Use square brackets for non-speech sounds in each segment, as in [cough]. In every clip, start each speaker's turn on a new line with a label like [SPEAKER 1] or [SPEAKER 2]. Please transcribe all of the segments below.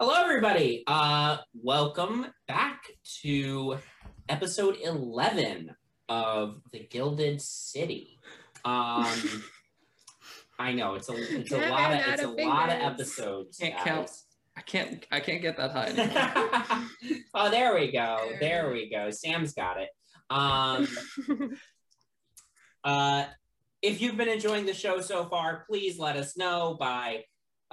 [SPEAKER 1] Hello, everybody. Uh, welcome back to episode 11 of The Gilded City. Um, I know it's a it's a lot of
[SPEAKER 2] run
[SPEAKER 1] it's a
[SPEAKER 2] out
[SPEAKER 1] lot of
[SPEAKER 2] fingers.
[SPEAKER 1] episodes.
[SPEAKER 3] Can't
[SPEAKER 1] guys.
[SPEAKER 3] count. I can't. I can't get that high. [laughs]
[SPEAKER 1] oh, there we go. There we go. Sam's got it. Um, [laughs] uh, if you've been enjoying the show so far, please let us know by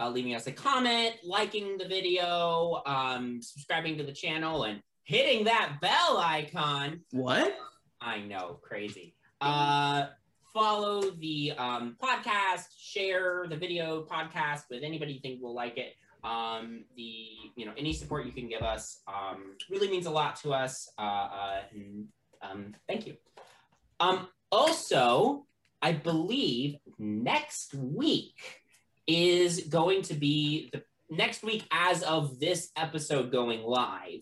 [SPEAKER 1] uh, leaving us a comment, liking the video, um, subscribing to the channel, and hitting that bell icon.
[SPEAKER 3] what?
[SPEAKER 1] I know, crazy. Uh, follow the um, podcast, share the video podcast with anybody you think will like it. Um, the you know any support you can give us um, really means a lot to us. Uh, uh, and, um, thank you. Um, also, I believe next week is going to be the next week as of this episode going live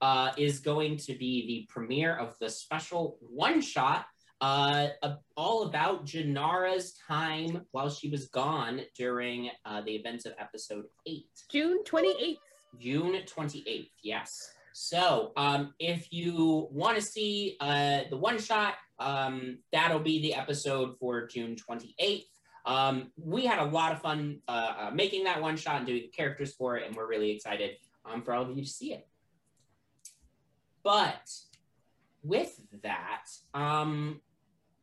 [SPEAKER 1] uh, is going to be the premiere of the special one shot uh, uh, all about Janara's time while she was gone during uh, the events of episode eight.
[SPEAKER 2] June 28th.
[SPEAKER 1] June 28th, yes. So, um, if you want to see uh, the one shot, um, that'll be the episode for June 28th. Um, we had a lot of fun uh, uh, making that one shot and doing the characters for it, and we're really excited um, for all of you to see it. But with that, um,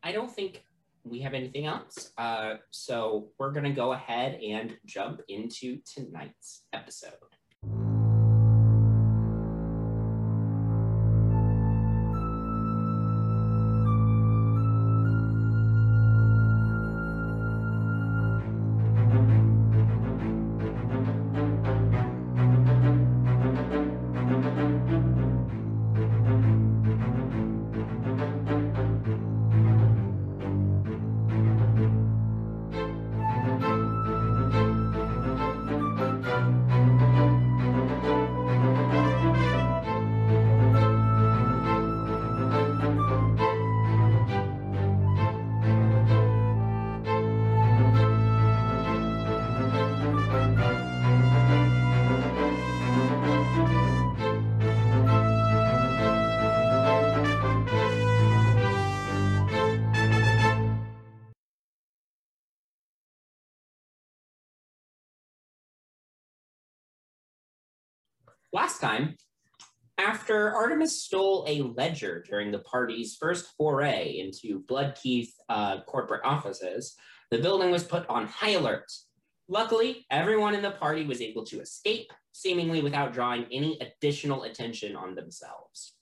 [SPEAKER 1] I don't think we have anything else. Uh, so we're going to go ahead and jump into tonight's episode. Time, after Artemis stole a ledger during the party's first foray into Bloodkeith uh, corporate offices, the building was put on high alert. Luckily, everyone in the party was able to escape, seemingly without drawing any additional attention on themselves.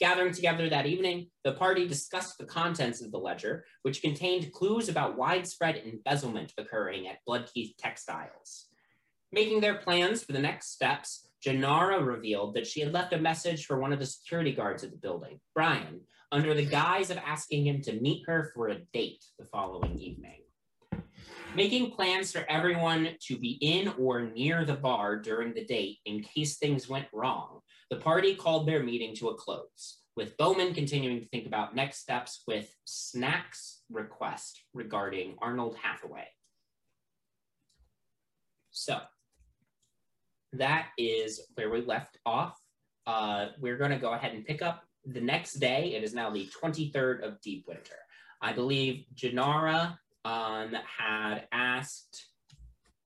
[SPEAKER 1] Gathering together that evening, the party discussed the contents of the ledger, which contained clues about widespread embezzlement occurring at Bloodkeith Textiles. Making their plans for the next steps, Janara revealed that she had left a message for one of the security guards at the building, Brian, under the guise of asking him to meet her for a date the following evening. Making plans for everyone to be in or near the bar during the date in case things went wrong, the party called their meeting to a close, with Bowman continuing to think about next steps with Snack's request regarding Arnold Hathaway. So, that is where we left off. Uh, we're going to go ahead and pick up the next day. It is now the 23rd of Deep Winter. I believe Janara um, had asked,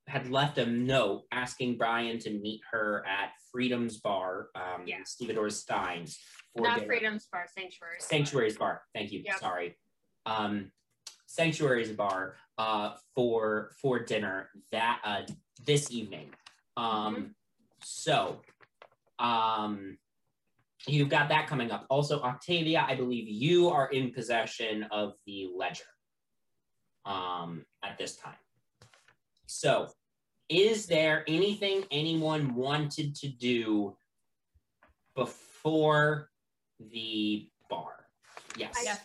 [SPEAKER 1] had left a note asking Brian to meet her at Freedom's Bar, um,
[SPEAKER 2] Yeah.
[SPEAKER 1] Stevedore Steins. For
[SPEAKER 2] Not
[SPEAKER 1] dinner.
[SPEAKER 2] Freedom's Bar, Sanctuary.
[SPEAKER 1] Sanctuary's Bar. Thank you.
[SPEAKER 2] Yep.
[SPEAKER 1] Sorry. Um, Sanctuary's Bar uh, for for dinner that uh, this evening. Um, So, um, you've got that coming up. Also, Octavia, I believe you are in possession of the ledger um, at this time. So, is there anything anyone wanted to do before the bar? Yes.
[SPEAKER 2] I-
[SPEAKER 4] Yes.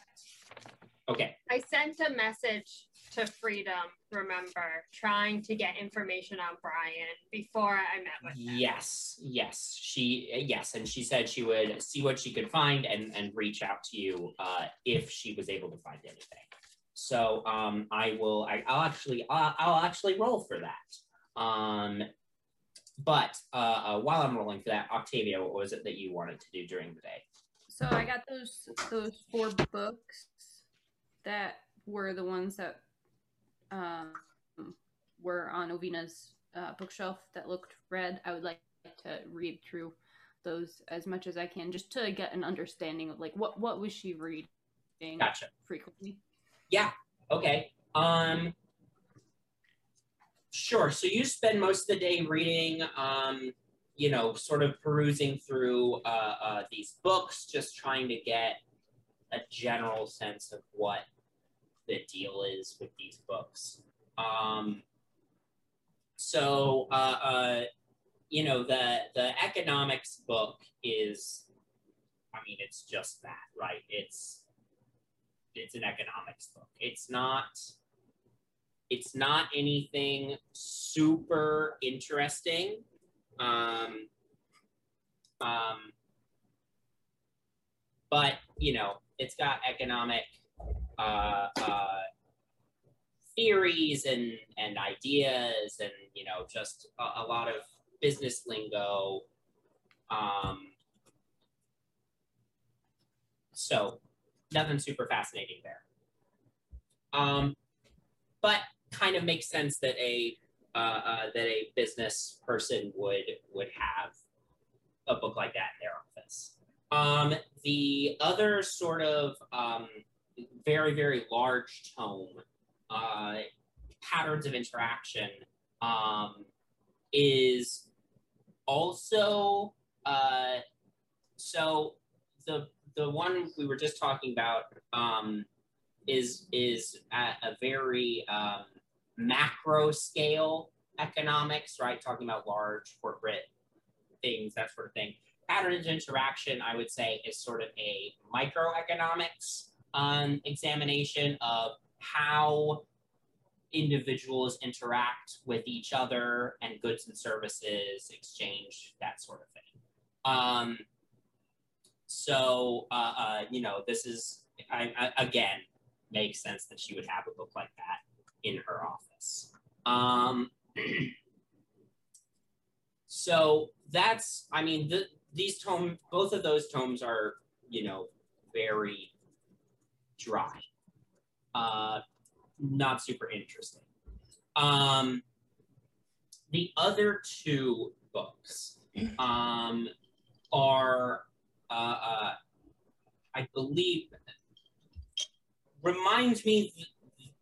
[SPEAKER 1] Okay.
[SPEAKER 2] I sent a message to Freedom, remember, trying to get information on Brian before I met with him.
[SPEAKER 1] Yes. Yes. She. Yes, and she said she would see what she could find and and reach out to you uh, if she was able to find anything. So um, I will. I, I'll actually. I'll, I'll actually roll for that. Um, but uh, uh, while I'm rolling for that, Octavia, what was it that you wanted to do during the day?
[SPEAKER 4] So I got those those four books that were the ones that um, were on Ovina's uh, bookshelf that looked red. I would like to read through those as much as I can, just to get an understanding of like what what was she reading
[SPEAKER 1] Gotcha.
[SPEAKER 4] frequently.
[SPEAKER 1] Yeah. Okay. Um. Sure. So you spend most of the day reading, um, you know, sort of perusing through uh, uh, these books, just trying to get a general sense of what the deal is with these books. Um, so, uh, uh, you know, the the economics book is, I mean, it's just that, right? It's it's an economics book. It's not it's not anything super interesting. Um, um, but you know, it's got economic uh, uh, theories and and ideas, and you know, just a, a lot of business lingo. Um, so nothing super fascinating there. Um, but kind of makes sense that a uh, uh, that a business person would would have a book like that in their office. Um, the other sort of um, very very large tome, uh, patterns of interaction, um, is also uh, so the the one we were just talking about um, is is at a very um, macro scale economics, right? Talking about large corporate things, that sort of thing. Patterns of interaction, I would say, is sort of a microeconomics um, examination of how individuals interact with each other and goods and services exchange, that sort of thing. Um, so, uh, uh, you know, this is, I, I, again, makes sense that she would have a book like that in her office. Um, [clears throat] so that's, I mean, the, these tomes, both of those tomes are, you know, very dry, uh, not super interesting. Um, the other two books um, are, uh, uh, I believe, reminds me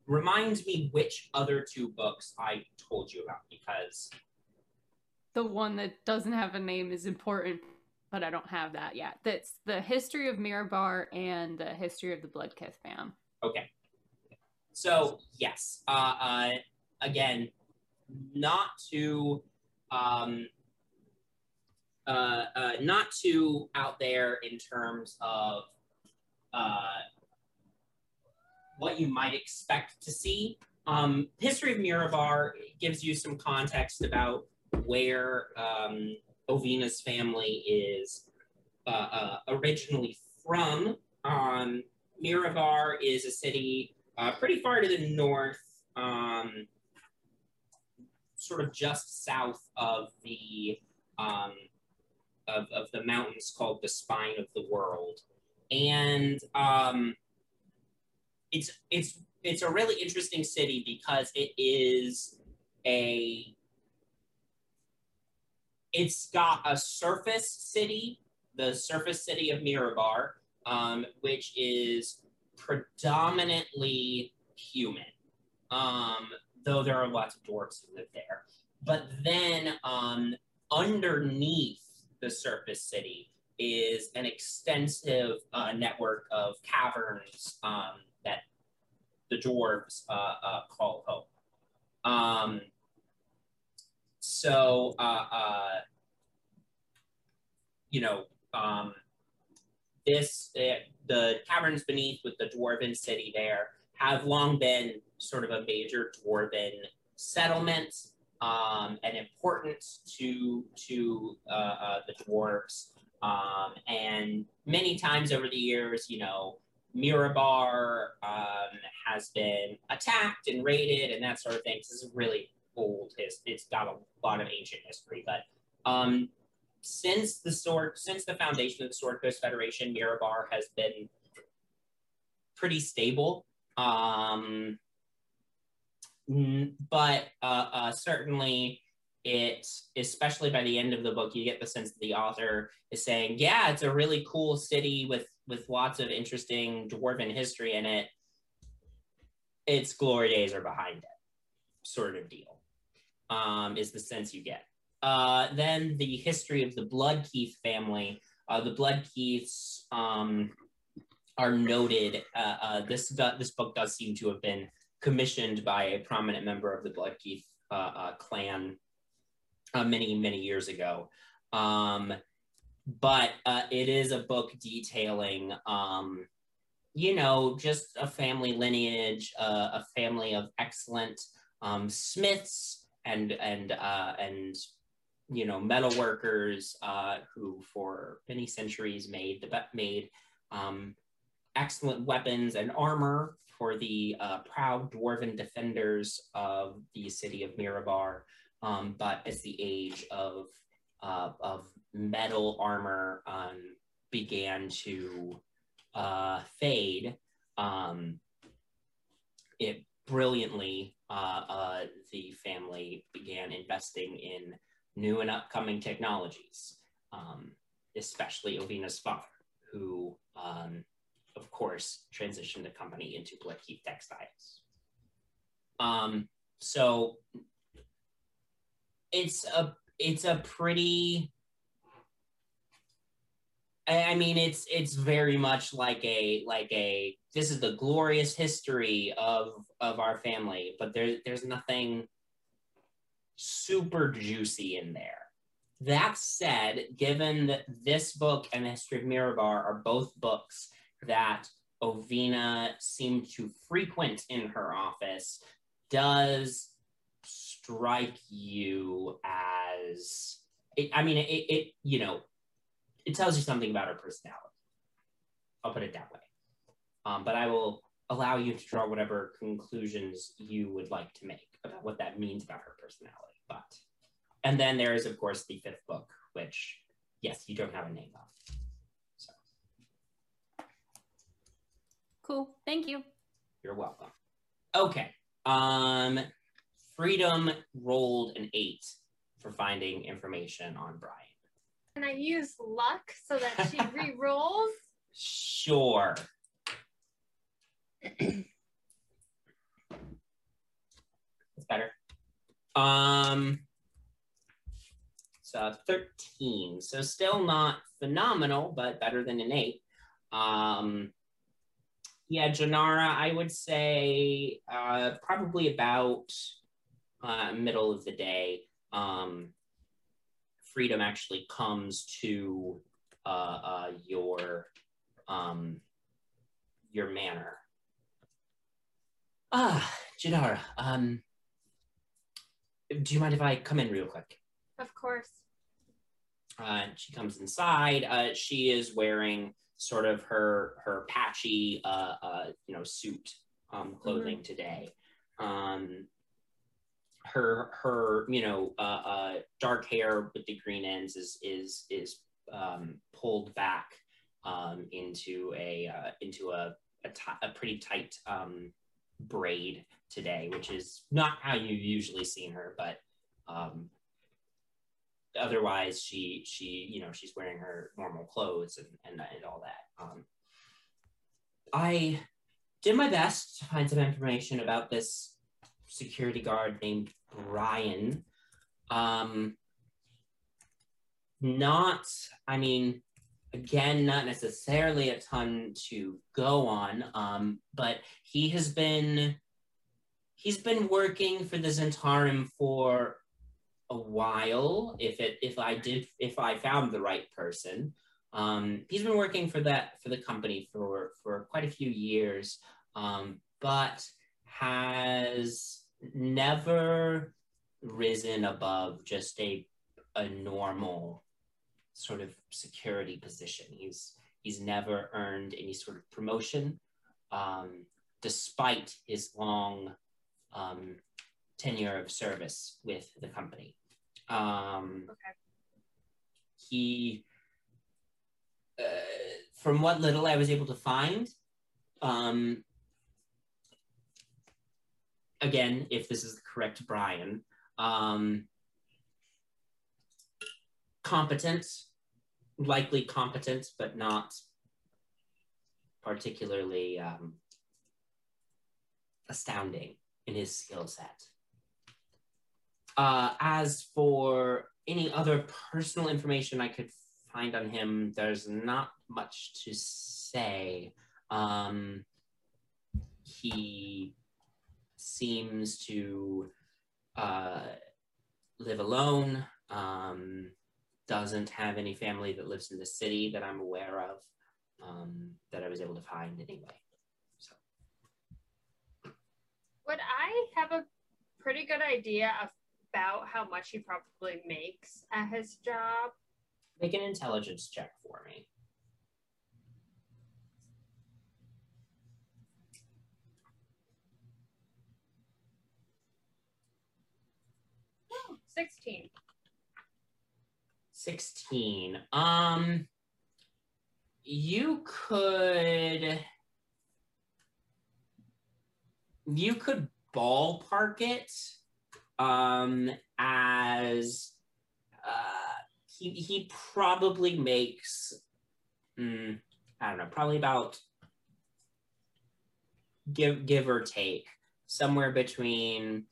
[SPEAKER 1] reminds me which other two books I told you about because
[SPEAKER 4] The one that doesn't have a name is important, but I don't have that yet. That's the history of Mirabar and the history of the Bloodkith fam.
[SPEAKER 1] okay. So yes, uh, uh, again, not too um, uh, uh, not too out there in terms of uh, what you might expect to see. Um, History of Mirabar gives you some context about where um, Ovina's family is uh, uh, originally from. Um, Mirabar is a city uh, pretty far to the north, um, sort of just south of the um, of, of the mountains called the Spine of the World, and um, it's it's it's a really interesting city because it is a it's got a surface city, the surface city of Mirabar, um, which is predominantly human, um, though there are lots of dwarves who live there. But then um, underneath the surface city is an extensive uh, network of caverns um, that the dwarves uh, uh, call home. So, uh, uh, you know, um, this uh, the caverns beneath with the dwarven city there have long been sort of a major dwarven settlement um, and important to to uh, uh, the dwarves. Um, and many times over the years, you know, Mirabar um, has been attacked and raided and that sort of thing. This is really old. It's got a lot of ancient history, but um, since the sword since the foundation of the Sword Coast Federation, Mirabar has been pretty stable. Um, but uh, uh, certainly it especially by the end of the book you get the sense that the author is saying yeah it's a really cool city with with lots of interesting dwarven history in it its glory days are behind it sort of deal um, is the sense you get uh, then the history of the bloodkeith family uh, the bloodkeiths um, are noted uh, uh, this this book does seem to have been commissioned by a prominent member of the bloodkeith uh, clan uh, many, many years ago. Um, but it is a book detailing, um, you know, just a family lineage, uh, a family of excellent um, smiths and and uh, and you know metal workers uh, who for many centuries made the made um, excellent weapons and armor for the uh, proud dwarven defenders of the city of Mirabar. Um, but as the age of uh, of metal armor um, began to uh, fade, um, it brilliantly the family began investing in new and upcoming technologies, um, especially Ovina's father, who, um, of course, transitioned the company into Bloodkeith Textiles. Um, so it's a it's a pretty I mean, it's it's very much like a like a this is the glorious history of of our family, but there's there's nothing super juicy in there. That said, given that this book and the history of Mirabar are both books that Ovina seemed to frequent in her office, does strike you as it, I mean, it, it, you know, it tells you something about her personality. I'll put it that way. Um, but I will allow you to draw whatever conclusions you would like to make about what that means about her personality. But, and then there is, of course, the fifth book, which, yes, you don't have a name of. So.
[SPEAKER 4] Cool. Thank you.
[SPEAKER 1] You're welcome. Okay. Um, Freedom rolled an eight for finding information on Brian.
[SPEAKER 2] Can I use luck so that she [laughs] re-rolls?
[SPEAKER 1] Sure. [clears throat] It's better. Um, so 13. So still not phenomenal, but better than an eight. Um, yeah, Janara, I would say uh, probably about uh, middle of the day, um, freedom actually comes to uh, uh, your um, your manor. Ah, Janara, um, do you mind if I come in real quick?
[SPEAKER 2] Of course.
[SPEAKER 1] Uh, she comes inside. Uh, she is wearing sort of her her patchy, uh, uh, you know, suit um, clothing mm-hmm. today. Um, her her you know uh, uh, dark hair with the green ends is is is um, pulled back um, into a uh, into a a, pretty tight um, braid today, which is not how you've usually seen her, but um, otherwise she she you know she's wearing her normal clothes and and, and all that. Um, I did my best to find some information about this security guard named Brian. Um, not, I mean, again, not necessarily a ton to go on, um, but he has been he's been working for the Zhentarim for a while if it if I did if I found the right person. Um, he's been working for that for the company for for quite a few years, um, but has never risen above just a a normal sort of security position. He's he's never earned any sort of promotion, um, despite his long um, tenure of service with the company. Um,
[SPEAKER 2] Okay.
[SPEAKER 1] He, uh, from what little I was able to find, um, again, if this is the correct Brian, um, competent, likely competent, but not particularly um, astounding in his skill set. Uh, as for any other personal information I could find on him, there's not much to say. Um, he seems to uh, live alone, um, doesn't have any family that lives in the city that I'm aware of, um, that I was able to find anyway. So,
[SPEAKER 2] Would I have a pretty good idea about how much he probably makes at his job?
[SPEAKER 1] make an intelligence check for me. 16. Um, you could you could ballpark it um as uh he he probably makes mm, I don't know, probably about give give or take somewhere between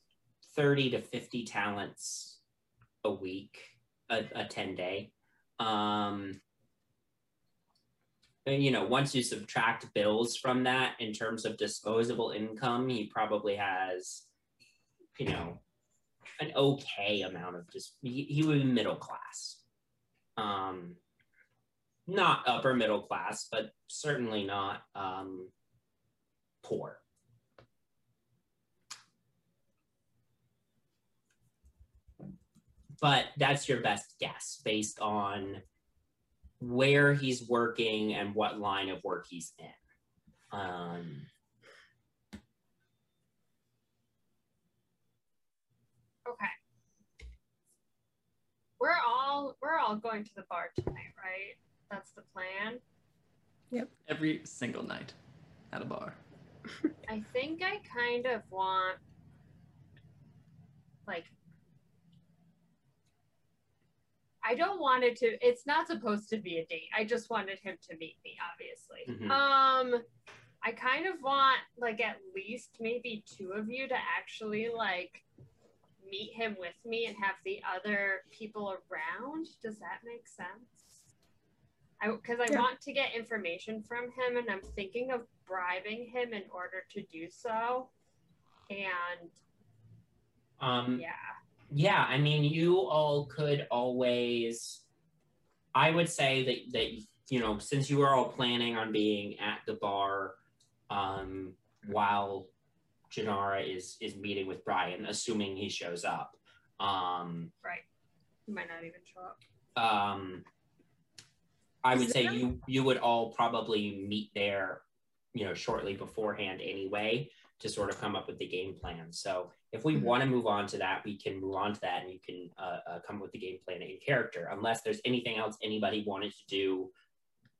[SPEAKER 1] 30 to 50 talents a week a, a 10 day. Um you know once you subtract bills from that in terms of disposable income he probably has you know an okay amount of just he, he would be middle class. Um not upper middle class but certainly not um poor but that's your best guess based on where he's working and what line of work he's in. Um,
[SPEAKER 2] Okay. We're all we're all going to the bar tonight, right? That's the plan. Yep.
[SPEAKER 3] Every single night at a bar. [laughs]
[SPEAKER 2] I think I kind of want like I don't want it to it's not supposed to be a date. I just wanted him to meet me, obviously.
[SPEAKER 1] Mhm.
[SPEAKER 2] Um I kind of want like at least maybe two of you to actually like meet him with me and have the other people around. Does that make sense? I because I
[SPEAKER 5] Yeah.
[SPEAKER 2] want to get information from him and I'm thinking of bribing him in order to do so. And
[SPEAKER 1] um,
[SPEAKER 2] yeah.
[SPEAKER 1] Yeah, I mean, you all could always. I would say that that you know, since you are all planning on being at the bar, um, while Janara is is meeting with Brian, assuming he shows up. Um,
[SPEAKER 2] Right. He might not even show up.
[SPEAKER 1] um, I would say you you would all probably meet there, you know, shortly beforehand anyway to sort of come up with the game plan. So if we
[SPEAKER 5] Mhm.
[SPEAKER 1] want to move on to that, we can move on to that, and you can uh, uh, come up with the game plan in character. Unless there's anything else anybody wanted to do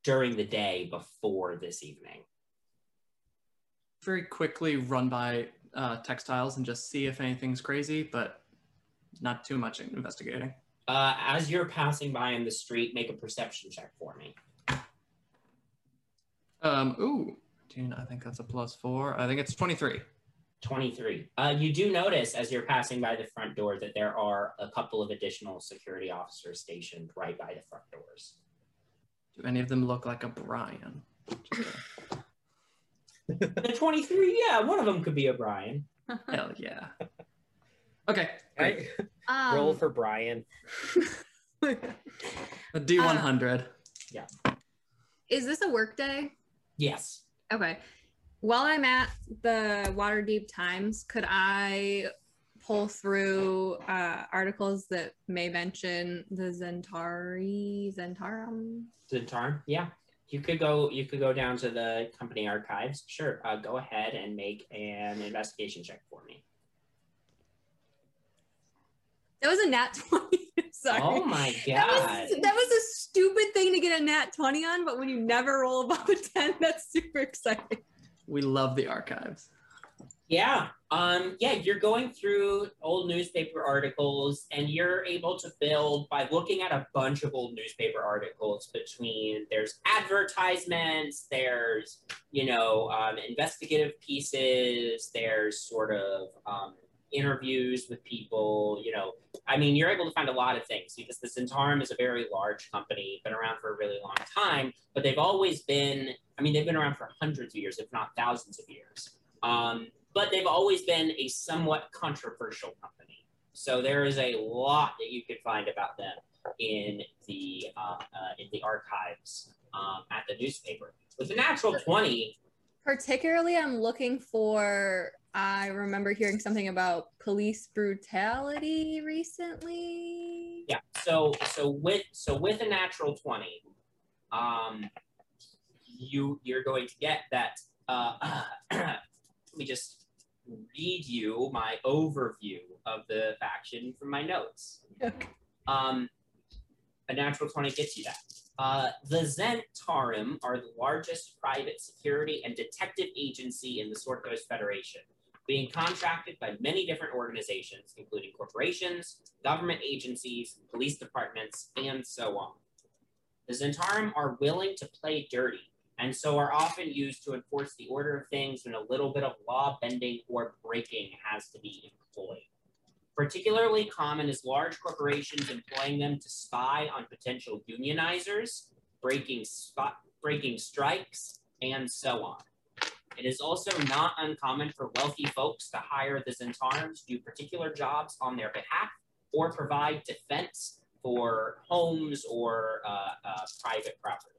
[SPEAKER 1] during the day before this evening.
[SPEAKER 3] Very quickly run by uh, textiles and just see if anything's crazy, but not too much investigating.
[SPEAKER 1] Uh, as you're passing by in the street, make a perception check for me.
[SPEAKER 3] Um, ooh, Gene, I think that's a plus four. I think it's 23.
[SPEAKER 1] 23. Uh, you do notice as you're passing by the front door that there are a couple of additional security officers stationed right by the front doors.
[SPEAKER 3] Do any of them look like a Brian? [laughs]
[SPEAKER 1] The 23, yeah, one of them could be
[SPEAKER 3] a Brian. [laughs] hell yeah. Okay.
[SPEAKER 5] Right?
[SPEAKER 6] Um, [laughs]
[SPEAKER 5] Roll for Brian.
[SPEAKER 3] A D100. Yeah.
[SPEAKER 6] is this a work day?
[SPEAKER 1] Yes.
[SPEAKER 6] Okay. While I'm at the Waterdeep Times, could I pull through uh, articles that may mention the Zentari, Zhentarim?
[SPEAKER 1] Zhentarim. Yeah. You could go. You could go down to the company archives. Sure. Uh, go ahead and make an investigation check for me.
[SPEAKER 6] That was a nat [laughs] 20. Sorry.
[SPEAKER 1] Oh my
[SPEAKER 6] That
[SPEAKER 1] god.
[SPEAKER 6] was, that was a stupid thing to get a nat 20 on, but when you never roll above a 10, [laughs] that's super exciting.
[SPEAKER 3] We love the archives.
[SPEAKER 1] Yeah. Um, yeah, you're going through old newspaper articles and you're able to build by looking at a bunch of old newspaper articles between there's advertisements, there's, you know, um, investigative pieces, there's sort of um, interviews with people, you know. I mean, you're able to find a lot of things because the Zhentarim is a very large company, been around for a really long time, but they've always been, I mean, they've been around for hundreds of years, if not thousands of years. Um, but they've always been a somewhat controversial company. So there is a lot that you could find about them in the uh, uh, in the archives um, at the newspaper. With the natural twenty,
[SPEAKER 6] Particularly, I'm looking for. I remember hearing something about police brutality recently.
[SPEAKER 1] yeah. So so with so with a natural twenty, um, you you're going to get that. Uh, [clears throat] let me just read you my overview of the faction from my notes.
[SPEAKER 6] Okay.
[SPEAKER 1] Um, a natural 20 gets you that. Uh, the Zhentarim are the largest private security and detective agency in the Sword Coast Federation, being contracted by many different organizations, including corporations, government agencies, police departments, and so on. The Zhentarim are willing to play dirty and so are often used to enforce the order of things when a little bit of law bending or breaking has to be employed. Particularly common is large corporations employing them to spy on potential unionizers, breaking, spot, breaking strikes, and so on. It is also not uncommon for wealthy folks to hire the Zhentarim to do particular jobs on their behalf or provide defense for homes or uh, uh, private property.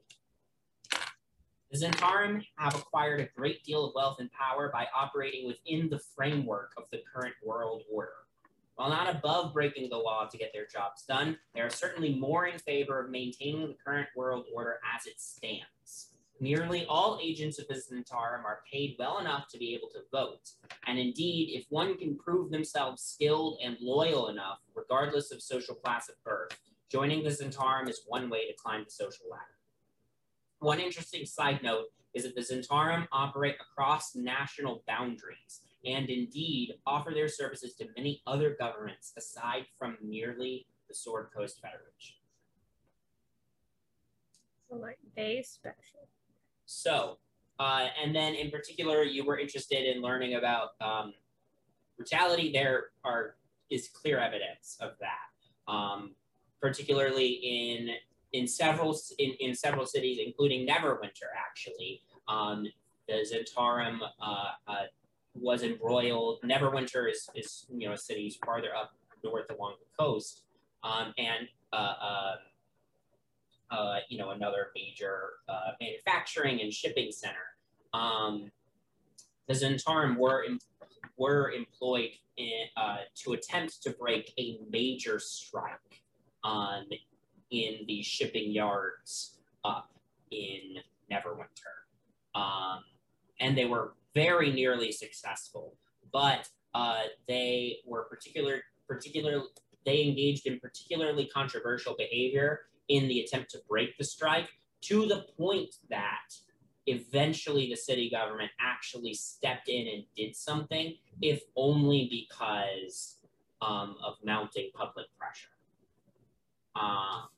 [SPEAKER 1] The Zhentarim have acquired a great deal of wealth and power by operating within the framework of the current world order. While not above breaking the law to get their jobs done, they are certainly more in favor of maintaining the current world order as it stands. Nearly all agents of the Zhentarim are paid well enough to be able to vote, and indeed, if one can prove themselves skilled and loyal enough, regardless of social class of birth, joining the Zhentarim is one way to climb the social ladder. One interesting side note is that the Zhentarim operate across national boundaries and indeed offer their services to many other governments aside from merely the Sword Coast Federation.
[SPEAKER 7] So like they special.
[SPEAKER 1] So, uh, and then in particular, you were interested in learning about um, brutality. There are is clear evidence of that, um, particularly in in several in, in several cities, including Neverwinter. Actually, um, the Zhentarim uh, uh, was embroiled. Neverwinter is is you know a city farther up north along the coast, um, and uh, you know another major uh, manufacturing and shipping center. Um, the Zhentarim were em- were employed in, uh, to attempt to break a major strike um, in the shipping yards up in Neverwinter, um, and they were very nearly successful. But uh, they were particular particular they engaged in particularly controversial behavior in the attempt to break the strike to the point that eventually the city government actually stepped in and did something, if only because um, of mounting public pressure. Um,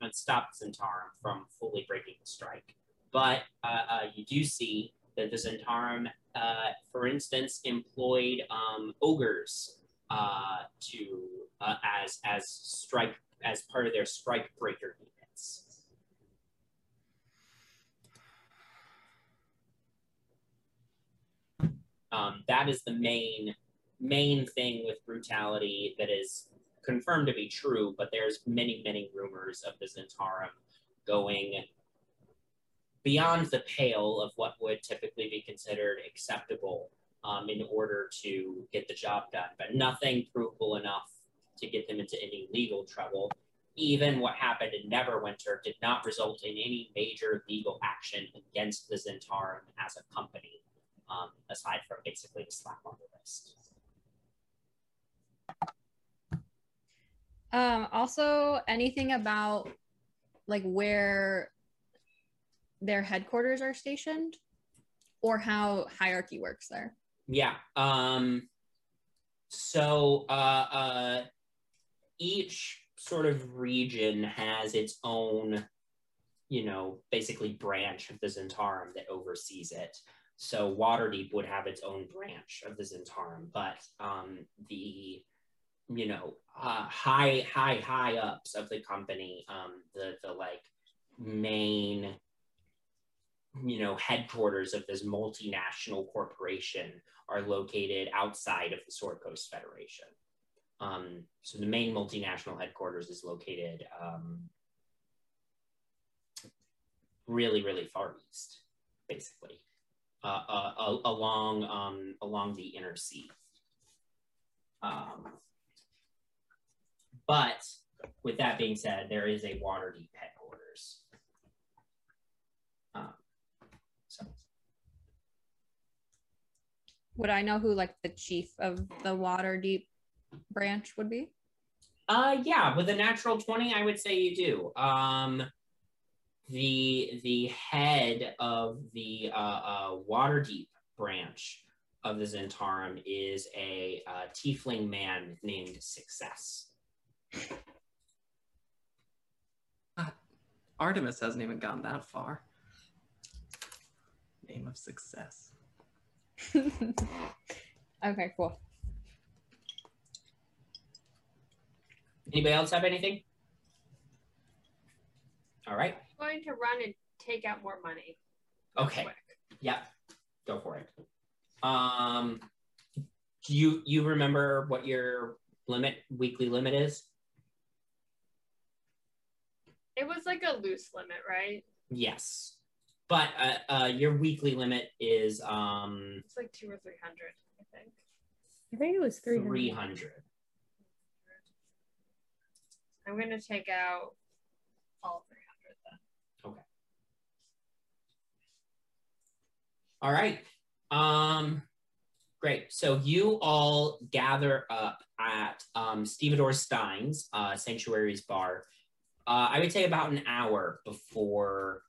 [SPEAKER 1] and stopped Zhentarim from fully breaking the strike. But uh, uh, you do see that the Zhentarim, uh, for instance, employed um, ogres uh, to uh, as as strike as part of their strike breaker units. Um, that is the main main thing with brutality that is confirmed to be true, but there's many, many rumors of the Zhentarim going beyond the pale of what would typically be considered acceptable um, in order to get the job done, but nothing provable enough to get them into any legal trouble. Even what happened in Neverwinter did not result in any major legal action against the Zhentarim as a company, um, aside from basically a slap on the wrist.
[SPEAKER 6] Um, also, anything about like where their headquarters are stationed or how hierarchy works there?
[SPEAKER 1] Yeah. Um, so uh, uh, each sort of region has its own, you know, basically branch of the Zhentarim that oversees it. So Waterdeep would have its own branch of the Zhentarim, but um, the you know uh, high high high ups of the company, um, the the like main you know headquarters of this multinational corporation are located outside of the Sword Coast Federation. Um, so the main multinational headquarters is located um, really, really far east, basically, uh, uh, along um, along the inner sea. Um, but with that being said, there is a Waterdeep headquarters. Um, so
[SPEAKER 6] Would I know who like the chief of the Waterdeep branch would be?
[SPEAKER 1] Uh, yeah, with a natural 20, I would say you do. Um, the the head of the uh, uh, Waterdeep branch of the Zhentarim is a uh, tiefling man named Success.
[SPEAKER 3] Uh, Artemis hasn't even gone that far. Name of success. [laughs]
[SPEAKER 6] okay, cool.
[SPEAKER 1] Anybody else have anything? All right.
[SPEAKER 2] I'm going to run and take out more money.
[SPEAKER 1] Okay. Yeah. Go for it. Um, do you you remember what your limit weekly limit is?
[SPEAKER 2] It was like a loose limit, right?
[SPEAKER 1] Yes. But uh, uh, your weekly limit is um
[SPEAKER 2] It's like two or three hundred, I think.
[SPEAKER 7] I think it was 300.
[SPEAKER 1] 300.
[SPEAKER 2] I'm gonna take out all three hundred then. Okay.
[SPEAKER 1] All right. Um, great. So you all gather up at um, Stevedore Stein's uh, Sanctuary's bar. Uh, I would say about an hour before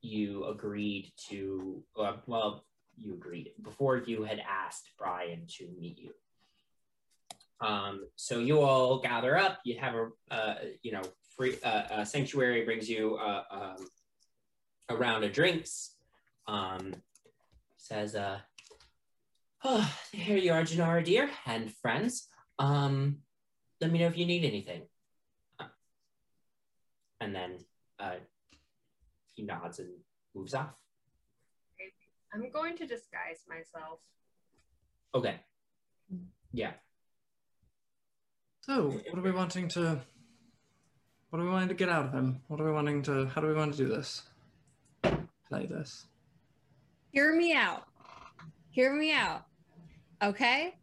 [SPEAKER 1] you agreed to, uh, well, you agreed before you had asked Brian to meet you. Um, so you all gather up. You have a, uh, you know, free uh, sanctuary brings you uh, um, a round of drinks. Um, says, uh, "Oh, here you are, Janara, dear, and friends. Um, let me know if you need anything." Uh, and then uh, he nods and moves off.
[SPEAKER 2] I'm going to disguise myself.
[SPEAKER 1] Okay. Yeah.
[SPEAKER 3] So, what are we wanting to? What are we wanting to get out of him? What are we wanting to? How do we want to do this? Play this.
[SPEAKER 6] Hear me out. Hear me out. Okay?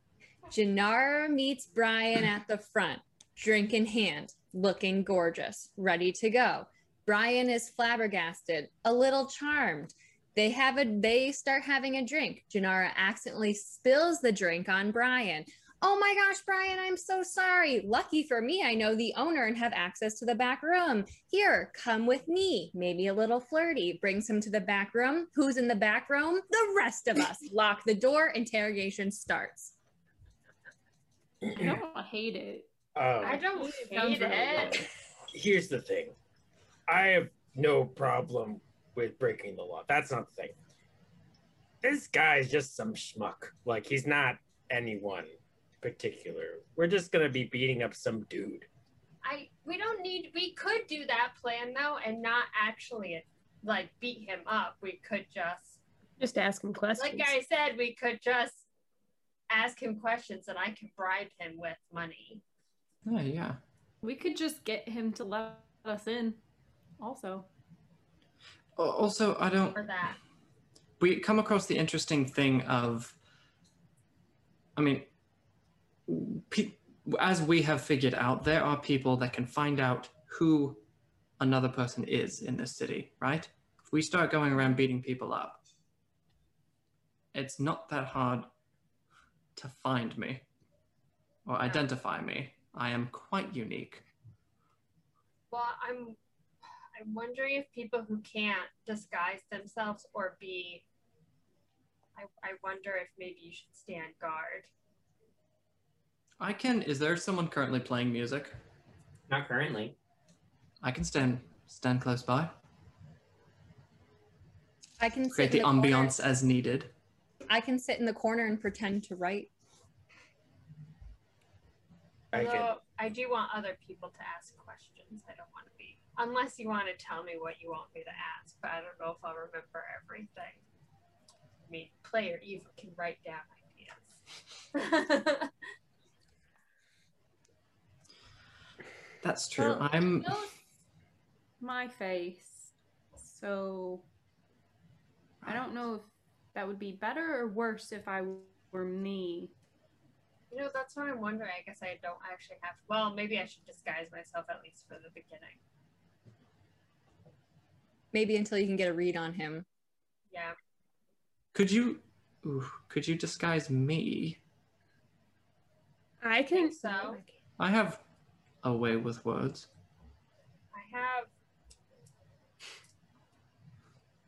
[SPEAKER 6] Janara meets Brian at the front, drink in hand, looking gorgeous, ready to go. Brian is flabbergasted, a little charmed. They have a they start having a drink. Janara accidentally spills the drink on Brian. Oh my gosh, Brian, I'm so sorry. Lucky for me, I know the owner and have access to the back room. Here, come with me. Maybe a little flirty. Brings him to the back room. Who's in the back room? The rest of us. [laughs] Lock the door. Interrogation starts.
[SPEAKER 4] I don't hate it.
[SPEAKER 5] Um,
[SPEAKER 2] I don't hate it.
[SPEAKER 5] here's the thing I have no problem with breaking the law. That's not the thing. This guy's just some schmuck. Like, he's not anyone particular. We're just gonna be beating up some dude.
[SPEAKER 2] I we don't need we could do that plan though and not actually like beat him up. We could just
[SPEAKER 7] Just ask him questions.
[SPEAKER 2] like I said, we could just ask him questions and I can bribe him with money.
[SPEAKER 3] Oh, yeah.
[SPEAKER 4] We could just get him to let us in. Also,
[SPEAKER 3] oh, Also, I don't.
[SPEAKER 2] Or that.
[SPEAKER 3] we come across the interesting thing of i mean pe- as we have figured out there are people that can find out who another person is in this city right? If we start going around beating people up it's not that hard to find me or identify me. I am quite unique.
[SPEAKER 2] Well, I'm I'm wondering if people who can't disguise themselves or be I, I wonder if maybe you should stand guard.
[SPEAKER 3] I can is there someone currently playing music
[SPEAKER 1] Not currently.
[SPEAKER 3] i can stand stand close by
[SPEAKER 6] I can sit
[SPEAKER 3] create the
[SPEAKER 6] in the corner-
[SPEAKER 3] ambiance as needed
[SPEAKER 6] I can sit in the corner and pretend to write.
[SPEAKER 5] I can.
[SPEAKER 2] Although I do want other people to ask questions. I don't want to be unless you want to tell me what you want me to ask, but I don't know if I'll remember everything. I mean, player Eva can write down ideas. [laughs]
[SPEAKER 3] That's true.
[SPEAKER 4] Well,
[SPEAKER 3] I'm.
[SPEAKER 4] my face, so I don't know if that would be better or worse if I were me.
[SPEAKER 2] You know, that's what I'm wondering. I guess I don't actually have. Well, maybe I should disguise myself at least for the beginning.
[SPEAKER 6] Maybe until you can get a read on him.
[SPEAKER 2] Yeah.
[SPEAKER 3] Could you? Ooh, could you disguise me?
[SPEAKER 7] I can.
[SPEAKER 2] think so.
[SPEAKER 3] Oh I have a way with words.
[SPEAKER 2] I have.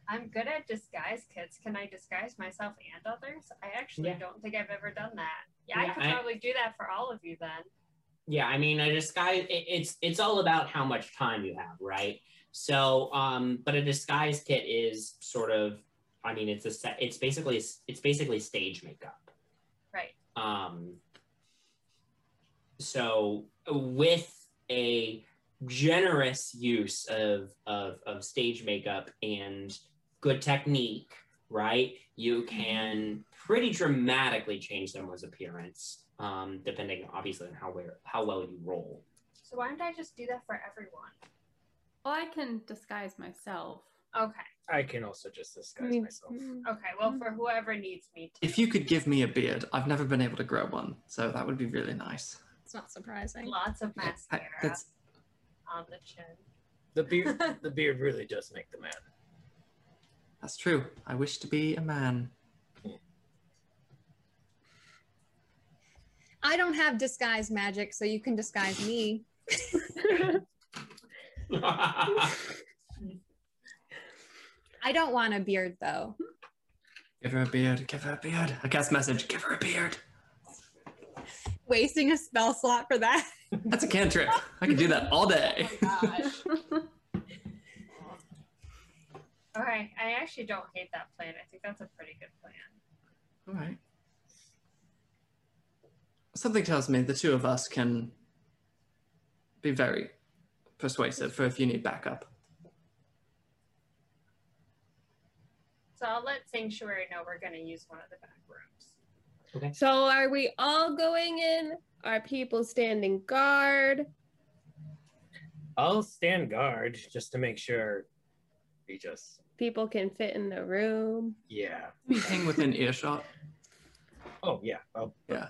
[SPEAKER 2] I'm good at disguise kits. Can I disguise myself and others? I actually
[SPEAKER 1] Yeah.
[SPEAKER 2] don't think I've ever done that. Yeah, I could
[SPEAKER 1] I-
[SPEAKER 2] probably do that for all of you then.
[SPEAKER 1] Yeah, I mean, a disguise. It, it's it's all about how much time you have, right? So, um, but a disguise kit is sort of. I mean, it's a set. It's basically it's basically stage makeup.
[SPEAKER 2] Right.
[SPEAKER 1] Um, so with a generous use of, of, of stage makeup and good technique, right, you can pretty dramatically change someone's appearance, um, depending obviously on how, where, how well you roll.
[SPEAKER 2] So why don't I just do that for everyone?
[SPEAKER 4] Well, I can disguise myself.
[SPEAKER 2] Okay.
[SPEAKER 5] I can also just
[SPEAKER 7] I
[SPEAKER 5] disguise
[SPEAKER 7] mean,
[SPEAKER 5] myself.
[SPEAKER 2] Okay. Well, for whoever needs me to.
[SPEAKER 3] If you could give me a beard, I've never been able to grow one, so that would be really nice.
[SPEAKER 6] It's not surprising.
[SPEAKER 2] Lots of
[SPEAKER 3] I- that's
[SPEAKER 2] on the chin.
[SPEAKER 5] The beard, [laughs] the beard really does make the man.
[SPEAKER 3] that's true. I wish to be a man.
[SPEAKER 6] I don't have disguise magic, so you can disguise me. [laughs] I don't want a beard though.
[SPEAKER 3] Give her a beard. Give her a beard. I cast message. Give her a beard.
[SPEAKER 6] Wasting a spell slot for that.
[SPEAKER 3] That's a cantrip. I can do that all day. [laughs]
[SPEAKER 2] Oh [laughs] all right. I actually don't hate that plan. I think that's a pretty good plan.
[SPEAKER 3] All right. Something tells me the two of us can be very persuasive for if you need backup.
[SPEAKER 2] So I'll let Sanctuary know we're going to use one of the back rooms.
[SPEAKER 7] So are we all going in? Are people standing guard?
[SPEAKER 5] I'll stand guard just to make sure we just,
[SPEAKER 7] People can fit in the room.
[SPEAKER 5] yeah.
[SPEAKER 3] We hang within earshot.
[SPEAKER 5] Oh, yeah. I'll,
[SPEAKER 3] Yeah.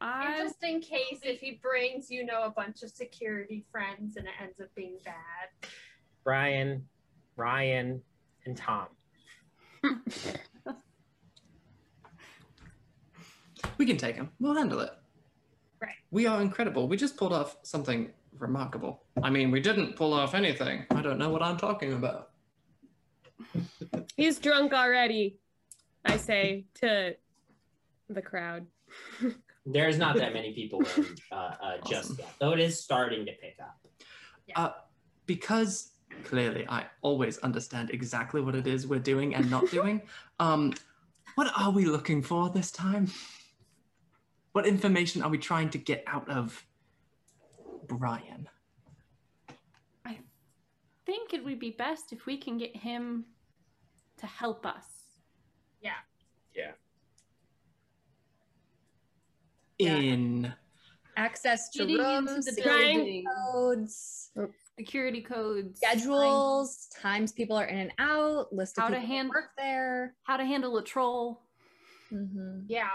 [SPEAKER 2] And
[SPEAKER 4] I
[SPEAKER 2] just in case if he brings, you know, a bunch of security friends and it ends up being bad.
[SPEAKER 5] Brian, Ryan, and Tom. [laughs]
[SPEAKER 3] We can take him. We'll handle it.
[SPEAKER 2] Right.
[SPEAKER 3] We are incredible. We just pulled off something remarkable. I mean, we didn't pull off anything. I don't know what I'm talking about.
[SPEAKER 7] He's drunk already, I say to the crowd. [laughs]
[SPEAKER 1] There's not that many people in uh, uh, just
[SPEAKER 3] Awesome.
[SPEAKER 1] yet, though it is starting to pick up.
[SPEAKER 3] Uh, because clearly I always understand exactly what it is we're doing and not doing. [laughs] um, what are we looking for this time? What information are we trying to get out of Brian?
[SPEAKER 4] I think it would be best if we can get him to help us.
[SPEAKER 5] Yeah. Yeah.
[SPEAKER 3] In.
[SPEAKER 6] Access to
[SPEAKER 4] Getting
[SPEAKER 6] rooms, security
[SPEAKER 4] building.
[SPEAKER 6] codes,
[SPEAKER 4] Security codes.
[SPEAKER 6] schedules, times people are in and out, list of
[SPEAKER 4] How to
[SPEAKER 6] people who
[SPEAKER 4] hand-
[SPEAKER 6] work there.
[SPEAKER 4] How to handle a troll.
[SPEAKER 6] Mhm.
[SPEAKER 2] Yeah.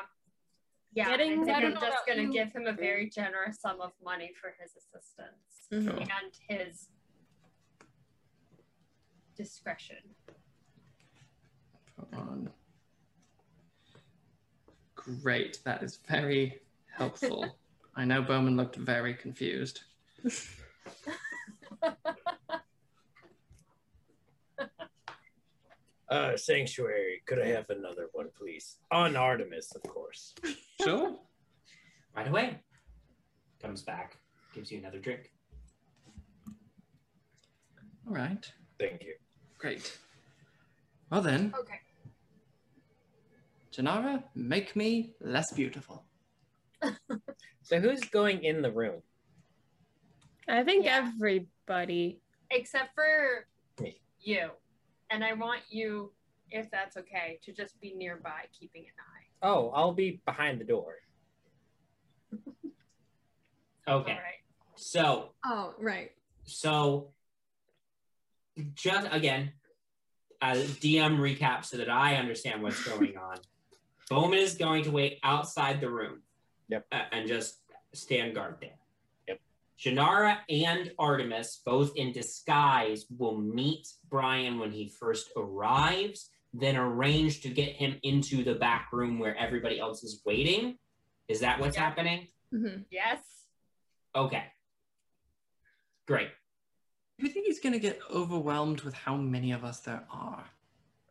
[SPEAKER 2] Yeah,
[SPEAKER 7] Getting-
[SPEAKER 2] I think
[SPEAKER 4] that.
[SPEAKER 2] I'm just going to
[SPEAKER 4] you.
[SPEAKER 2] give him a very generous sum of money for his assistance
[SPEAKER 6] Mhm.
[SPEAKER 2] and his discretion.
[SPEAKER 3] Hold on. Great. That is very helpful. [laughs] I know Bowman looked very confused. [laughs]
[SPEAKER 5] Uh, sanctuary. Could I have another one, please? On Artemis, of course. [laughs]
[SPEAKER 3] Sure.
[SPEAKER 1] Right away. Comes back, gives you another drink.
[SPEAKER 3] All right.
[SPEAKER 5] Thank you.
[SPEAKER 3] Great. Well then,
[SPEAKER 2] Okay.
[SPEAKER 3] Janara, make me less beautiful. [laughs]
[SPEAKER 5] So who's going in the room?
[SPEAKER 7] I think
[SPEAKER 2] Yeah.
[SPEAKER 7] everybody.
[SPEAKER 2] Except for
[SPEAKER 5] Me.
[SPEAKER 2] you. And I want you, if that's okay, to just be nearby, keeping an eye.
[SPEAKER 5] Oh, I'll be behind the door. [laughs]
[SPEAKER 1] Okay.
[SPEAKER 2] All right.
[SPEAKER 1] So
[SPEAKER 6] Oh, right.
[SPEAKER 1] So, just again, uh, DM recap so that I understand what's going on. [laughs] Bowman is going to wait outside the room.
[SPEAKER 5] Yep.
[SPEAKER 1] uh, and just stand guard there.
[SPEAKER 5] Yep.
[SPEAKER 1] Janara and Artemis, both in disguise, will meet Brian when he first arrives, then arrange to get him into the back room where everybody else is waiting. Is that what's
[SPEAKER 2] Yeah.
[SPEAKER 1] happening?
[SPEAKER 6] Mhm.
[SPEAKER 2] Yes.
[SPEAKER 1] Okay. Great.
[SPEAKER 3] Do you think he's going to get overwhelmed with how many of us there are?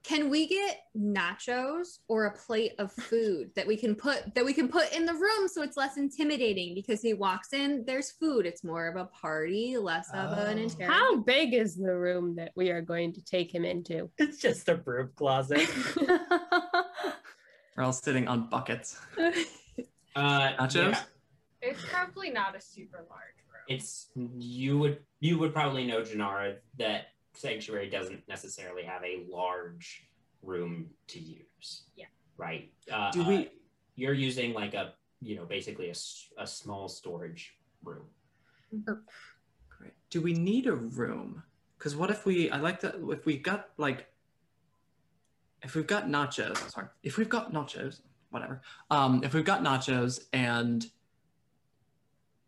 [SPEAKER 6] Can we get nachos or a plate of food that we can put that we can put in the room so it's less intimidating because he walks in, there's food. It's more of a party, less of an
[SPEAKER 5] Oh.
[SPEAKER 6] interrogation.
[SPEAKER 7] How big is the room that we are going to take him into?
[SPEAKER 5] It's just a broom closet. [laughs]
[SPEAKER 3] We're all sitting on buckets. [laughs]
[SPEAKER 1] Uh,
[SPEAKER 3] Nachos?
[SPEAKER 1] yeah.
[SPEAKER 2] It's probably not a super large room.
[SPEAKER 1] it's you would you would probably know Janara that sanctuary doesn't necessarily have a large room to use.
[SPEAKER 2] Yeah.
[SPEAKER 1] Right. Uh,
[SPEAKER 3] Do we?
[SPEAKER 1] You're using like a you know basically a, a small storage room.
[SPEAKER 3] Great. Do we need a room? Because what if we? I like that. If we got like, if we've got nachos. Sorry. If we've got nachos, whatever. Um, if we've got nachos and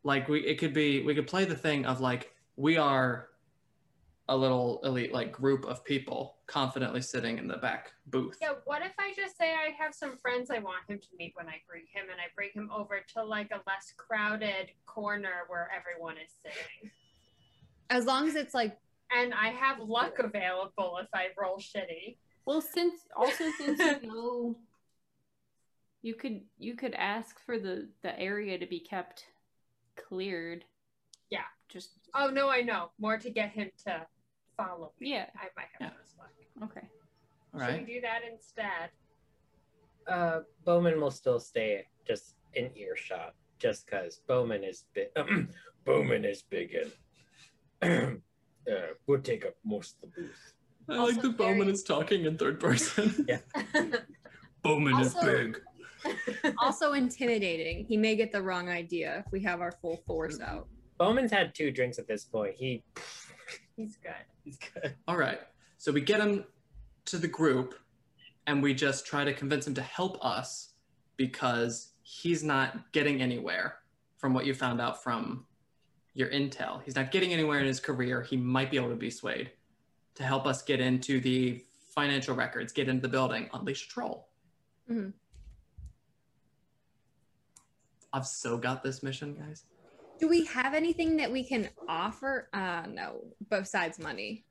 [SPEAKER 3] like we, it could be. We could play the thing of like we are a little elite like group of people confidently sitting in the back booth.
[SPEAKER 2] Yeah, what if I just say I have some friends I want him to meet when I bring him and I bring him over to like a less crowded corner where everyone is sitting?
[SPEAKER 6] As long as it's like
[SPEAKER 2] And I have luck available if I roll shitty.
[SPEAKER 4] well, since also since you know, you could you could ask for the the area to be kept cleared.
[SPEAKER 2] Yeah.
[SPEAKER 4] Just
[SPEAKER 2] Oh no, I know. More to get him to follow me.
[SPEAKER 4] Yeah.
[SPEAKER 2] I might have
[SPEAKER 3] Yeah.
[SPEAKER 2] this luck.
[SPEAKER 4] okay.
[SPEAKER 3] All
[SPEAKER 2] Should
[SPEAKER 3] right.
[SPEAKER 2] we do that instead?
[SPEAKER 5] Uh, Bowman will still stay just in earshot, just because Bowman is big. [clears throat] Bowman is big and [clears throat] uh, would take up most of the booth.
[SPEAKER 3] I
[SPEAKER 2] Also
[SPEAKER 3] like that Bowman is talking in third person. [laughs]
[SPEAKER 5] Yeah. [laughs]
[SPEAKER 3] Bowman is big. [laughs]
[SPEAKER 6] also intimidating. He may get the wrong idea if we have our full force out.
[SPEAKER 5] Bowman's had two drinks at this point. He
[SPEAKER 2] He's good.
[SPEAKER 5] he's good.
[SPEAKER 3] All right. So we get him to the group and we just try to convince him to help us because he's not getting anywhere from what you found out from your intel. He's not getting anywhere in his career. He might be able to be swayed to help us get into the financial records, get into the building, unleash a troll.
[SPEAKER 6] Mhm.
[SPEAKER 3] I've so got this mission, guys.
[SPEAKER 6] Do we have anything that we can offer? Uh no, besides money.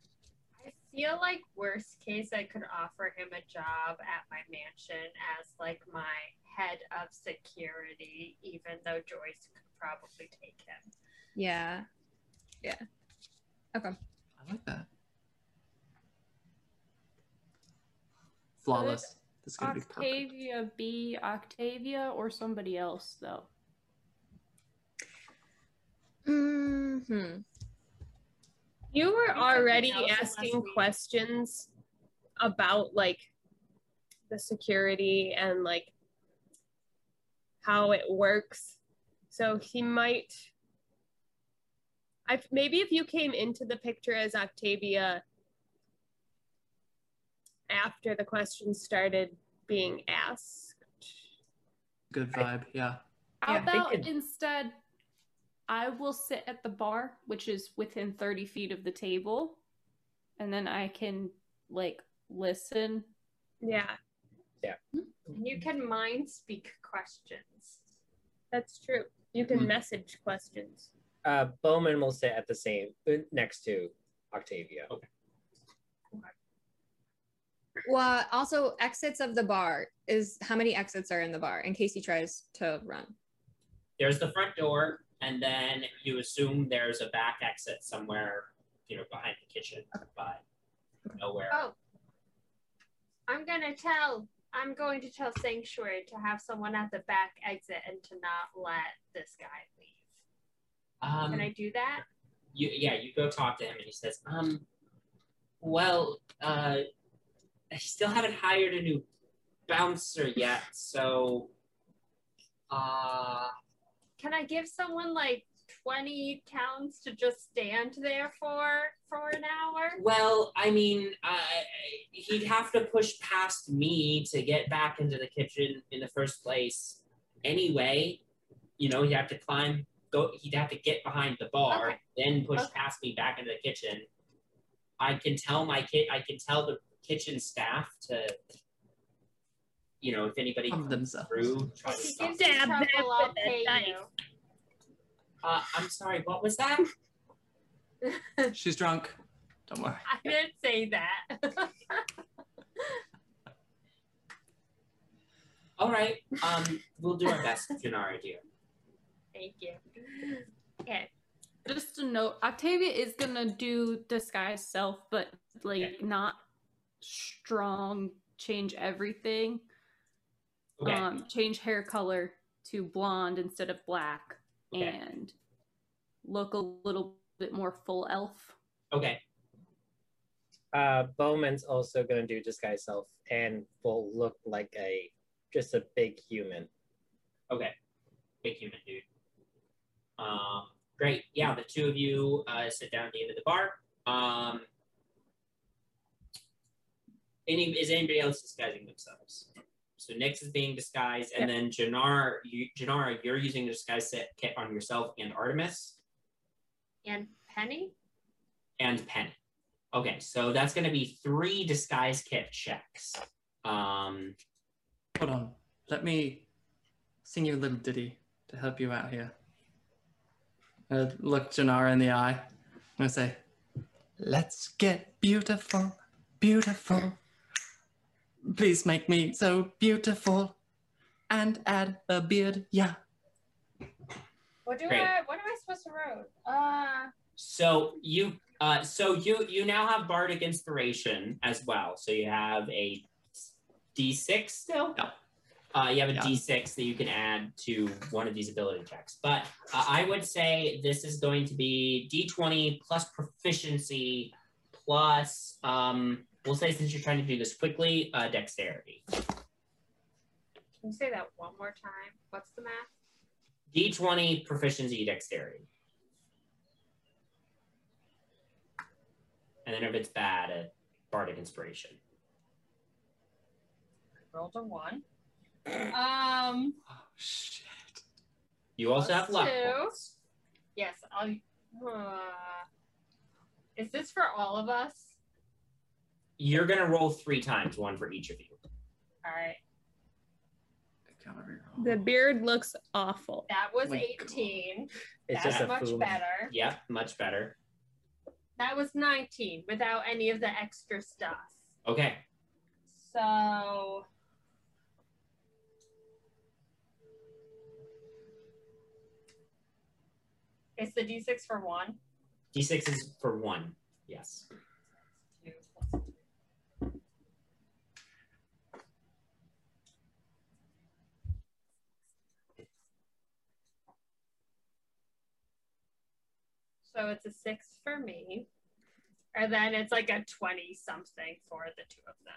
[SPEAKER 2] I feel like worst case I could offer him a job at my mansion as like my head of security, even though Joyce could probably take him.
[SPEAKER 6] Yeah. Yeah. Okay.
[SPEAKER 3] I like that. Flawless. This is gonna be perfect.
[SPEAKER 4] Octavia be Octavia or somebody else though.
[SPEAKER 6] Hmm
[SPEAKER 7] You were
[SPEAKER 2] Maybe
[SPEAKER 7] already
[SPEAKER 2] something else unless
[SPEAKER 7] asking questions about like the security and like how it works. So he might. I maybe if you came into the picture as Octavia after the questions started being asked.
[SPEAKER 3] Good vibe. Yeah.
[SPEAKER 4] How
[SPEAKER 5] Yeah,
[SPEAKER 4] about instead, I will sit at the bar, which is within 30 feet of the table, and then I can like listen.
[SPEAKER 7] Yeah, Yeah.
[SPEAKER 2] You can mind speak questions.
[SPEAKER 7] that's true. You can
[SPEAKER 3] Mhm.
[SPEAKER 7] message questions.
[SPEAKER 5] Uh, Bowman will sit at the same uh, next to Octavia.
[SPEAKER 6] Well, also exits of the bar is how many exits are in the bar in case he tries to run.
[SPEAKER 1] There's the front door, and then you assume there's a back exit somewhere, you know, behind the kitchen, but nowhere.
[SPEAKER 2] Oh, I'm gonna tell. I'm going to tell Sanctuary to have someone at the back exit and to not let this guy leave.
[SPEAKER 1] Um,
[SPEAKER 2] Can I do that?
[SPEAKER 1] you yeah, you go talk to him, and he says, um, well, uh, I still haven't hired a new bouncer yet, so, uh,
[SPEAKER 2] Can I give someone like 20 counts to just stand there for for an hour?
[SPEAKER 1] Well, I mean, uh, he'd have to push past me to get back into the kitchen in the first place. Anyway, you know, he'd have to climb, go. He'd have to get behind the bar,
[SPEAKER 2] Okay.
[SPEAKER 1] then push
[SPEAKER 2] Okay.
[SPEAKER 1] past me back into the kitchen. I can tell my kid. I can tell the kitchen staff to, you know, if anybody
[SPEAKER 3] Of
[SPEAKER 1] comes
[SPEAKER 3] themselves.
[SPEAKER 1] through, try to
[SPEAKER 2] If he
[SPEAKER 1] stop.
[SPEAKER 2] gives you
[SPEAKER 7] Stab
[SPEAKER 2] trouble,
[SPEAKER 7] that
[SPEAKER 2] I'll
[SPEAKER 7] with a
[SPEAKER 2] pay
[SPEAKER 7] knife.
[SPEAKER 2] you.
[SPEAKER 1] Uh, I'm sorry. What was that? [laughs]
[SPEAKER 3] She's drunk. Don't worry.
[SPEAKER 2] I didn't say that. [laughs]
[SPEAKER 1] All right. Um, we'll do our best, Janara, dear.
[SPEAKER 2] Thank you. Okay.
[SPEAKER 4] Just a note, Octavia is gonna do disguise self, but like
[SPEAKER 1] Okay.
[SPEAKER 4] not strong. Change everything.
[SPEAKER 1] Okay.
[SPEAKER 4] Um, change hair color to blonde instead of black,
[SPEAKER 1] Okay.
[SPEAKER 4] and look a little bit more full elf.
[SPEAKER 1] okay.
[SPEAKER 5] Uh, Bowman's also gonna do disguise self and will look like a just a big human.
[SPEAKER 1] Okay. Big human dude. Um, great. Yeah, the two of you uh, sit down at the end of the bar. Um, any is anybody else disguising themselves? So Nyx is being disguised, and then Jannar, you, Janara, you're using the disguise set kit on yourself and Artemis
[SPEAKER 2] And Penny?
[SPEAKER 1] and Penny. Okay, so that's going to be three disguise kit checks. Um,
[SPEAKER 3] Hold on. Let me sing you a little ditty to help you out here. Uh, look Janara in the eye. I'm say, "Let's get beautiful, beautiful. Please make me so beautiful, and add a beard, yeah."
[SPEAKER 2] What do
[SPEAKER 1] Great.
[SPEAKER 2] I what am I supposed to wrote? Uh
[SPEAKER 1] So you uh so you you now have bardic inspiration as well. So you have a D6 still?
[SPEAKER 3] Yeah.
[SPEAKER 1] Uh, you have a
[SPEAKER 3] Yeah.
[SPEAKER 1] D6 that you can add to one of these ability checks. But uh, I would say this is going to be D20 plus proficiency plus um we'll say since you're trying to do this quickly, uh dexterity.
[SPEAKER 2] can you say that one more time? What's the math?
[SPEAKER 1] D20 proficiency dexterity. And then if it's bad, a bardic inspiration.
[SPEAKER 2] Rolled a one. Um
[SPEAKER 3] Oh shit.
[SPEAKER 1] You also have luck
[SPEAKER 2] two.
[SPEAKER 1] points.
[SPEAKER 2] yes, I'll uh, is this for all of us?
[SPEAKER 1] You're gonna roll three times, one for each of you.
[SPEAKER 2] Alright.
[SPEAKER 7] The beard looks awful.
[SPEAKER 2] That was
[SPEAKER 3] My
[SPEAKER 2] 18.
[SPEAKER 5] It's
[SPEAKER 2] That's
[SPEAKER 5] just a
[SPEAKER 2] much
[SPEAKER 5] fool.
[SPEAKER 2] better.
[SPEAKER 1] Yep, much better.
[SPEAKER 2] That was 19 without any of the extra stuff.
[SPEAKER 1] Okay.
[SPEAKER 2] So it's the D6 for one.
[SPEAKER 1] D6 is for one. Yes.
[SPEAKER 2] So it's a six for me. And then it's like a 20 something for the two of them.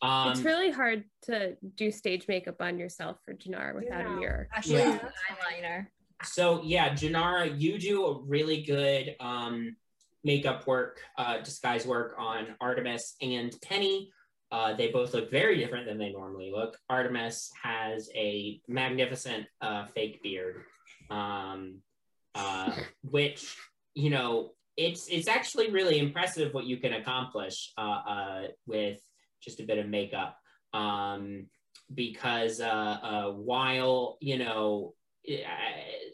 [SPEAKER 1] Um,
[SPEAKER 7] it's really hard to do stage makeup on yourself for Janara without a mirror.
[SPEAKER 6] Actually,
[SPEAKER 1] Yeah.
[SPEAKER 6] eyeliner.
[SPEAKER 1] So yeah, Janara, you do a really good um, makeup work, uh, disguise work on Artemis and Penny. Uh, they both look very different than they normally look. Artemis has a magnificent uh, fake beard, um, uh, which you know it's it's actually really impressive what you can accomplish uh, uh, with just a bit of makeup. Um, because uh, uh, while you know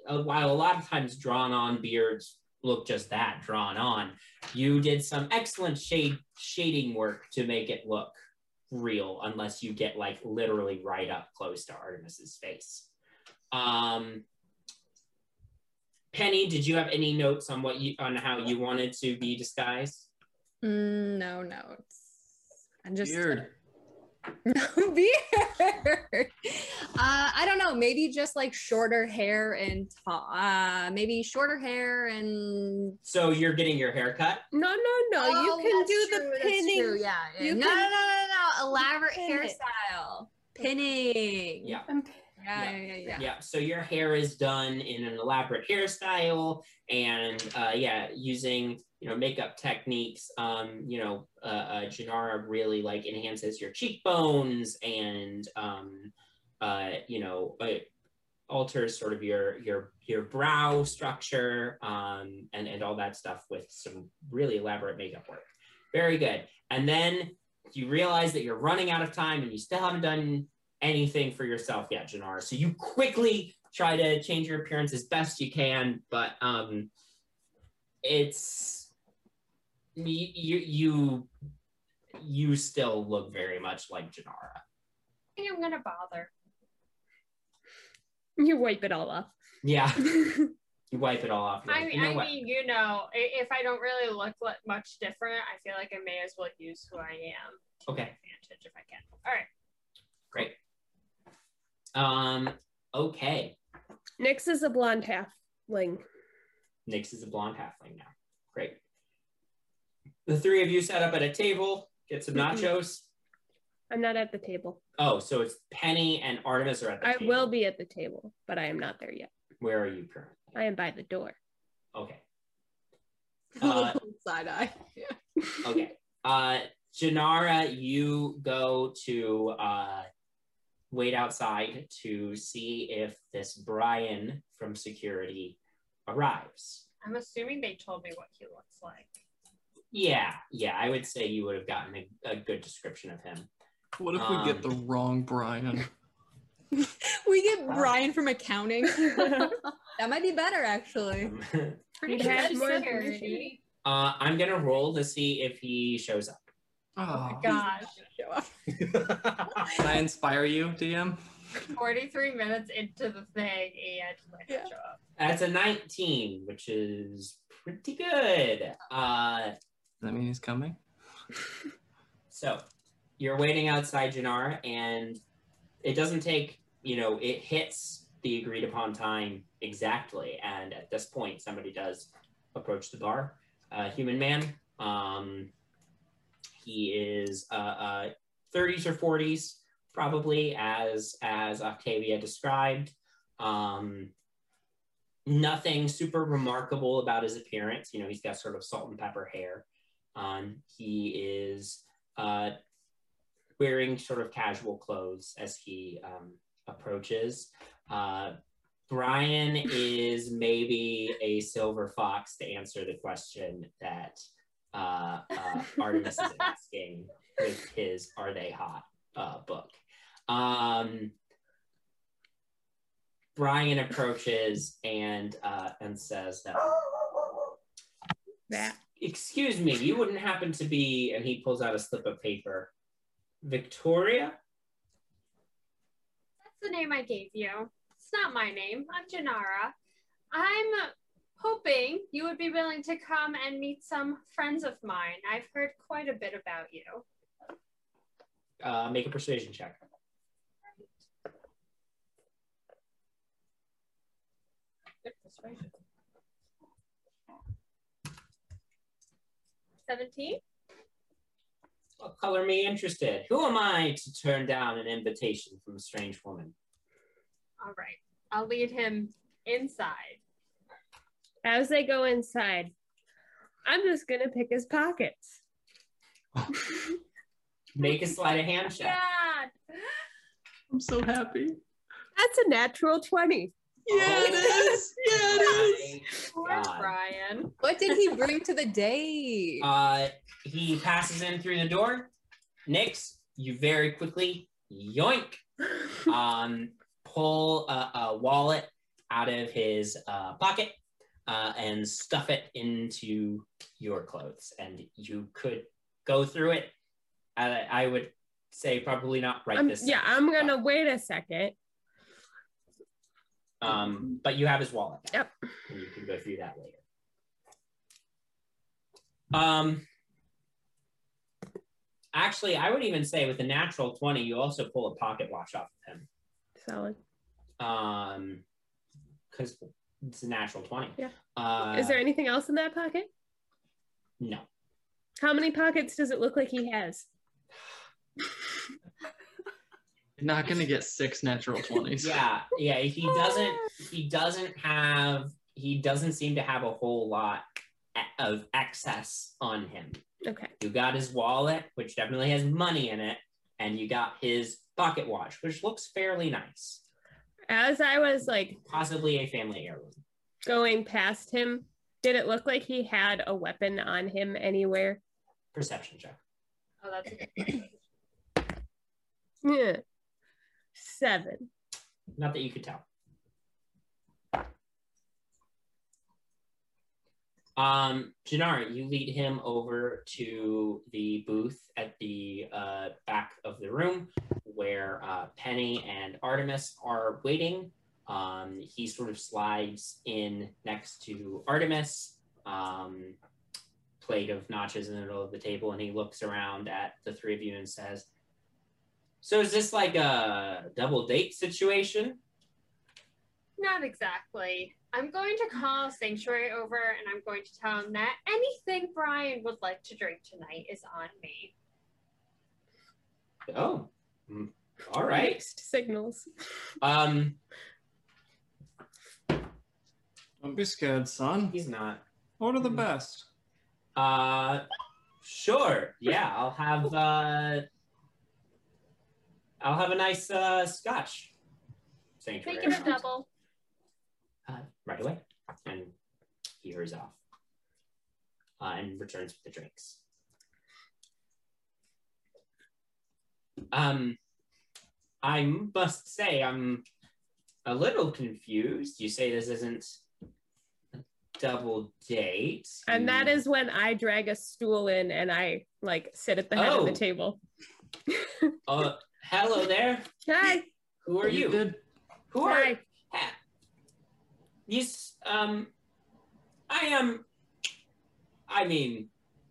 [SPEAKER 1] uh, while a lot of times drawn on beards look just that drawn on you did some excellent shade shading work to make it look real unless you get like literally right up close to artemis's face um penny did you have any notes on what you on how you wanted to be disguised
[SPEAKER 6] Mm, no notes. I'm just
[SPEAKER 3] Beard. [laughs]
[SPEAKER 6] no beard. Uh, I don't know. Maybe just like shorter hair and ta- uh, maybe shorter hair and.
[SPEAKER 1] so you're getting your hair cut
[SPEAKER 7] No, no, no.
[SPEAKER 6] Oh,
[SPEAKER 7] you can do
[SPEAKER 6] true,
[SPEAKER 7] the
[SPEAKER 6] that's
[SPEAKER 7] pinning.
[SPEAKER 6] true, Yeah. yeah.
[SPEAKER 7] You
[SPEAKER 6] no,
[SPEAKER 7] can-
[SPEAKER 6] no, no, no, no. Elaborate hairstyle. Pinning.
[SPEAKER 1] yeah
[SPEAKER 7] I'm-
[SPEAKER 6] Yeah.
[SPEAKER 1] Yeah.
[SPEAKER 6] Yeah. Yeah.
[SPEAKER 1] so your hair is done in an elaborate hairstyle and uh, yeah using you know makeup techniques um, you know uh, uh, janara really like enhances your cheekbones and um, uh, you know uh, alters sort of your your your brow structure um, and and all that stuff with some really elaborate makeup work very good and then you realize that you're running out of time and you still haven't done anything for yourself yet, Janara. So you quickly try to change your appearance as best you can, but um, it's you you you, you still look very much like Janara.
[SPEAKER 2] I think I'm gonna bother. [laughs]
[SPEAKER 7] You wipe it all off.
[SPEAKER 1] Yeah, [laughs] you wipe it all off. You're
[SPEAKER 2] I, mean,
[SPEAKER 1] you know
[SPEAKER 2] I mean, you know, if I don't really look li- much different, I feel like I may as well use who I am. to
[SPEAKER 1] Okay.
[SPEAKER 2] Advantage if I can. All right.
[SPEAKER 1] Great. Um. Okay.
[SPEAKER 7] Nyx is a blonde halfling.
[SPEAKER 1] Nyx is a blonde halfling now. Great. The three of you set up at a table. Get some
[SPEAKER 7] Mhm.
[SPEAKER 1] nachos.
[SPEAKER 7] I'm not at the table.
[SPEAKER 1] Oh, so it's Penny and Artemis are at the table.
[SPEAKER 7] I
[SPEAKER 1] table.
[SPEAKER 7] will be at the table, but I am not there yet.
[SPEAKER 1] Where are you currently?
[SPEAKER 7] I am by the door.
[SPEAKER 1] Okay. [laughs]
[SPEAKER 6] A
[SPEAKER 1] Uh,
[SPEAKER 6] side eye.
[SPEAKER 1] Okay. Uh, Janara, you go to uh, wait outside to see if this Brian from security arrives.
[SPEAKER 2] I'm assuming they told me what he looks like.
[SPEAKER 1] Yeah, yeah, I would say you would have gotten a, a good description of him.
[SPEAKER 3] What if we
[SPEAKER 1] Um,
[SPEAKER 3] get the wrong Brian? [laughs]
[SPEAKER 6] we get Brian from accounting. [laughs] that might be better, actually. [laughs]
[SPEAKER 2] Pretty
[SPEAKER 7] You'd
[SPEAKER 2] sure
[SPEAKER 7] more
[SPEAKER 2] security.
[SPEAKER 1] uh, I'm gonna roll to see if he shows up.
[SPEAKER 3] Oh,
[SPEAKER 2] Gosh,
[SPEAKER 6] Show up. [laughs]
[SPEAKER 3] can I inspire you, DM?
[SPEAKER 2] 43 minutes into the thing and like
[SPEAKER 6] Yeah.
[SPEAKER 2] show up.
[SPEAKER 1] That's a 19, which is pretty good. Uh,
[SPEAKER 3] Does that mean he's coming?
[SPEAKER 1] So you're waiting outside Janara, and it doesn't take, you know, it hits the agreed upon time exactly. And at this point, somebody does approach the bar. Uh, human man. Um, he is uh, uh, 30s or 40s, probably, as as Octavia described. Um, nothing super remarkable about his appearance. You know, he's got sort of salt and pepper hair. Um, he is uh, wearing sort of casual clothes as he um, approaches. Uh, Brian is maybe a silver fox to answer the question that uh, uh, Artemis is asking with his "Are They Hot?" uh, book. Um, Brian approaches and uh, and says that
[SPEAKER 7] That.
[SPEAKER 1] excuse me, you wouldn't happen to be, and he pulls out a slip of paper, Victoria?
[SPEAKER 2] That's the name I gave you. It's not my name. I'm Janara. I'm hoping you would be willing to come and meet some friends of mine. I've heard quite a bit about you.
[SPEAKER 1] Uh, make a persuasion check.
[SPEAKER 2] Good persuasion. 17?
[SPEAKER 1] Well, color me interested. Who am I to turn down an invitation from a strange woman?
[SPEAKER 2] All right. I'll lead him inside.
[SPEAKER 7] As they go inside, I'm just gonna pick his pockets. [laughs]
[SPEAKER 1] Make a sleight of hand check.
[SPEAKER 2] God.
[SPEAKER 3] I'm so happy.
[SPEAKER 7] That's a natural 20.
[SPEAKER 3] Yeah, it is. Yeah, it is. [laughs]
[SPEAKER 1] My
[SPEAKER 2] Poor Brian.
[SPEAKER 6] What did he bring to the day?
[SPEAKER 1] Uh, he passes in through the door. Nyx, you very quickly yoink, [laughs] um, pull a, a wallet out of his uh, pocket uh, and stuff it into your clothes, and you could go through it. I, I would say probably not right
[SPEAKER 7] I'm-
[SPEAKER 1] this.
[SPEAKER 7] yeah,
[SPEAKER 1] second,
[SPEAKER 7] I'm gonna wait a second.
[SPEAKER 1] but, um, but you have his wallet. now,
[SPEAKER 7] Yep.
[SPEAKER 1] And you can go through that later. Um, actually, I would even say with a natural 20, you also pull a pocket watch off of him.
[SPEAKER 7] Solid.
[SPEAKER 1] Um, because it's a natural 20.
[SPEAKER 7] Yeah.
[SPEAKER 1] Uh,
[SPEAKER 7] Is there anything else in that pocket?
[SPEAKER 1] no.
[SPEAKER 7] How many pockets does it look like he has?
[SPEAKER 3] You're not gonna get six natural twenties.
[SPEAKER 1] Yeah, yeah. He doesn't. He doesn't have. He doesn't seem to have a whole lot of excess on him.
[SPEAKER 7] Okay.
[SPEAKER 1] You got his wallet, which definitely has money in it, and you got his pocket watch, which looks fairly nice.
[SPEAKER 7] As I was like
[SPEAKER 1] Possibly a family heirloom.
[SPEAKER 7] going past him, did it look like he had a weapon on him anywhere?
[SPEAKER 1] Perception check.
[SPEAKER 2] Oh, that's a [clears throat]
[SPEAKER 7] Yeah. Seven.
[SPEAKER 1] Not that you could tell. Um, Janara, you lead him over to the booth at the uh, back of the room where uh, Penny and Artemis are waiting. Um, he sort of slides in next to Artemis, um, plate of notches in the middle of the table, and he looks around at the three of you and says, So is this like a double date situation?
[SPEAKER 2] Not exactly. I'm going to call Sanctuary over and I'm going to tell him that anything Brian would like to drink tonight is on me.
[SPEAKER 1] Oh, all right.
[SPEAKER 7] Mixed signals.
[SPEAKER 1] Um,
[SPEAKER 3] Don't be scared, son.
[SPEAKER 1] he's not.
[SPEAKER 3] Order the best.
[SPEAKER 1] Uh, sure. Yeah, I'll have. Uh, I'll have a nice uh, scotch. Sanctuary.
[SPEAKER 2] Make it a double.
[SPEAKER 1] Uh, right away, and he hurries off. Uh, and returns with the drinks. Um, I must say I'm a little confused. You say this isn't a double date.
[SPEAKER 7] And that is when I drag a stool in and I like sit at the head of
[SPEAKER 1] Oh.
[SPEAKER 7] the table. [laughs]
[SPEAKER 1] Uh, hello there.
[SPEAKER 7] Hi.
[SPEAKER 1] Who are you?
[SPEAKER 3] Good.
[SPEAKER 1] Who are
[SPEAKER 7] Hi.
[SPEAKER 1] Ha- Yes, um, I am. I mean,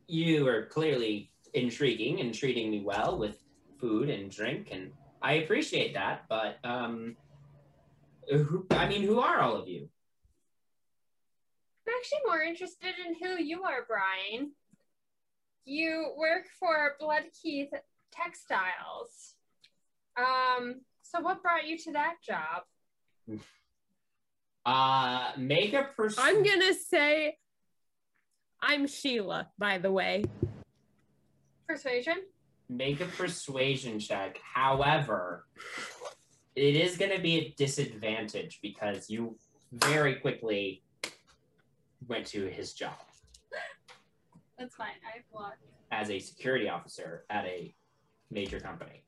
[SPEAKER 1] you are clearly intriguing and treating me well with food and drink, and I appreciate that. But um, who, I mean, who are all of you?
[SPEAKER 2] I'm actually more interested in who you are, Brian. You work for Bloodkeith Textiles. Um, so what brought you to that job? [laughs]
[SPEAKER 1] Uh, make a person.
[SPEAKER 7] I'm gonna say I'm Sheila, by the way.
[SPEAKER 2] Persuasion?
[SPEAKER 1] Make a persuasion check. However, it is going to be a disadvantage because you very quickly went to his job
[SPEAKER 2] That's fine. I have luck.
[SPEAKER 1] as a security officer at a major company.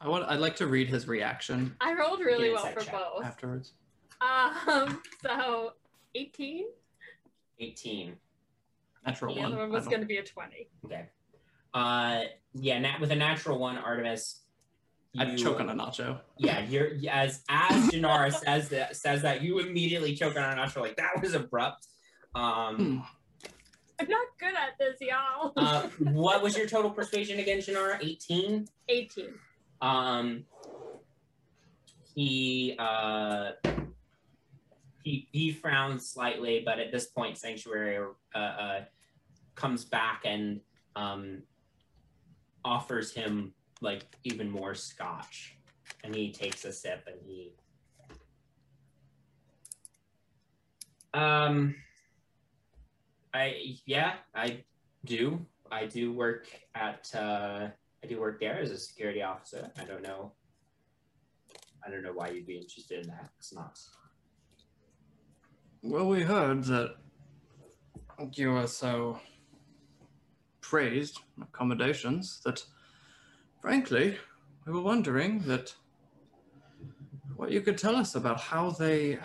[SPEAKER 3] I want. I'd like to read his reaction
[SPEAKER 2] I rolled really well
[SPEAKER 1] inside
[SPEAKER 2] for
[SPEAKER 1] check
[SPEAKER 2] both.
[SPEAKER 3] afterwards.
[SPEAKER 2] Um, [laughs] so 18.
[SPEAKER 1] 18.
[SPEAKER 3] Natural
[SPEAKER 2] The
[SPEAKER 3] one.
[SPEAKER 2] other one
[SPEAKER 3] I
[SPEAKER 2] was
[SPEAKER 3] don't-
[SPEAKER 2] going to be a 20.
[SPEAKER 1] Okay. Uh, yeah, nat- with a natural one, Artemis.
[SPEAKER 3] I'd
[SPEAKER 1] you-
[SPEAKER 3] choke on a nacho.
[SPEAKER 1] Yeah, you're as as Janara says that says that you immediately choke on a nacho like that was abrupt. Um,
[SPEAKER 3] Hmm.
[SPEAKER 2] I'm not good at this, y'all.
[SPEAKER 1] uh, what was your total persuasion again, Janara? 18?
[SPEAKER 2] 18.
[SPEAKER 1] Um, he uh, he he frowns slightly, but at this point, Sanctuary uh, uh, comes back and um, offers him like even more scotch, and he takes a sip and he. Um. I yeah I do I do work at uh, I do work there as a security officer. I don't know. I don't know why you'd be interested in that. It's not.
[SPEAKER 3] Well, we heard that you were so praised accommodations that, frankly, we were wondering that what you could tell us about how they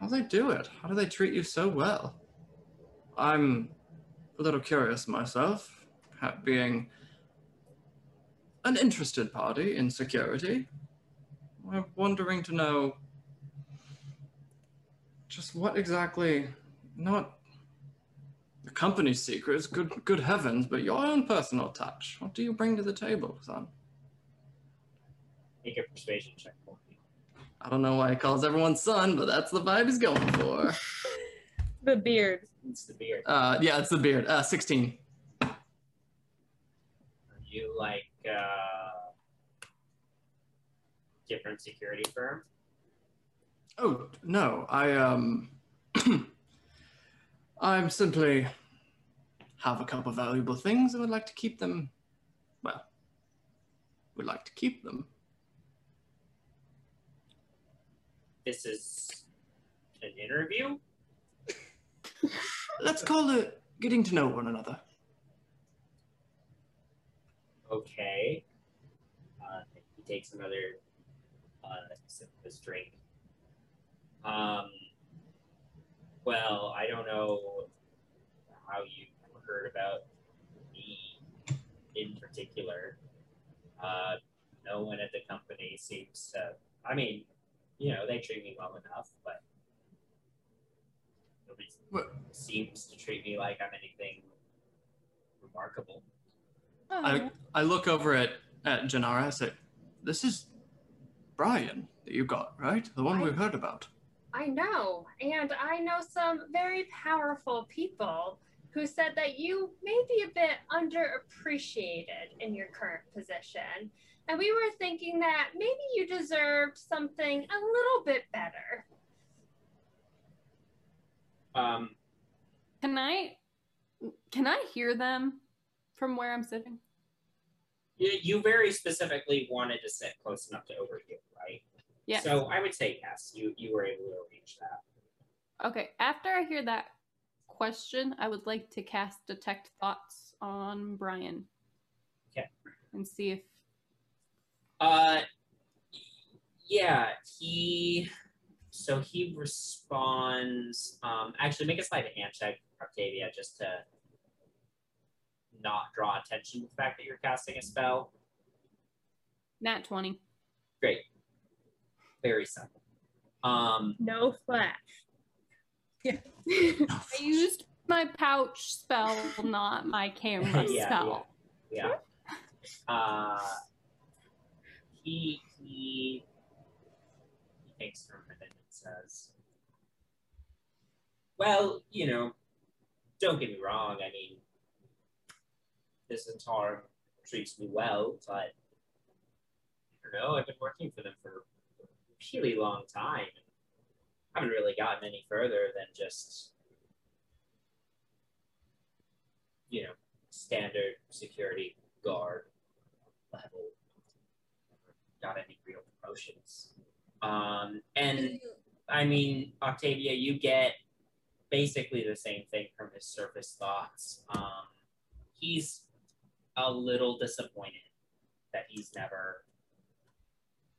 [SPEAKER 3] how they do it. How do they treat you so well? I'm a little curious myself, being an interested party in security. I'm wondering to know just what exactly, not the company's secrets, good, good heavens, but your own personal touch. What do you bring to the table, son?
[SPEAKER 1] Make a persuasion check for me.
[SPEAKER 3] I don't know why he calls everyone son, but that's the vibe he's going for. [laughs]
[SPEAKER 7] The beard.
[SPEAKER 1] It's the beard.
[SPEAKER 3] Uh, yeah, it's the beard. Uh, 16.
[SPEAKER 1] Are you like uh, different security firm?
[SPEAKER 3] Oh, no, I, um, [clears throat] I'm simply have a couple valuable things and would like to keep them, well, would like to keep them.
[SPEAKER 1] This is an interview. [laughs]
[SPEAKER 3] Let's call it getting to know one another.
[SPEAKER 1] Okay. Uh, he takes another uh, sip of his drink. Um. Well, I don't know how you heard about me in particular. Uh, no one at the company seems to. I mean, you know, they treat me well enough, but nobody
[SPEAKER 3] What?
[SPEAKER 1] seems to treat me like I'm anything remarkable.
[SPEAKER 3] I, I look over at, at Janara. I say, This is Brian that you got, right? The one
[SPEAKER 2] I-
[SPEAKER 3] we've heard about.
[SPEAKER 2] I know, and I know some very powerful people who said that you may be a bit underappreciated in your current position. And we were thinking that maybe you deserved something a little bit better.
[SPEAKER 1] Um,
[SPEAKER 4] Can I can I hear them from where I'm sitting?
[SPEAKER 1] you, you very specifically wanted to sit close enough to overhear, right?
[SPEAKER 4] Yes.
[SPEAKER 1] So I would say yes. You you were able to arrange that.
[SPEAKER 4] Okay, after I hear that question, I would like to cast Detect Thoughts on Brian.
[SPEAKER 1] Okay.
[SPEAKER 4] And see if.
[SPEAKER 1] Uh, yeah, he. So he responds. Um, actually, make a sleight of hand check, Octavia, just to not draw attention to the fact that you're casting a spell.
[SPEAKER 4] Nat 20.
[SPEAKER 1] Great. Very simple. Um,
[SPEAKER 7] No flash. [laughs] Yeah.
[SPEAKER 4] I used my pouch spell, not my camera [laughs]
[SPEAKER 1] Yeah,
[SPEAKER 4] spell.
[SPEAKER 1] yeah. Uh, he he he thinks for a minute and says, "Well, you know, don't get me wrong. I mean, this Centaur treats me well, but I don't know. I've been working for them for a really long time. And haven't really gotten any further than just." You know, standard security guard level. Got any real promotions? Um, and I mean, Octavia, you get basically the same thing from his surface thoughts. Um, he's a little disappointed that he's never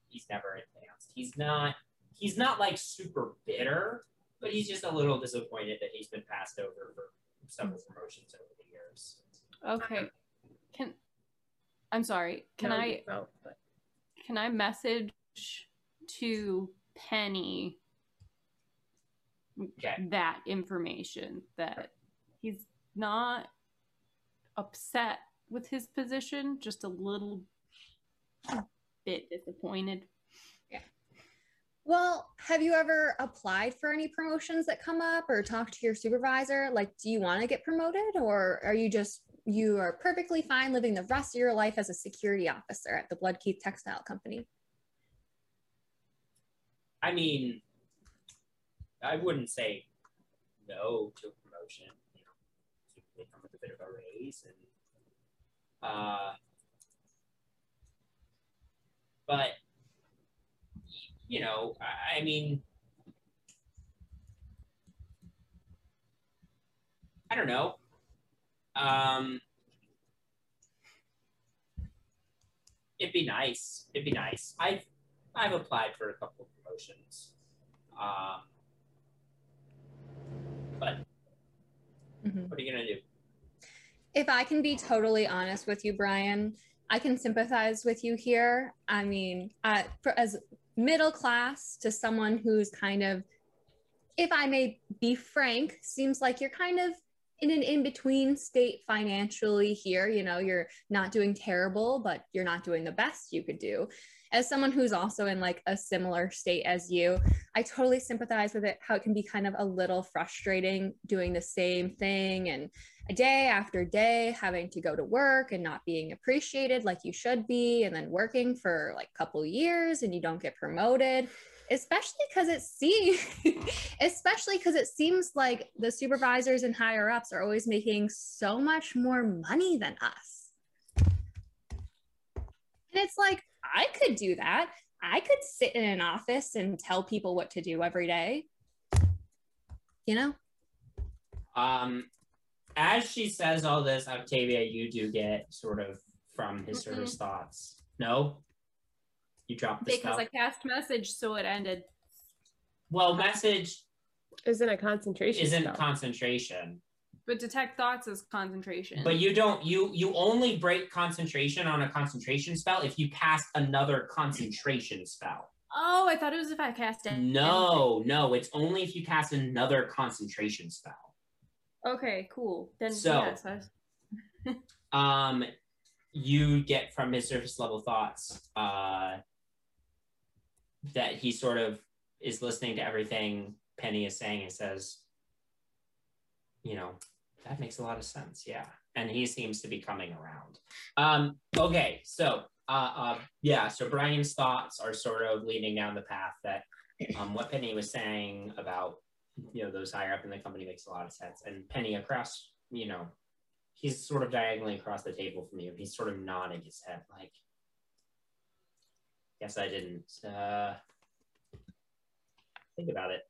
[SPEAKER 1] he's never advanced. He's not he's not like super bitter, but he's just a little disappointed that he's been passed over for several promotions over the years.
[SPEAKER 4] Okay. Can. I'm sorry. Can
[SPEAKER 7] No,
[SPEAKER 4] I
[SPEAKER 7] you but-
[SPEAKER 4] can I message to Penny
[SPEAKER 1] Okay.
[SPEAKER 4] that information that he's not upset with his position, just a little bit disappointed.
[SPEAKER 6] Well, have you ever applied for any promotions that come up or talked to your supervisor? Like, do you want to get promoted or are you just you are perfectly fine living the rest of your life as a security officer at the Bloodkeith Textile Company.
[SPEAKER 1] I mean, I wouldn't say no to a promotion. You know, they come with a bit of a raise, and uh, but you know, I, I mean, I don't know. Um, it'd be nice. It'd be nice. I've I've applied for a couple of promotions. Um, but
[SPEAKER 6] Mhm.
[SPEAKER 1] what are you gonna do?
[SPEAKER 6] If I can be totally honest with you, Brian, I can sympathize with you here. I mean, uh, for, as middle class to someone who's kind of, if I may be frank, seems like you're kind of in an in between state financially here. You know, you're not doing terrible, but you're not doing the best you could do. As someone who's also in like a similar state as you, I totally sympathize with it, how it can be kind of a little frustrating doing the same thing and a day after day having to go to work and not being appreciated like you should be and then working for like a couple years and you don't get promoted especially because it seems [laughs] especially because it seems like the supervisors and higher ups are always making so much more money than us. And it's like i could do that i could sit in an office and tell people what to do every day you know
[SPEAKER 1] Um, as she says all this, Octavia, you do get sort of from Hysterica's thoughts. No, you dropped the
[SPEAKER 4] Because
[SPEAKER 1] spell.
[SPEAKER 4] I cast message, so it ended.
[SPEAKER 1] well, message
[SPEAKER 7] Isn't a concentration.
[SPEAKER 1] isn't
[SPEAKER 7] spell.
[SPEAKER 1] concentration,
[SPEAKER 4] But detect thoughts is concentration.
[SPEAKER 1] but you don't. You you only break concentration on a concentration spell if you cast another concentration spell.
[SPEAKER 4] oh, I thought it was if I cast it.
[SPEAKER 1] No, no, it's only if you cast another concentration spell.
[SPEAKER 4] Okay, cool. Then
[SPEAKER 1] So-
[SPEAKER 4] yes, was- [laughs]
[SPEAKER 1] um you get from his surface level thoughts uh that he sort of is listening to everything penny is saying and says you know that makes a lot of sense yeah. And he seems to be coming around. Um okay so uh, uh yeah so brian's thoughts are sort of leading down the path that um what penny was saying about you know those higher up in the company makes a lot of sense. And penny across you know he's sort of diagonally across the table from you. He's sort of nodding his head like guess i didn't uh think about it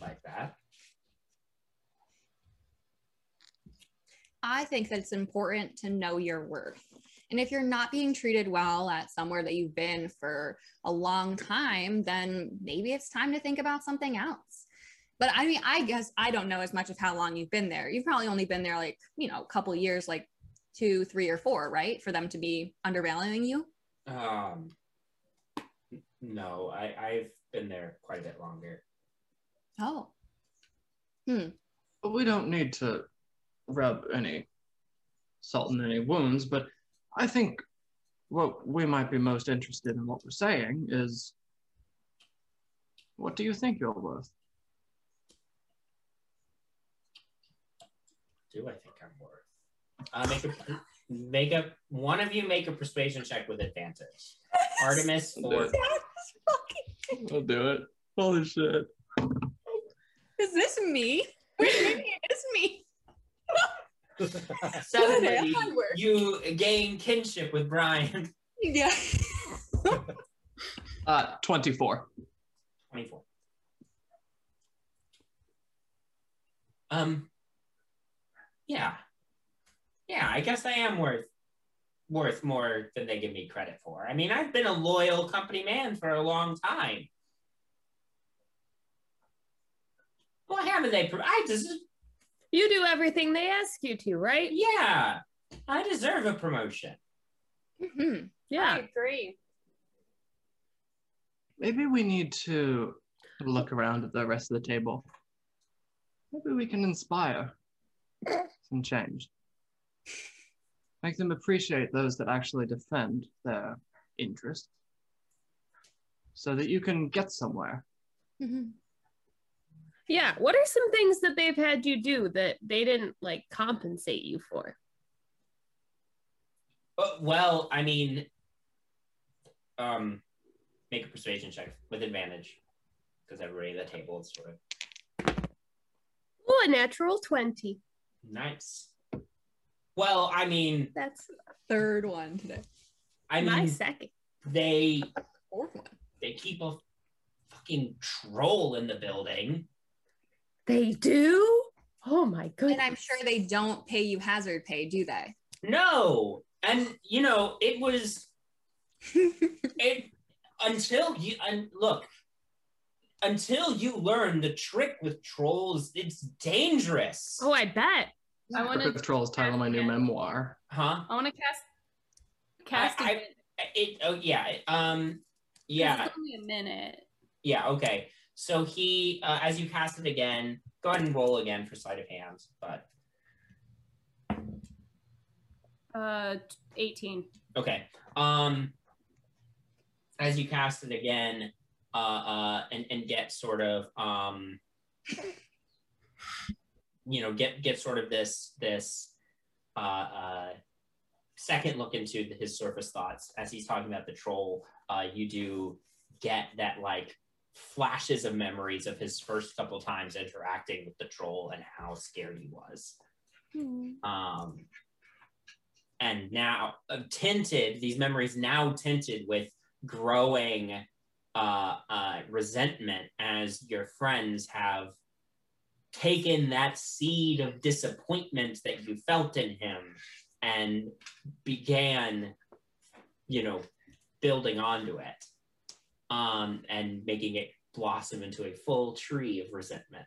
[SPEAKER 1] like that
[SPEAKER 6] I think that it's important to know your worth. And if you're not being treated well at somewhere that you've been for a long time, then maybe it's time to think about something else. But I mean, I guess I don't know as much of how long you've been there. You've probably only been there like, you know, a couple years, like two, three, or four, right? For them to be undervaluing you.
[SPEAKER 1] um no i i've been there quite a bit longer
[SPEAKER 6] Oh, Hmm.
[SPEAKER 3] But we don't need to rub any salt in any wounds, but I think what we might be most interested in what we're saying is what do you think you're worth?
[SPEAKER 1] do i think i'm worth uh make a make a one of you make a persuasion check with advantage artemis or
[SPEAKER 3] I'll do it. Holy shit.
[SPEAKER 6] is this me? Wait, Maybe it is me.
[SPEAKER 1] Suddenly
[SPEAKER 6] Good, work.
[SPEAKER 1] you gain kinship with brian
[SPEAKER 6] Yeah. [laughs]
[SPEAKER 3] Uh, 24.
[SPEAKER 1] 24. Um yeah. Yeah, I guess I am worth worth more than they give me credit for. I mean, I've been a loyal company man for a long time. What haven't they pro- I just
[SPEAKER 7] You do everything they ask you to, right?
[SPEAKER 1] yeah. I deserve a promotion.
[SPEAKER 6] Mhm.
[SPEAKER 7] Yeah.
[SPEAKER 2] I agree.
[SPEAKER 3] Maybe we need to look around at the rest of the table. Maybe we can inspire some change. Make them appreciate those that actually defend their interests so that you can get somewhere.
[SPEAKER 6] Mhm.
[SPEAKER 7] Yeah. What are some things that they've had you do that they didn't like compensate you for?
[SPEAKER 1] Uh, well, I mean, um, make a persuasion check with advantage because everybody at the table is sort of
[SPEAKER 7] Oh, a natural 20.
[SPEAKER 1] nice. Well, I mean,
[SPEAKER 7] That's
[SPEAKER 6] Third one today.
[SPEAKER 1] I mean, my
[SPEAKER 7] second.
[SPEAKER 1] they
[SPEAKER 6] Fourth one.
[SPEAKER 1] they keep a fucking troll in the building.
[SPEAKER 7] They do? Oh my goodness. And.
[SPEAKER 6] I'm sure they don't pay you hazard pay, do they?
[SPEAKER 1] No, and you know it was [laughs] it until you and look until you learn the trick with trolls it's dangerous
[SPEAKER 7] Oh, I bet.
[SPEAKER 4] I want to.
[SPEAKER 3] Perfect Trolls title of my new
[SPEAKER 4] Yeah.
[SPEAKER 3] memoir.
[SPEAKER 1] huh
[SPEAKER 4] I want to cast. Cast.
[SPEAKER 1] I-
[SPEAKER 4] it.
[SPEAKER 1] it oh yeah um yeah
[SPEAKER 4] It's only a minute.
[SPEAKER 1] yeah okay so he uh, as you cast it again go ahead and roll again for sleight of hand but
[SPEAKER 4] Uh, eighteen.
[SPEAKER 1] Okay. Um as you cast it again, uh uh and, and get sort of um you know, get get sort of this this uh uh second look into the, his surface thoughts as he's talking about the troll, uh you do get that like flashes of memories of his first couple times interacting with the troll and how scared he was. Um, and now uh, tinted these memories now tinted with growing uh, uh, resentment as your friends have taken that seed of disappointment that you felt in him and began you know building onto it um, and making it blossom into a full tree of resentment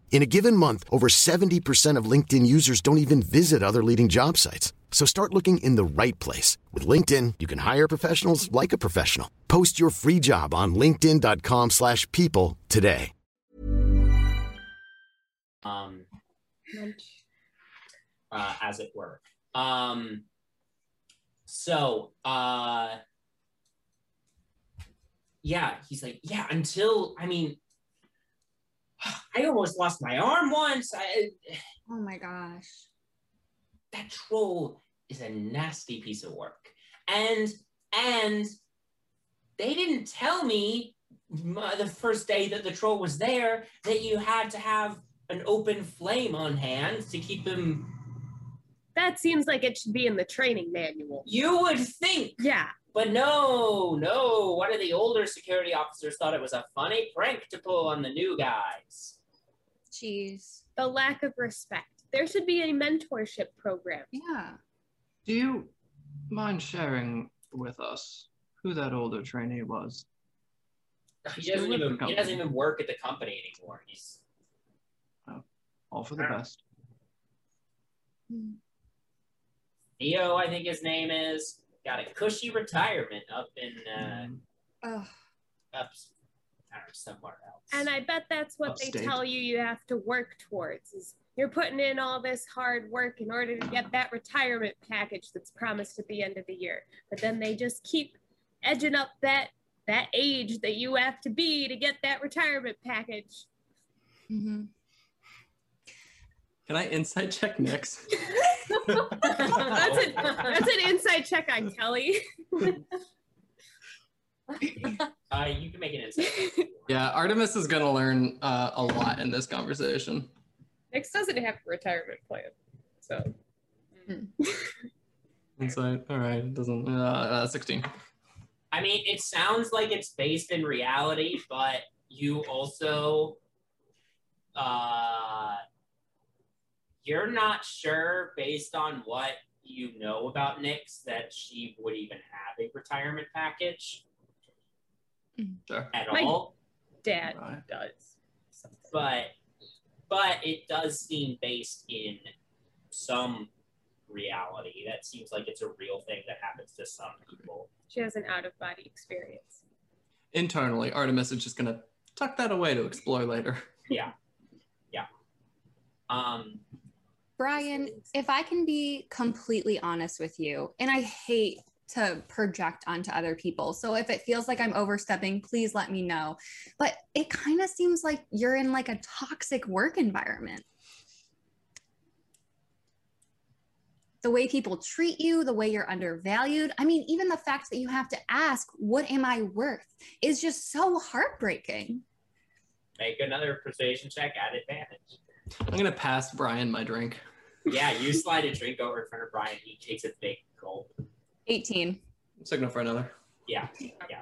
[SPEAKER 8] In a given month, over 70% of LinkedIn users don't even visit other leading job sites. So start looking in the right place. With LinkedIn, you can hire professionals like a professional. Post your free job on linkedin.com slash people today.
[SPEAKER 1] um, uh, as it were. Um, so, uh, yeah, he's like, yeah, until, I mean, [sighs] I almost lost my arm once. I,
[SPEAKER 6] Oh my gosh.
[SPEAKER 1] that troll is a nasty piece of work. And, and they didn't tell me the first day that the troll was there that you had to have an open flame on hand to keep him
[SPEAKER 7] That seems like it should be in the training manual.
[SPEAKER 1] You would think,
[SPEAKER 7] Yeah.
[SPEAKER 1] But no, no. One of the older security officers thought it was a funny prank to pull on the new guys.
[SPEAKER 6] Jeez.
[SPEAKER 7] The lack of respect. There should be a mentorship program.
[SPEAKER 6] Yeah.
[SPEAKER 3] Do you mind sharing with us who that older trainee was?
[SPEAKER 1] He
[SPEAKER 3] Still
[SPEAKER 1] doesn't even he doesn't even work at the company anymore. He's oh,
[SPEAKER 3] All for the best.
[SPEAKER 1] Theo, I think his name is. Got a cushy retirement up in uh,
[SPEAKER 6] Ugh.
[SPEAKER 1] up know, somewhere else.
[SPEAKER 7] And I bet that's what they tell you you have to work towards is you're putting in all this hard work in order to get that retirement package that's promised at the end of the year. But then they just keep edging up that that age that you have to be to get that retirement package.
[SPEAKER 6] Mhm.
[SPEAKER 3] Can I insight check Nyx? [laughs]
[SPEAKER 7] that's, an, that's an inside check on Kelly. [laughs]
[SPEAKER 1] uh, you can make an insight.
[SPEAKER 3] yeah, Artemis is gonna learn uh, a lot in this conversation.
[SPEAKER 7] Nyx doesn't have a retirement plan. So [laughs]
[SPEAKER 3] Insight. All right. It doesn't. Uh, uh, Sixteen.
[SPEAKER 1] I mean, it sounds like it's based in reality, but you also, uh, you're not sure based on what you know about Nyx that she would even have a retirement package
[SPEAKER 3] Sure.
[SPEAKER 1] at
[SPEAKER 7] My-
[SPEAKER 1] all.
[SPEAKER 7] Dad
[SPEAKER 3] Right.
[SPEAKER 7] does.
[SPEAKER 1] but but it does seem based in some reality. That seems like it's a real thing that happens to some people.
[SPEAKER 7] She has an out of body experience.
[SPEAKER 3] Internally, Artemis is just gonna tuck that away to explore later.
[SPEAKER 1] Yeah. Yeah. Um
[SPEAKER 6] Brian, if I can be completely honest with you, and I hate to project onto other people. So if it feels like I'm overstepping, please let me know. But it kind of seems like you're in like a toxic work environment. The way people treat you, the way you're undervalued. I mean, even the fact that you have to ask, what am I worth, is just so heartbreaking.
[SPEAKER 1] make another persuasion check at advantage.
[SPEAKER 3] I'm gonna pass Brian my drink.
[SPEAKER 1] Yeah, you slide a drink over in front of Brian. He takes a big gulp.
[SPEAKER 6] 18.
[SPEAKER 3] Signal for another.
[SPEAKER 1] Yeah, yeah.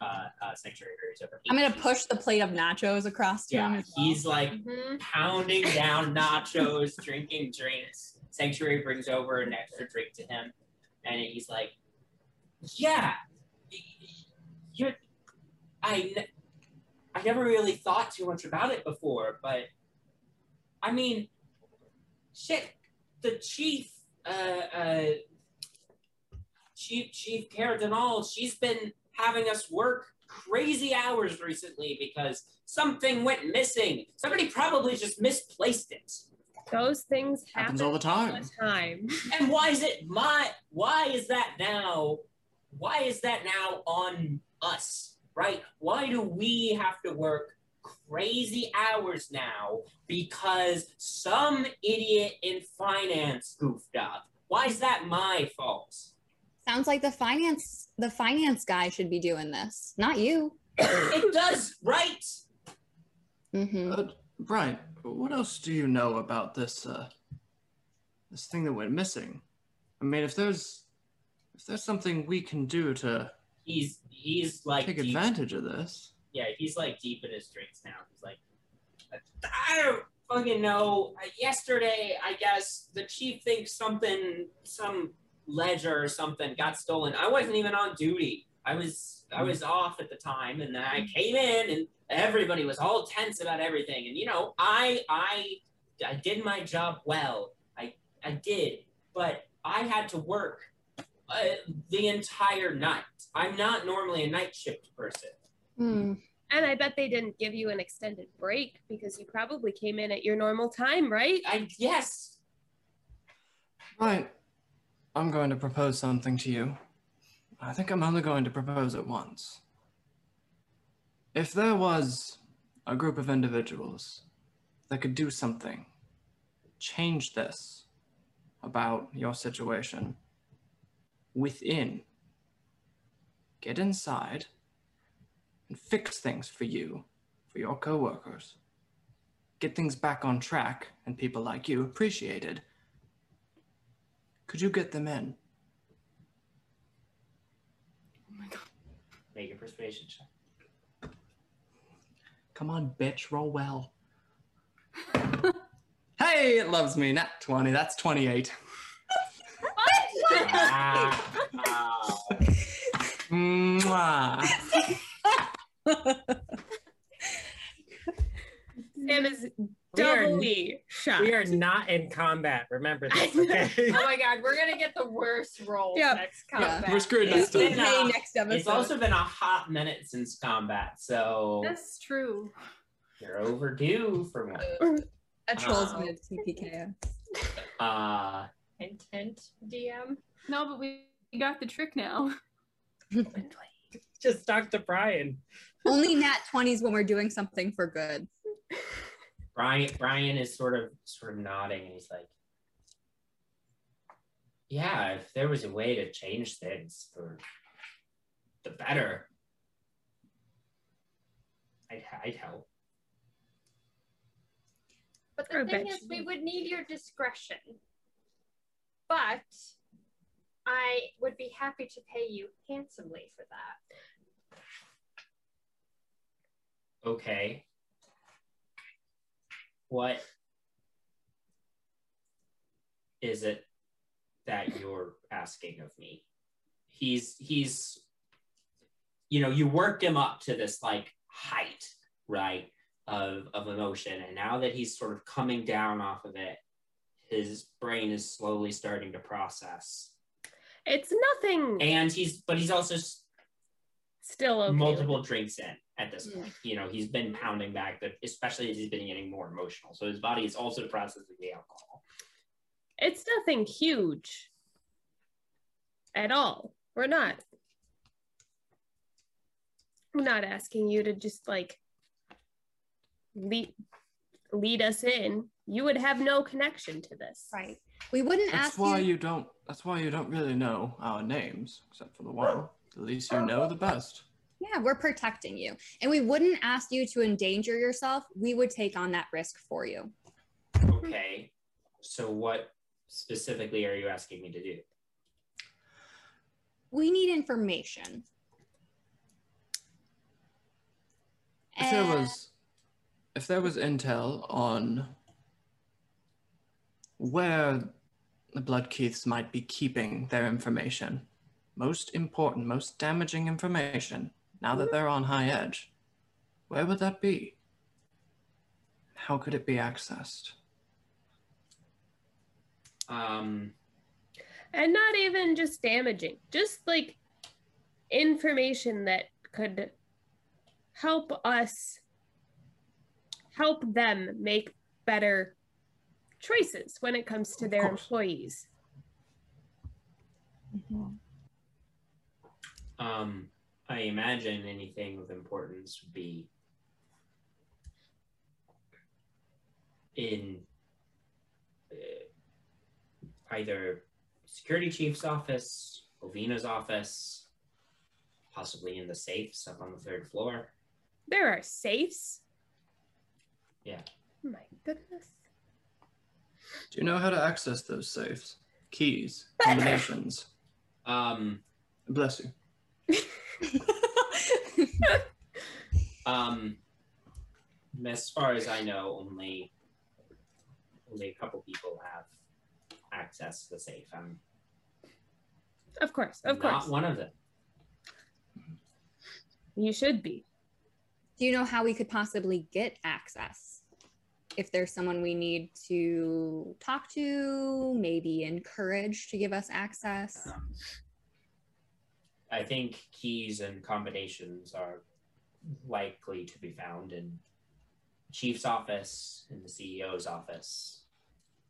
[SPEAKER 1] Uh, uh, sanctuary hurries over.
[SPEAKER 6] I'm going to push the plate of nachos across to him.
[SPEAKER 1] Yeah,
[SPEAKER 6] as well.
[SPEAKER 1] he's like
[SPEAKER 2] Mhm.
[SPEAKER 1] pounding down nachos, drinking drinks. Sanctuary brings over an extra drink to him, and he's like, "Yeah, y- y- you're. I, ne- I never really thought too much about it before, but I mean, shit. The chief, uh, uh, Chief Chief Cardinal, she's been having us work crazy hours recently because something went missing. Somebody probably just misplaced it.
[SPEAKER 7] Those things
[SPEAKER 3] Happens
[SPEAKER 7] happen
[SPEAKER 3] all the time.
[SPEAKER 7] all the time. [laughs]
[SPEAKER 1] And why is it my why is that now why is that now on us? Right? Why do we have to work crazy hours now because some idiot in finance goofed up? Why is that my fault?
[SPEAKER 6] Sounds like the finance the finance guy should be doing this, not you. [coughs]
[SPEAKER 1] it does, right?
[SPEAKER 6] hmm
[SPEAKER 3] Uh, Brian, what else do you know about this uh this thing that went missing? I mean, if there's if there's something we can do to
[SPEAKER 1] He's he's like
[SPEAKER 3] take advantage of this.
[SPEAKER 1] Yeah, he's like deep in his drinks now. He's like, I don't fucking know. Yesterday, I guess the chief thinks something, some ledger or something got stolen. I wasn't even on duty. I was, I was off at the time, and then I came in, and everybody was all tense about everything. And you know, I, I, I did my job well. I, I did, but I had to work uh, the entire night. I'm not normally a night shift person.
[SPEAKER 6] Hmm.
[SPEAKER 7] And I bet they didn't give you an extended break because you probably came in at your normal time, right?
[SPEAKER 1] I yes.
[SPEAKER 3] Brian, I'm going to propose something to you. I think I'm only going to propose it once. If there was a group of individuals that could do something, change this about your situation within, get inside and fix things for you, for your coworkers, get things back on track and people like you appreciated. Could you get them in? Oh my god.
[SPEAKER 1] Make a persuasion check.
[SPEAKER 3] Come on, bitch, roll well. [laughs] hey, it loves me. Not 20, that's 28. [laughs]
[SPEAKER 1] Wow. [laughs]
[SPEAKER 3] Mwah.
[SPEAKER 7] Sam is
[SPEAKER 5] We
[SPEAKER 7] doubly shocked.
[SPEAKER 5] We are not in combat. Remember this, okay? [laughs]
[SPEAKER 2] Oh my god, we're gonna get the worst rolls
[SPEAKER 7] Yeah.
[SPEAKER 2] next
[SPEAKER 6] Yeah.
[SPEAKER 2] combat.
[SPEAKER 3] We're screwed next time.
[SPEAKER 6] Hey, next episode.
[SPEAKER 1] it's also been a hot minute since combat, so
[SPEAKER 4] That's true.
[SPEAKER 1] you're overdue for one.
[SPEAKER 6] a trolls
[SPEAKER 1] uh,
[SPEAKER 6] move TPK.
[SPEAKER 1] Uh,
[SPEAKER 2] Hint, hint, DM.
[SPEAKER 4] No, but we we got the trick now. [laughs]
[SPEAKER 5] Just talk to Brian.
[SPEAKER 6] Only nat 20s when we're doing something for good.
[SPEAKER 1] Brian Brian is sort of sort of nodding, and he's like, "Yeah, if there was a way to change things for the better, I'd I'd help."
[SPEAKER 2] But
[SPEAKER 7] I
[SPEAKER 2] the thing is,
[SPEAKER 7] you
[SPEAKER 2] we
[SPEAKER 7] would.
[SPEAKER 2] would need your discretion. But I would be happy to pay you handsomely for that.
[SPEAKER 1] Okay. What? is it that you're asking of me? He's he's you know, you worked him up to this like height, right, of of emotion, and now that he's sort of coming down off of it, his brain is slowly starting to process.
[SPEAKER 7] It's nothing.
[SPEAKER 1] And he's but he's also
[SPEAKER 7] Still okay.
[SPEAKER 1] multiple drinks in at this
[SPEAKER 7] Yeah.
[SPEAKER 1] point. You know, he's been pounding back, but especially as he's been getting more emotional. So his body is also processing the alcohol.
[SPEAKER 7] It's nothing huge at all. We're not. I'm not asking you to just like lead lead us in. You would have no connection to this.
[SPEAKER 6] Right. We wouldn't
[SPEAKER 3] That's
[SPEAKER 6] ask
[SPEAKER 3] why
[SPEAKER 6] you.
[SPEAKER 3] you don't. That's why you don't really know our names, except for the one. The least you know, the best.
[SPEAKER 6] Yeah, we're protecting you. And we wouldn't ask you to endanger yourself. We would take on that risk for you.
[SPEAKER 1] Okay. So what specifically are you asking me to do?
[SPEAKER 6] We need information.
[SPEAKER 3] If there was, if there was intel on where the Bloodkeiths might be keeping their information, most important, most damaging information, now that they're on high edge, where would that be? How could it be accessed?
[SPEAKER 1] Um,
[SPEAKER 7] And not even just damaging, just like information that could help us help them make better choices when it comes to
[SPEAKER 3] Of
[SPEAKER 7] their
[SPEAKER 3] course.
[SPEAKER 7] employees.
[SPEAKER 1] um, I imagine anything of importance would be in uh, either security chief's office, Ovina's office, possibly in the safes up on the third floor.
[SPEAKER 7] There are safes.
[SPEAKER 1] Yeah.
[SPEAKER 7] My goodness.
[SPEAKER 3] Do you know how to access those safes? Keys, [laughs] combinations.
[SPEAKER 1] Um,
[SPEAKER 3] Bless you. [laughs]
[SPEAKER 1] Um, as far as I know, only only a couple people have access to the safe. I'm
[SPEAKER 7] Of course, of
[SPEAKER 1] not
[SPEAKER 7] course.
[SPEAKER 1] one of them.
[SPEAKER 7] You should be.
[SPEAKER 6] Do you know how we could possibly get access? If there's someone we need to talk to, maybe encourage to give us access.
[SPEAKER 1] Um, I think keys and combinations are likely to be found in chief's office, in the CEO's office,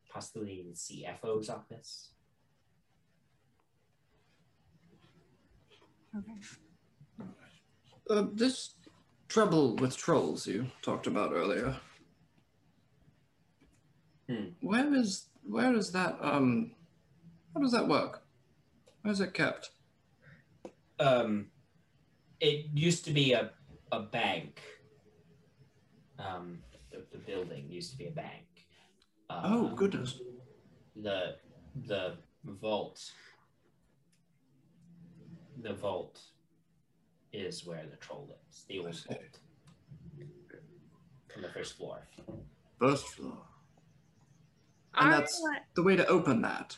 [SPEAKER 1] possibly in the CFO's office.
[SPEAKER 6] Okay.
[SPEAKER 3] Uh, this trouble with trolls you talked about earlier.
[SPEAKER 1] Hmm.
[SPEAKER 3] Where is where is that? Um, how does that work? Where is it kept?
[SPEAKER 1] Um, it used to be a, a bank. Um, the, the building used to be a bank.
[SPEAKER 3] Oh
[SPEAKER 1] Um,
[SPEAKER 3] goodness!
[SPEAKER 1] The the vault. The vault is where the troll lives. The old
[SPEAKER 3] see.
[SPEAKER 1] vault. On the first floor.
[SPEAKER 3] First floor. And
[SPEAKER 7] Our-
[SPEAKER 3] that's the way to open that.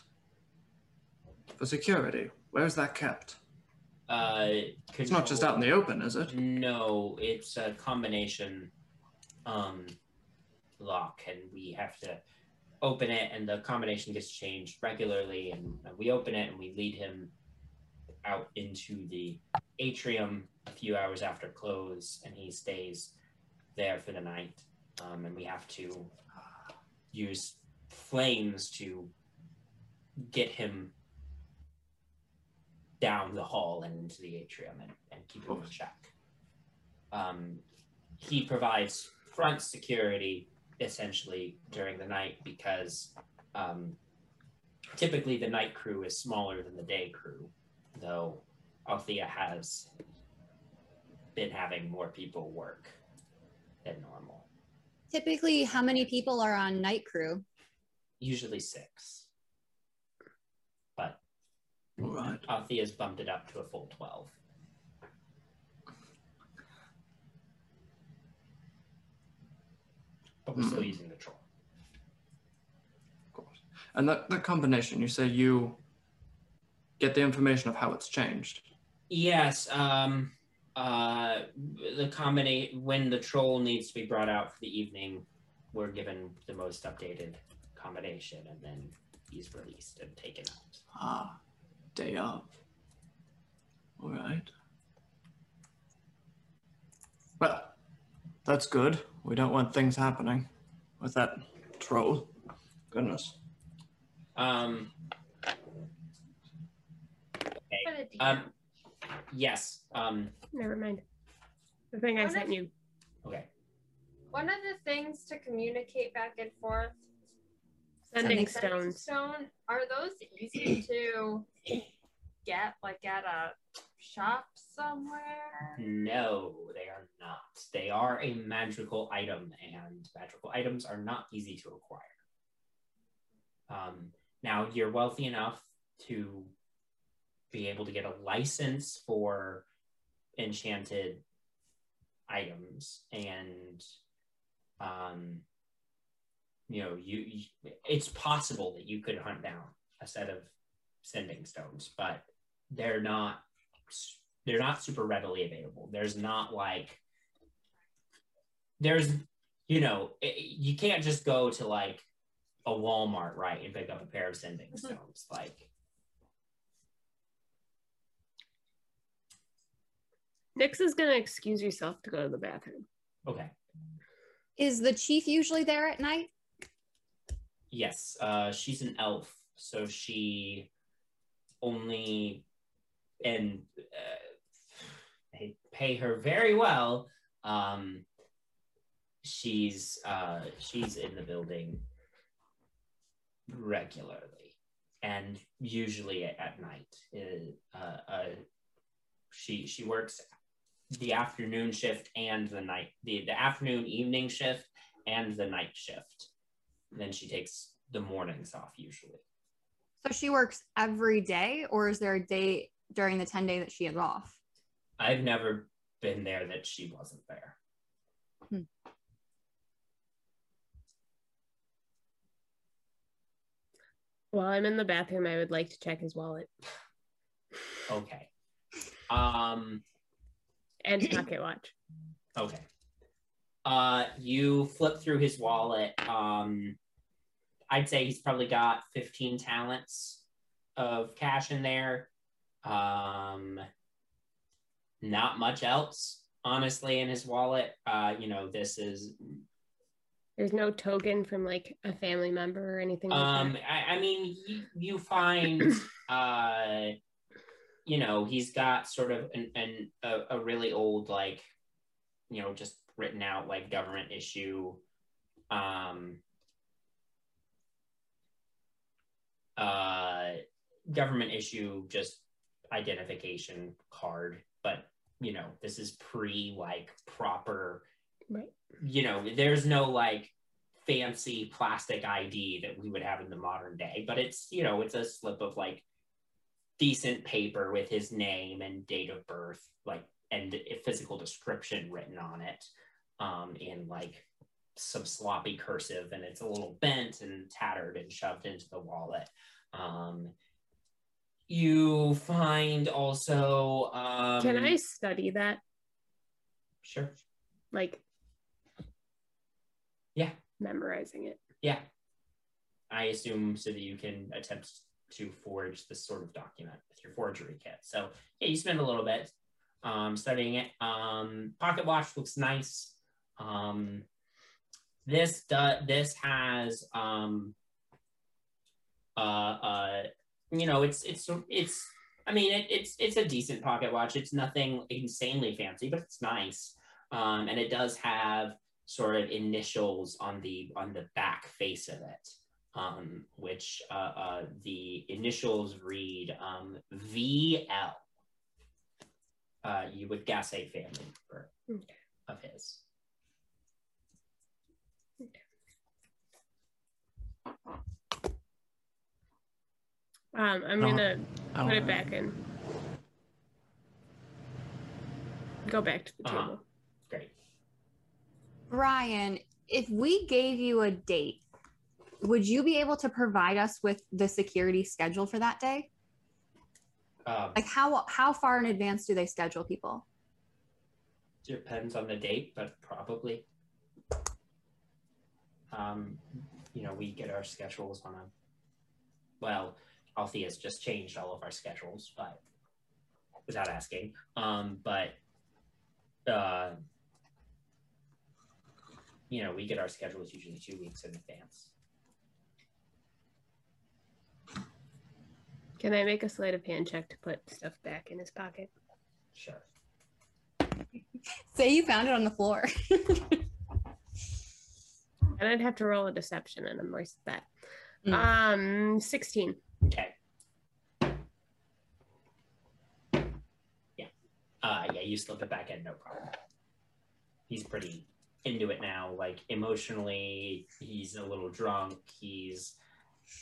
[SPEAKER 3] For security, where's that kept?
[SPEAKER 1] Uh,
[SPEAKER 3] It's not just out in the open, is it?
[SPEAKER 1] No, it's a combination um, lock, and we have to open it, and the combination gets changed regularly. And we open it, and we lead him out into the atrium a few hours after close, and he stays there for the night. Um, and we have to use flames to get him down the hall and into the atrium and, and keep him in check. Um, he provides front security essentially during the night because um, typically the night crew is smaller than the day crew, though Althea has been having more people work than normal,
[SPEAKER 6] Typically, how many people are on night crew?
[SPEAKER 1] usually six.
[SPEAKER 3] All right.
[SPEAKER 1] Althea's bumped it up to a full 12. But we're still
[SPEAKER 3] Hmm.
[SPEAKER 1] using the troll.
[SPEAKER 3] Of course. And that, that combination, you say you get the information of how it's changed.
[SPEAKER 1] Yes. Um, uh, the combination when the troll needs to be brought out for the evening, we're given the most updated combination, and then he's released and taken out.
[SPEAKER 3] Ah, day of. All right. Well, that's good. We don't want things happening with that troll. Goodness.
[SPEAKER 1] Um. Okay. Um. Yes. Um.
[SPEAKER 7] Never mind. The thing I
[SPEAKER 2] What
[SPEAKER 7] sent
[SPEAKER 2] if-
[SPEAKER 7] you.
[SPEAKER 1] Okay.
[SPEAKER 2] One of the things to communicate back and forth.
[SPEAKER 7] Sending
[SPEAKER 2] Sending
[SPEAKER 7] stones.
[SPEAKER 2] Stone. Are those easy to get, like at a shop somewhere?
[SPEAKER 1] No, they are not. They are a magical item, and magical items are not easy to acquire. Um, now, you're wealthy enough to be able to get a license for enchanted items, and um, you know, you, you it's possible that you could hunt down a set of sending stones, but they're not they're not super readily available. There's not like there's you know it, you can't just go to like a Walmart right and pick up a pair of sending mm-hmm. stones like
[SPEAKER 7] Nyx is gonna excuse yourself to go to the bathroom.
[SPEAKER 1] okay
[SPEAKER 6] Is the chief usually there at night?
[SPEAKER 1] Yes uh she's an elf so she only and uh, they pay her very well. Um she's uh she's in the building regularly and usually at, night. Uh, uh she she works the afternoon shift and the night the, the afternoon evening shift and the night shift then she takes the mornings off usually
[SPEAKER 6] So she works every day, or is there a day during the 10 day that she is off?
[SPEAKER 1] i've never been there that she wasn't there
[SPEAKER 7] While I'm in the bathroom, I would like to check his wallet
[SPEAKER 1] okay um
[SPEAKER 7] and pocket watch.
[SPEAKER 1] Okay. Uh, you flip through his wallet. Um, I'd say he's probably got 15 talents of cash in there. Um, not much else, honestly, in his wallet. Uh, you know, this is,
[SPEAKER 7] There's no token from like a family member or anything like
[SPEAKER 1] um,
[SPEAKER 7] that.
[SPEAKER 1] I, I mean, you, you find, uh, you know, he's got sort of an, an a, a really old, like, you know, just written out like government issue, um, uh, government issue just identification card, but you know, this is pre like proper,
[SPEAKER 7] Right.
[SPEAKER 1] you know, there's no like fancy plastic ID that we would have in the modern day, but it's, you know, it's a slip of like decent paper with his name and date of birth, like, and a physical description written on it, um, in like some sloppy cursive, and it's a little bent and tattered and shoved into the wallet. Um, you find also, um,
[SPEAKER 7] Can I study that?
[SPEAKER 1] Sure.
[SPEAKER 7] Like,
[SPEAKER 1] Yeah.
[SPEAKER 7] memorizing it.
[SPEAKER 1] Yeah. I assume so that you can attempt to forge this sort of document with your forgery kit. So yeah, you spend a little bit um, studying it. Um, pocket watch looks nice. Um, this does this has um, uh, uh, you know it's it's it's I mean it, it's it's a decent pocket watch. It's nothing insanely fancy, but it's nice. Um, and it does have sort of initials on the on the back face of it, um, which uh, uh, the initials read um, VL. Uh, you would guess a family member
[SPEAKER 7] Okay.
[SPEAKER 1] of his.
[SPEAKER 7] Um, I'm gonna put it
[SPEAKER 3] don't-
[SPEAKER 7] back in. Go back to the
[SPEAKER 1] Uh-huh.
[SPEAKER 7] table.
[SPEAKER 1] Great.
[SPEAKER 6] Brian, if we gave you a date would you be able to provide us with the security schedule for that day?
[SPEAKER 1] Um,
[SPEAKER 6] Like how how far in advance do they schedule people?
[SPEAKER 1] depends on the date, but probably. Um, you know, we get our schedules on a. Well, Althea's just changed all of our schedules, but without asking. Um, but uh, you know, we get our schedules usually two weeks in advance.
[SPEAKER 7] Can I make a sleight of hand check to put stuff back in his pocket?
[SPEAKER 1] Sure.
[SPEAKER 6] Say you found it on the floor. [laughs]
[SPEAKER 7] And I'd have to roll a deception, and I'm worse at that.
[SPEAKER 6] Mm.
[SPEAKER 7] Um, 16.
[SPEAKER 1] Okay. Yeah. Uh, yeah, you slip it back in, no problem. He's pretty into it now. Like emotionally, he's a little drunk. He's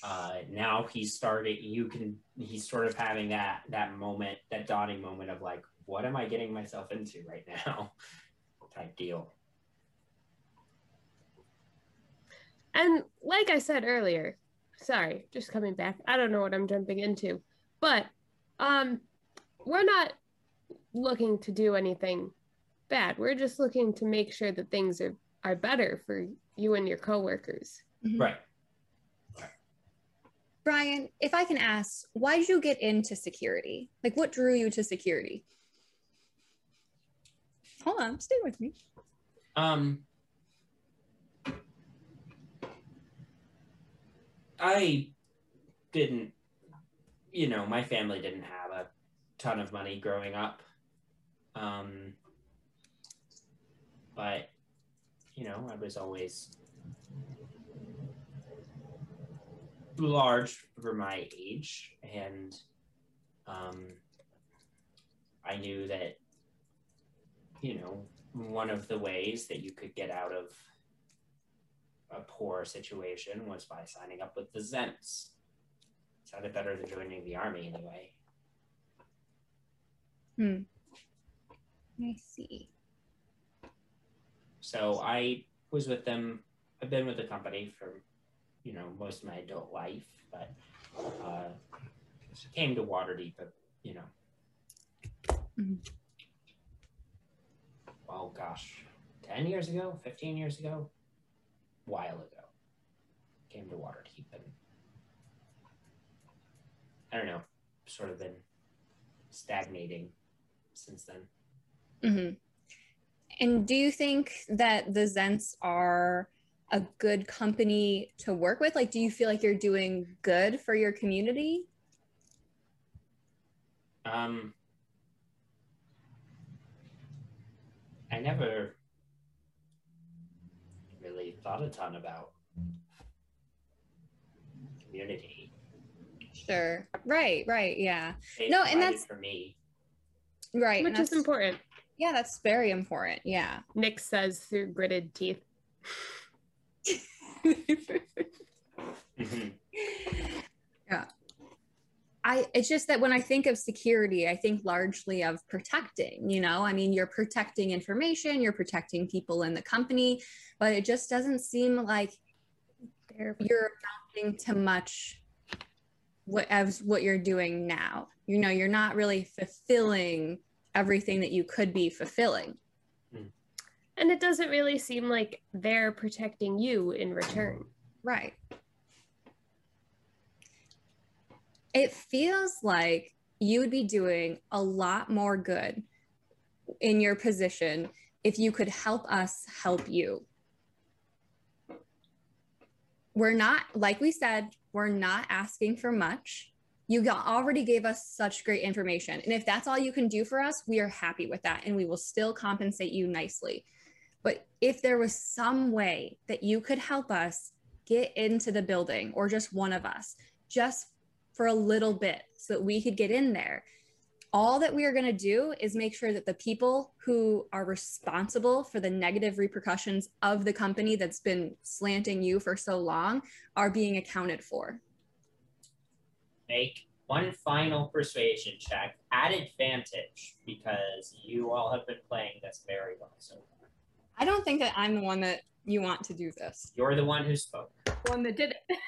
[SPEAKER 1] uh, now he's started. You can. He's sort of having that that moment, that dawning moment of like, what am I getting myself into right now? [laughs] Type deal.
[SPEAKER 7] And like I said earlier, sorry, just coming back. I don't know what I'm jumping into, but um, we're not looking to do anything bad. We're just looking to make sure that things are are better for you and your coworkers.
[SPEAKER 1] Right.
[SPEAKER 6] Brian, if I can ask, why did you get into security? Like what drew you to security? Hold on, stay with me.
[SPEAKER 1] Um, I didn't, you know, my family didn't have a ton of money growing up. Um, but, you know, I was always large for my age, and um, I knew that, you know, one of the ways that you could get out of a poor situation was by signing up with the Zhents. Sounded better than joining the army anyway.
[SPEAKER 6] Hmm. I see.
[SPEAKER 1] So I was with them. I've been with the company for, you know, most of my adult life, but uh, came to Waterdeep, but you know,
[SPEAKER 6] Mhm.
[SPEAKER 1] oh gosh, ten years ago, fifteen years ago, while ago, came to Waterdeep, and I don't know, sort of been stagnating since then.
[SPEAKER 6] Mm-hmm. And do you think that the Zhents are a good company to work with? Like, do you feel like you're doing good for your community?
[SPEAKER 1] Um, I never thought a ton about community.
[SPEAKER 6] Sure. Right, right. Yeah.
[SPEAKER 1] They
[SPEAKER 6] No, and
[SPEAKER 1] provided
[SPEAKER 6] that's-
[SPEAKER 1] for me.
[SPEAKER 6] Right.
[SPEAKER 7] Which is important.
[SPEAKER 6] Yeah, that's very important. Yeah.
[SPEAKER 7] Nick says through gritted teeth. [laughs]
[SPEAKER 1] Mhm.
[SPEAKER 6] yeah. I it's just that when I think of security, I think largely of protecting, you know? I mean, you're protecting information, you're protecting people in the company, but it just doesn't seem like you're amounting to much what as what you're doing now. You know, you're not really fulfilling everything that you could be fulfilling. Hmm.
[SPEAKER 7] And it doesn't really seem like they're protecting you in return.
[SPEAKER 6] Right. It feels like you would be doing a lot more good in your position if you could help us help you. We're not, like we said, we're not asking for much. You already gave us such great information. And if that's all you can do for us, we are happy with that and we will still compensate you nicely. But if there was some way that you could help us get into the building or just one of us just for a little bit so that we could get in there all that we are going to do is make sure that the people who are responsible for the negative repercussions of the company that's been slanting you for so long are being accounted for
[SPEAKER 1] Make one final persuasion check at advantage because you all have been playing this very well so far.
[SPEAKER 6] i don't think that i'm the one that you want to do this
[SPEAKER 1] You're the one who spoke.
[SPEAKER 4] The one that did it. [laughs]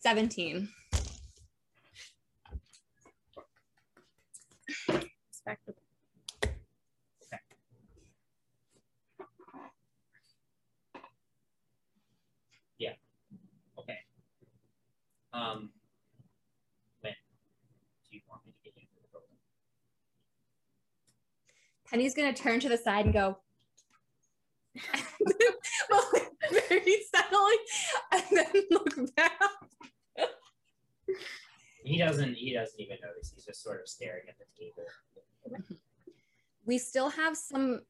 [SPEAKER 6] 17.
[SPEAKER 7] Yeah.
[SPEAKER 1] Okay. Um, when do you want me to get into the building?
[SPEAKER 6] Penny's gonna turn to the side and go [laughs] very subtly and then look back.
[SPEAKER 1] He doesn't. He doesn't even notice. He's just sort of staring at the table.
[SPEAKER 6] We still have some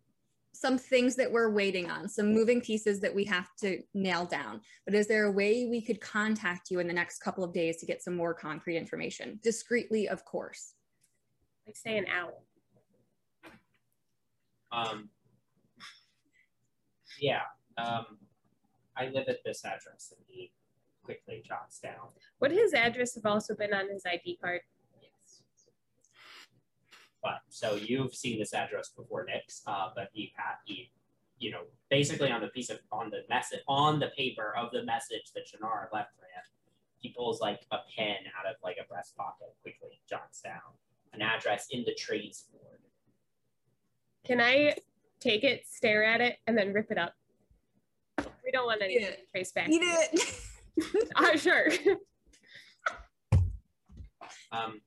[SPEAKER 6] some things that we're waiting on, some moving pieces that we have to nail down. But is there a way we could contact you in the next couple of days to get some more concrete information? Discreetly, of course.
[SPEAKER 7] Like say an owl.
[SPEAKER 1] Um. Yeah. Um. I live at this address, and he quickly jots down.
[SPEAKER 7] Would his address have also been on his ID card?
[SPEAKER 1] Yes. But so you've seen this address before, Nyx. Uh, but he had he, you know, basically on the piece of on the message on the paper of the message that Janara left for him, he pulls like a pen out of like a breast pocket, quickly jots down an address in the trades ward.
[SPEAKER 7] Can I take it, stare at it, and then rip it up? We don't want anything
[SPEAKER 6] Yeah.
[SPEAKER 7] to trace back.
[SPEAKER 6] Eat it. [laughs]
[SPEAKER 7] Uh, sure.
[SPEAKER 1] Um,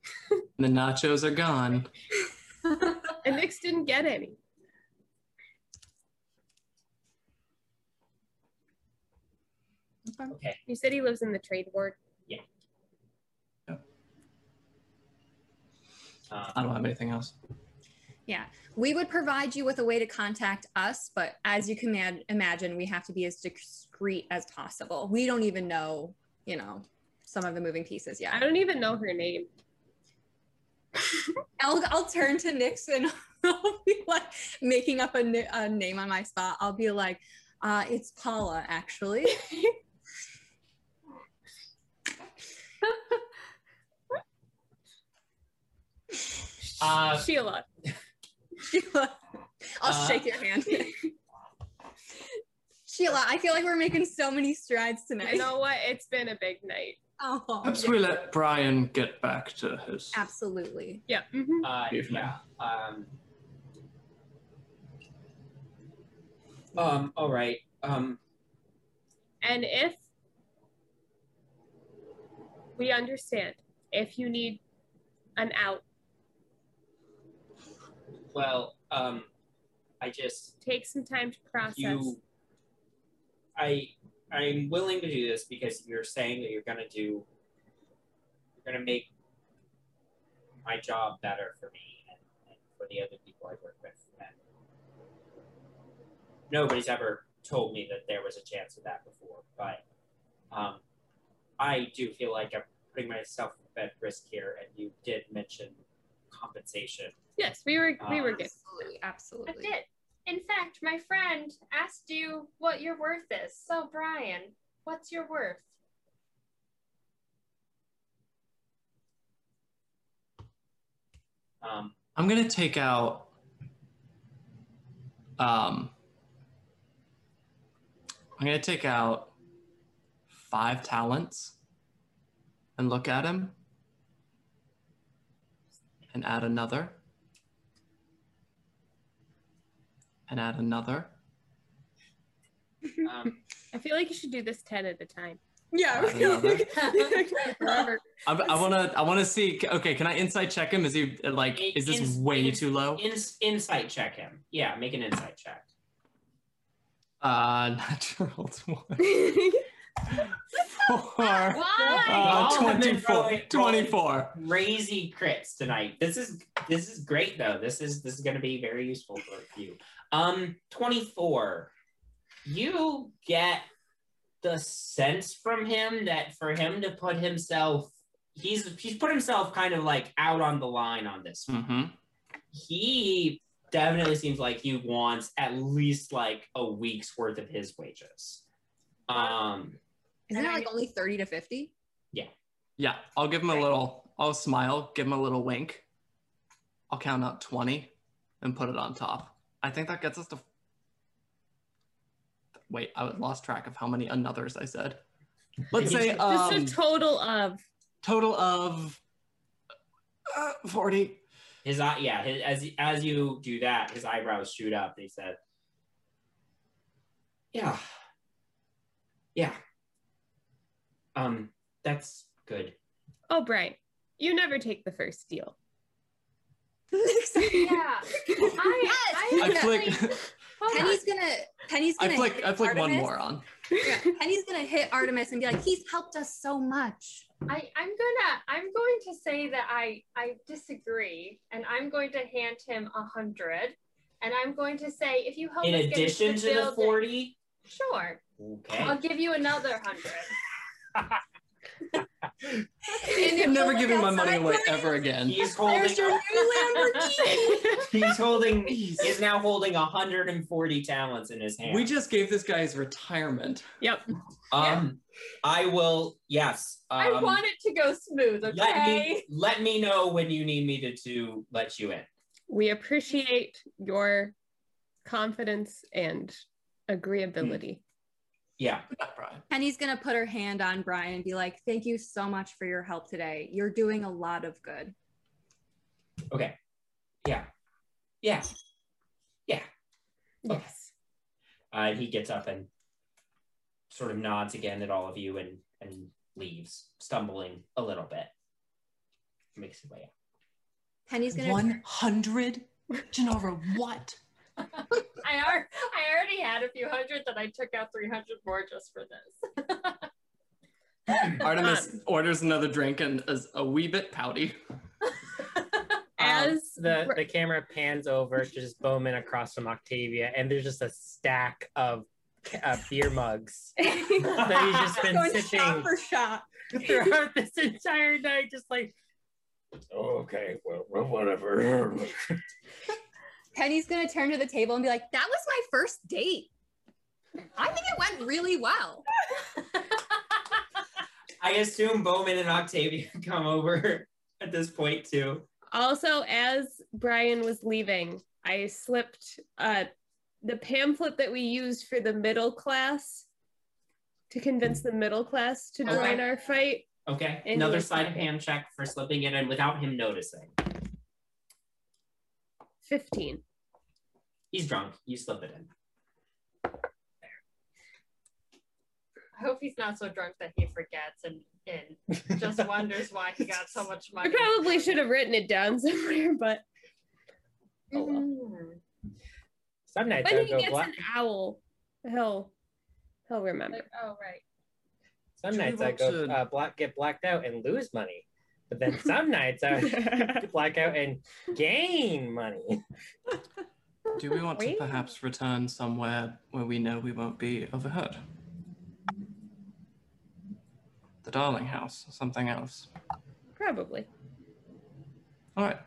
[SPEAKER 3] The nachos are gone. [laughs]
[SPEAKER 7] and Nyx didn't get any.
[SPEAKER 1] okay.
[SPEAKER 7] You said he lives in the trade ward.
[SPEAKER 1] Um,
[SPEAKER 3] I don't have anything else.
[SPEAKER 6] Yeah, we would provide you with a way to contact us, but as you can ma- imagine, we have to be as discreet as possible. We don't even know, you know, some of the moving pieces yet.
[SPEAKER 7] I don't even know her name. [laughs]
[SPEAKER 6] I'll, I'll turn to Nixon. [laughs] I'll be like making up a, a name on my spot. I'll be like, uh, it's Paula, actually.
[SPEAKER 1] Uh, [laughs]
[SPEAKER 7] Sheila. [laughs]
[SPEAKER 6] Sheila, I'll
[SPEAKER 1] Uh,
[SPEAKER 6] shake your hand. [laughs] Sheila, I feel like we're making so many strides tonight.
[SPEAKER 7] You know what? It's been a big night.
[SPEAKER 6] Oh,
[SPEAKER 3] Perhaps
[SPEAKER 6] yeah.
[SPEAKER 3] we let Brian get back to his.
[SPEAKER 6] Absolutely.
[SPEAKER 7] Yeah. mhm.
[SPEAKER 1] Uh, yeah. Um, um, all right. Um,
[SPEAKER 7] And if we understand, if you need an out,
[SPEAKER 1] well, um, I just,
[SPEAKER 7] take some time to process.
[SPEAKER 1] you, I, I'm willing to do this because you're saying that you're gonna do, you're gonna make my job better for me and, and for the other people I work with. And nobody's ever told me that there was a chance of that before, but um, I do feel like I'm putting myself at risk here. And you did mention compensation.
[SPEAKER 7] Yes, we were we were good.
[SPEAKER 6] Absolutely.
[SPEAKER 2] I
[SPEAKER 6] Absolutely.
[SPEAKER 2] did. In fact, my friend asked you what your worth is. So, Brian, what's your worth?
[SPEAKER 1] Um,
[SPEAKER 3] I'm gonna take out. Um, I'm gonna take out five talents and look at him and add another and add another. [laughs]
[SPEAKER 1] um,
[SPEAKER 7] I feel like you should do this ten at a time.
[SPEAKER 6] Yeah.
[SPEAKER 3] Add. [laughs]
[SPEAKER 6] Forever.
[SPEAKER 3] I, I wanna, I wanna see. Okay, can I insight check him? Is he like? Is this
[SPEAKER 1] Ins-
[SPEAKER 3] way
[SPEAKER 1] ins-
[SPEAKER 3] too low?
[SPEAKER 1] ins- insight check him. Yeah, make an insight check.
[SPEAKER 3] Uh, natural twenty. [laughs] Four.
[SPEAKER 2] Why?
[SPEAKER 3] Uh,
[SPEAKER 1] All have been
[SPEAKER 3] 24.
[SPEAKER 1] rolling-
[SPEAKER 3] 24.
[SPEAKER 1] Crazy crits tonight. This is this is great though. This is this is going to be very useful for you. Um, twenty four. You get the sense from him that for him to put himself, he's he's put himself kind of like out on the line on this.
[SPEAKER 3] Mm-hmm.
[SPEAKER 1] He definitely seems like he wants at least like a week's worth of his wages. Um,
[SPEAKER 6] Isn't it like only 30 to 50?
[SPEAKER 3] Yeah, Yeah, I'll give him a little, I'll smile, give him a little wink. I'll count out 20 and put it on top. I think that gets us to. wait, I lost track of how many anothers I said. Let's say
[SPEAKER 7] Just
[SPEAKER 3] um,
[SPEAKER 7] a total of
[SPEAKER 3] total of uh, 40.
[SPEAKER 1] His eye, yeah. His, as as you do that, his eyebrows shoot up. He said, "Yeah, yeah. Um, that's good.
[SPEAKER 7] oh, Brian, you never take the first deal.
[SPEAKER 2] Yeah. I, I,
[SPEAKER 3] I flick,
[SPEAKER 2] hold on.
[SPEAKER 6] Penny's gonna Penny's gonna
[SPEAKER 3] flick,
[SPEAKER 6] hit
[SPEAKER 3] I flick one
[SPEAKER 6] Artemis.
[SPEAKER 3] more on.
[SPEAKER 6] Yeah, Penny's gonna hit Artemis and be like, he's helped us so much.
[SPEAKER 2] I, I'm gonna I'm going to say that I I disagree, and I'm going to hand him a hundred, and I'm going to say if you help
[SPEAKER 1] In
[SPEAKER 2] us get
[SPEAKER 1] addition
[SPEAKER 2] into
[SPEAKER 1] to the forty,
[SPEAKER 2] sure,
[SPEAKER 1] okay.
[SPEAKER 2] I'll give you another hundred. [laughs]
[SPEAKER 3] I'm never giving my money away ever again.
[SPEAKER 1] He's holding.
[SPEAKER 6] There's your new Lamborghini. [laughs]
[SPEAKER 1] He's holding. [laughs] He's now holding 140 talents in his hand.
[SPEAKER 3] We just gave this guy his retirement.
[SPEAKER 7] Yep.
[SPEAKER 1] Um, I will. Yes. Um,
[SPEAKER 2] I want it to go smooth, okay?
[SPEAKER 1] Let me let me know when you need me to to let you in.
[SPEAKER 7] We appreciate your confidence and agreeability.
[SPEAKER 1] Yeah.
[SPEAKER 3] Brian.
[SPEAKER 6] Penny's gonna put her hand on Brian and be like, thank you so much for your help today. You're doing a lot of good.
[SPEAKER 1] Okay. Yeah. Yeah. Yeah.
[SPEAKER 7] Yes.
[SPEAKER 1] Uh, he gets up and sort of nods again at all of you and and leaves, stumbling a little bit. Makes his way out.
[SPEAKER 6] Penny's gonna
[SPEAKER 3] 100? Janara, what? [laughs]
[SPEAKER 2] I, ar- I already had a few hundred that I took out 300 more just for this. [laughs]
[SPEAKER 3] Artemis orders another drink and is a wee bit pouty. [laughs]
[SPEAKER 7] As
[SPEAKER 5] the the camera pans over to just Bowman across from Octavia, and there's just a stack of uh, beer mugs [laughs] that he's just been
[SPEAKER 6] going shot
[SPEAKER 5] sipping
[SPEAKER 6] for shot.
[SPEAKER 5] throughout this entire night, just like. "Oh, okay, well, well, whatever.
[SPEAKER 6] Penny's gonna turn to the table and be like, that was my first date. I think it went really well. [laughs]
[SPEAKER 1] I assume Bowman and Octavia [laughs] come over at this point too.
[SPEAKER 7] also, as Brian was leaving, I slipped uh, the pamphlet that we used for the middle class to convince the middle class to
[SPEAKER 1] Okay.
[SPEAKER 7] join our fight.
[SPEAKER 1] Okay.
[SPEAKER 7] And
[SPEAKER 1] Another
[SPEAKER 7] he was
[SPEAKER 1] sleight of hand check for slipping it in without him noticing.
[SPEAKER 7] 15.
[SPEAKER 1] He's drunk. You slip it in.
[SPEAKER 2] I hope he's not so drunk that he forgets and, and just [laughs] wonders why he got so much money.
[SPEAKER 7] I probably should have written it down [laughs] somewhere, but oh well.
[SPEAKER 2] Mm.
[SPEAKER 5] Some nights
[SPEAKER 7] when
[SPEAKER 5] I
[SPEAKER 7] he
[SPEAKER 5] go
[SPEAKER 7] gets
[SPEAKER 5] black.
[SPEAKER 7] an owl, he'll he'll remember.
[SPEAKER 2] Like, oh, right.
[SPEAKER 5] Some
[SPEAKER 3] Do
[SPEAKER 5] nights I go
[SPEAKER 3] to-
[SPEAKER 5] uh, black, get blacked out and lose money, but then some nights I [laughs] [laughs] black out and gain money.
[SPEAKER 3] Do we want to perhaps return somewhere where we know we won't be overheard? The Darling House, or something else.
[SPEAKER 7] Probably.
[SPEAKER 3] All right.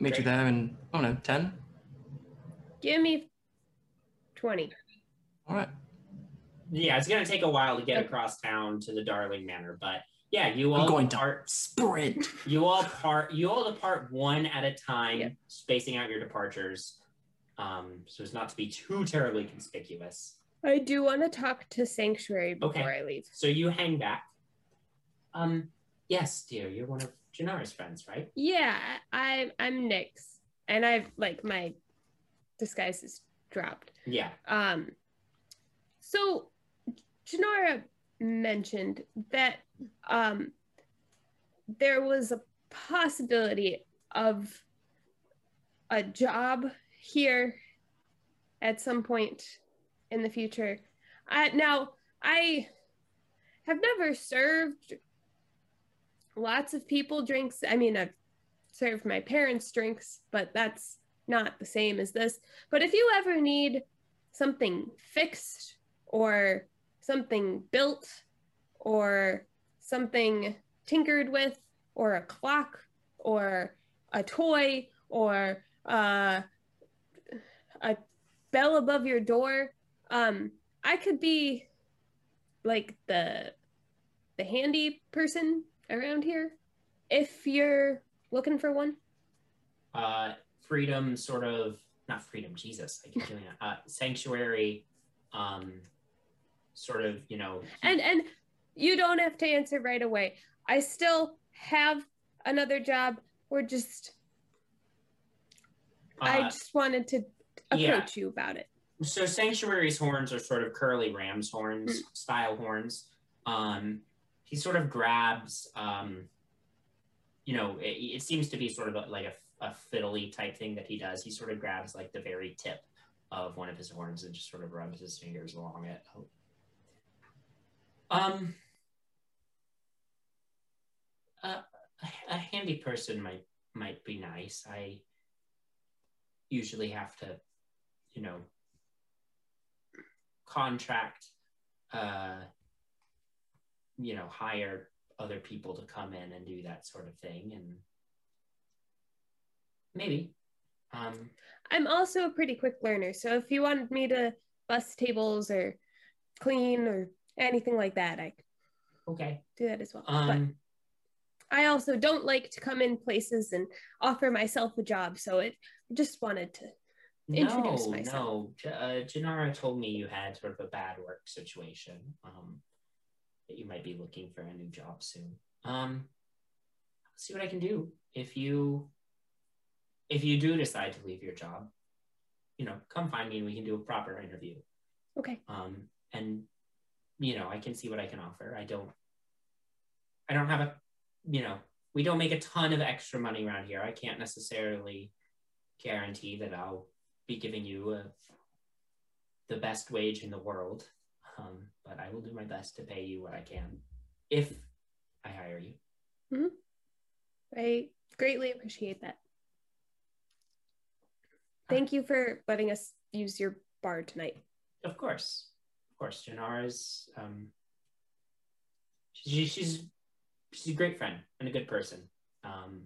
[SPEAKER 3] Meet you there in, oh no, 10?
[SPEAKER 7] Give me twenty.
[SPEAKER 3] All right.
[SPEAKER 1] Yeah, it's gonna take a while to get across town to the Darling Manor, but yeah, you all
[SPEAKER 3] I'm going to
[SPEAKER 1] depart.
[SPEAKER 3] sprint.
[SPEAKER 1] You all part. You all depart one at a time,
[SPEAKER 7] Yeah.
[SPEAKER 1] spacing out your departures, um, so as not to be too terribly conspicuous.
[SPEAKER 7] I do want to talk to Sanctuary before
[SPEAKER 1] Okay.
[SPEAKER 7] I leave.
[SPEAKER 1] So you hang back. Um, yes, dear, you're one of Janara's friends, right?
[SPEAKER 7] Yeah, I I'm Nyx, and I've like my disguise is dropped.
[SPEAKER 1] Yeah.
[SPEAKER 7] Um, so Janara mentioned that um, there was a possibility of a job here at some point in the future. Now, I have never served lots of people drinks. I mean, I've served my parents drinks, but that's not the same as this. But if you ever need something fixed or something built or something tinkered with or a clock or a toy or uh, a bell above your door um i could be like the the handy person around here if you're looking for one
[SPEAKER 1] Uh, freedom, sort of not freedom. Jesus, I keep doing that. Uh, sanctuary, um, sort of, you know,
[SPEAKER 7] And and you don't have to answer right away. I still have another job. We're just I
[SPEAKER 1] uh,
[SPEAKER 7] just wanted to
[SPEAKER 1] yeah.
[SPEAKER 7] approach you about it.
[SPEAKER 1] so sanctuary's horns are sort of curly ram's horns
[SPEAKER 7] Hmm.
[SPEAKER 1] style horns um he sort of grabs um you know it, it seems to be sort of a, like a, a fiddly type thing that he does he sort of grabs like the very tip of one of his horns and just sort of rubs his fingers along it um a, a handy person might might be nice. I usually have to you know contract uh you know hire other people to come in and do that sort of thing. And maybe um
[SPEAKER 7] I'm also a pretty quick learner, so if you wanted me to bus tables or clean or anything like that, I
[SPEAKER 1] okay.
[SPEAKER 7] do that as well. but
[SPEAKER 1] um
[SPEAKER 7] I also don't like to come in places and offer myself a job, so it I just wanted to introduce
[SPEAKER 1] no
[SPEAKER 7] myself.
[SPEAKER 1] no uh, janara told me you had sort of a bad work situation um that you might be looking for a new job soon. Um I'll see what i can do. If you if you do decide to leave your job you know come find me and we can do a proper interview.
[SPEAKER 7] Okay.
[SPEAKER 1] um and you know i can see what i can offer. I don't i don't have a you know we don't make a ton of extra money around here. I can't necessarily guarantee that i'll be giving you a, the best wage in the world. Um, but i will do my best to pay you what i can if i hire you.
[SPEAKER 7] I greatly appreciate that. Thank you for letting us use your bar tonight.
[SPEAKER 1] of course. Of course. Janara's um she, she's she's a great friend and a good person. Um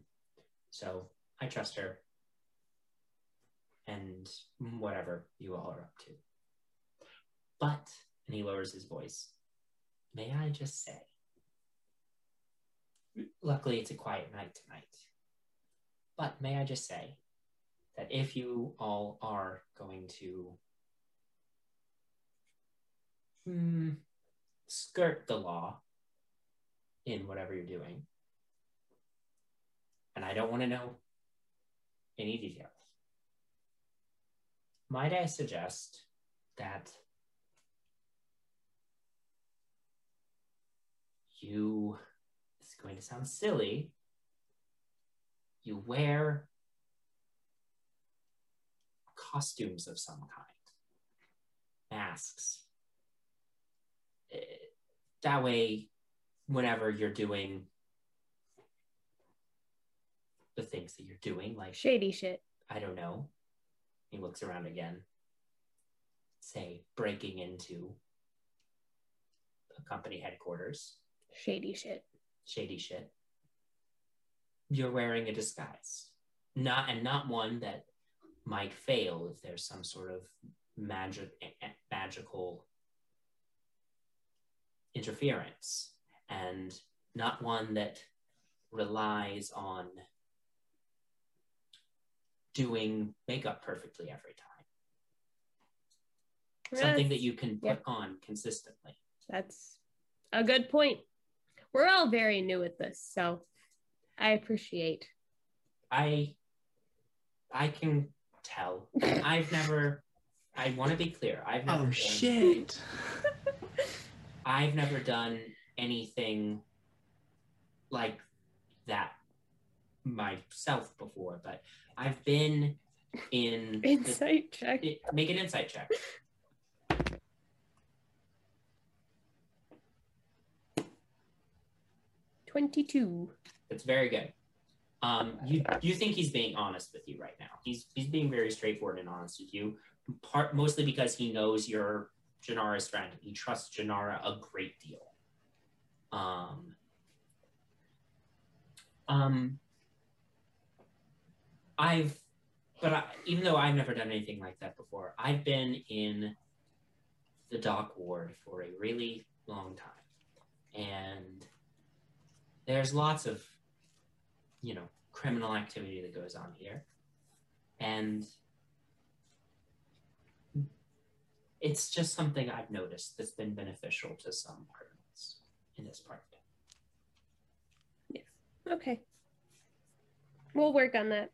[SPEAKER 1] so i trust her. And whatever you all are up to. But and he lowers his voice may i just say luckily it's a quiet night tonight. But may i just say that if you all are going to hmm, skirt the law in whatever you're doing. And I don't want to know any details. Might I suggest that you, is going to sound silly, you wear costumes of some kind, masks. Eh, That way, whenever you're doing the things that you're doing, like
[SPEAKER 7] Shady shit.
[SPEAKER 1] I don't know. He looks around again. Say, breaking into a company headquarters,
[SPEAKER 7] Shady shit.
[SPEAKER 1] shady shit. You're wearing a disguise. Not and not one that might fail if there's some sort of magic magical interference and not one that relies on doing makeup perfectly every time. Something that you can put
[SPEAKER 7] yeah.
[SPEAKER 1] on consistently.
[SPEAKER 7] That's a good point. We're all very new at this, so I appreciate.
[SPEAKER 1] I I can tell. [laughs] I've never I want to be clear. I've never
[SPEAKER 3] Oh
[SPEAKER 1] done-
[SPEAKER 3] shit! [laughs]
[SPEAKER 1] I've never done anything like that myself before, but I've been in the-
[SPEAKER 7] Insight check.
[SPEAKER 1] it- make an insight check.
[SPEAKER 7] Twenty-two.
[SPEAKER 1] That's very good. Um, you you think he's being honest with you right now? He's he's being very straightforward and honest with you. Part mostly because he knows you're Janara's friend. He trusts Janara a great deal. Um. Um. I've, but I, even though I've never done anything like that before, I've been in the dock ward for a really long time, and there's lots of you know criminal activity that goes on here and It's just something I've noticed that's been beneficial to some criminals in this part. Yes.
[SPEAKER 7] Okay. We'll work on that.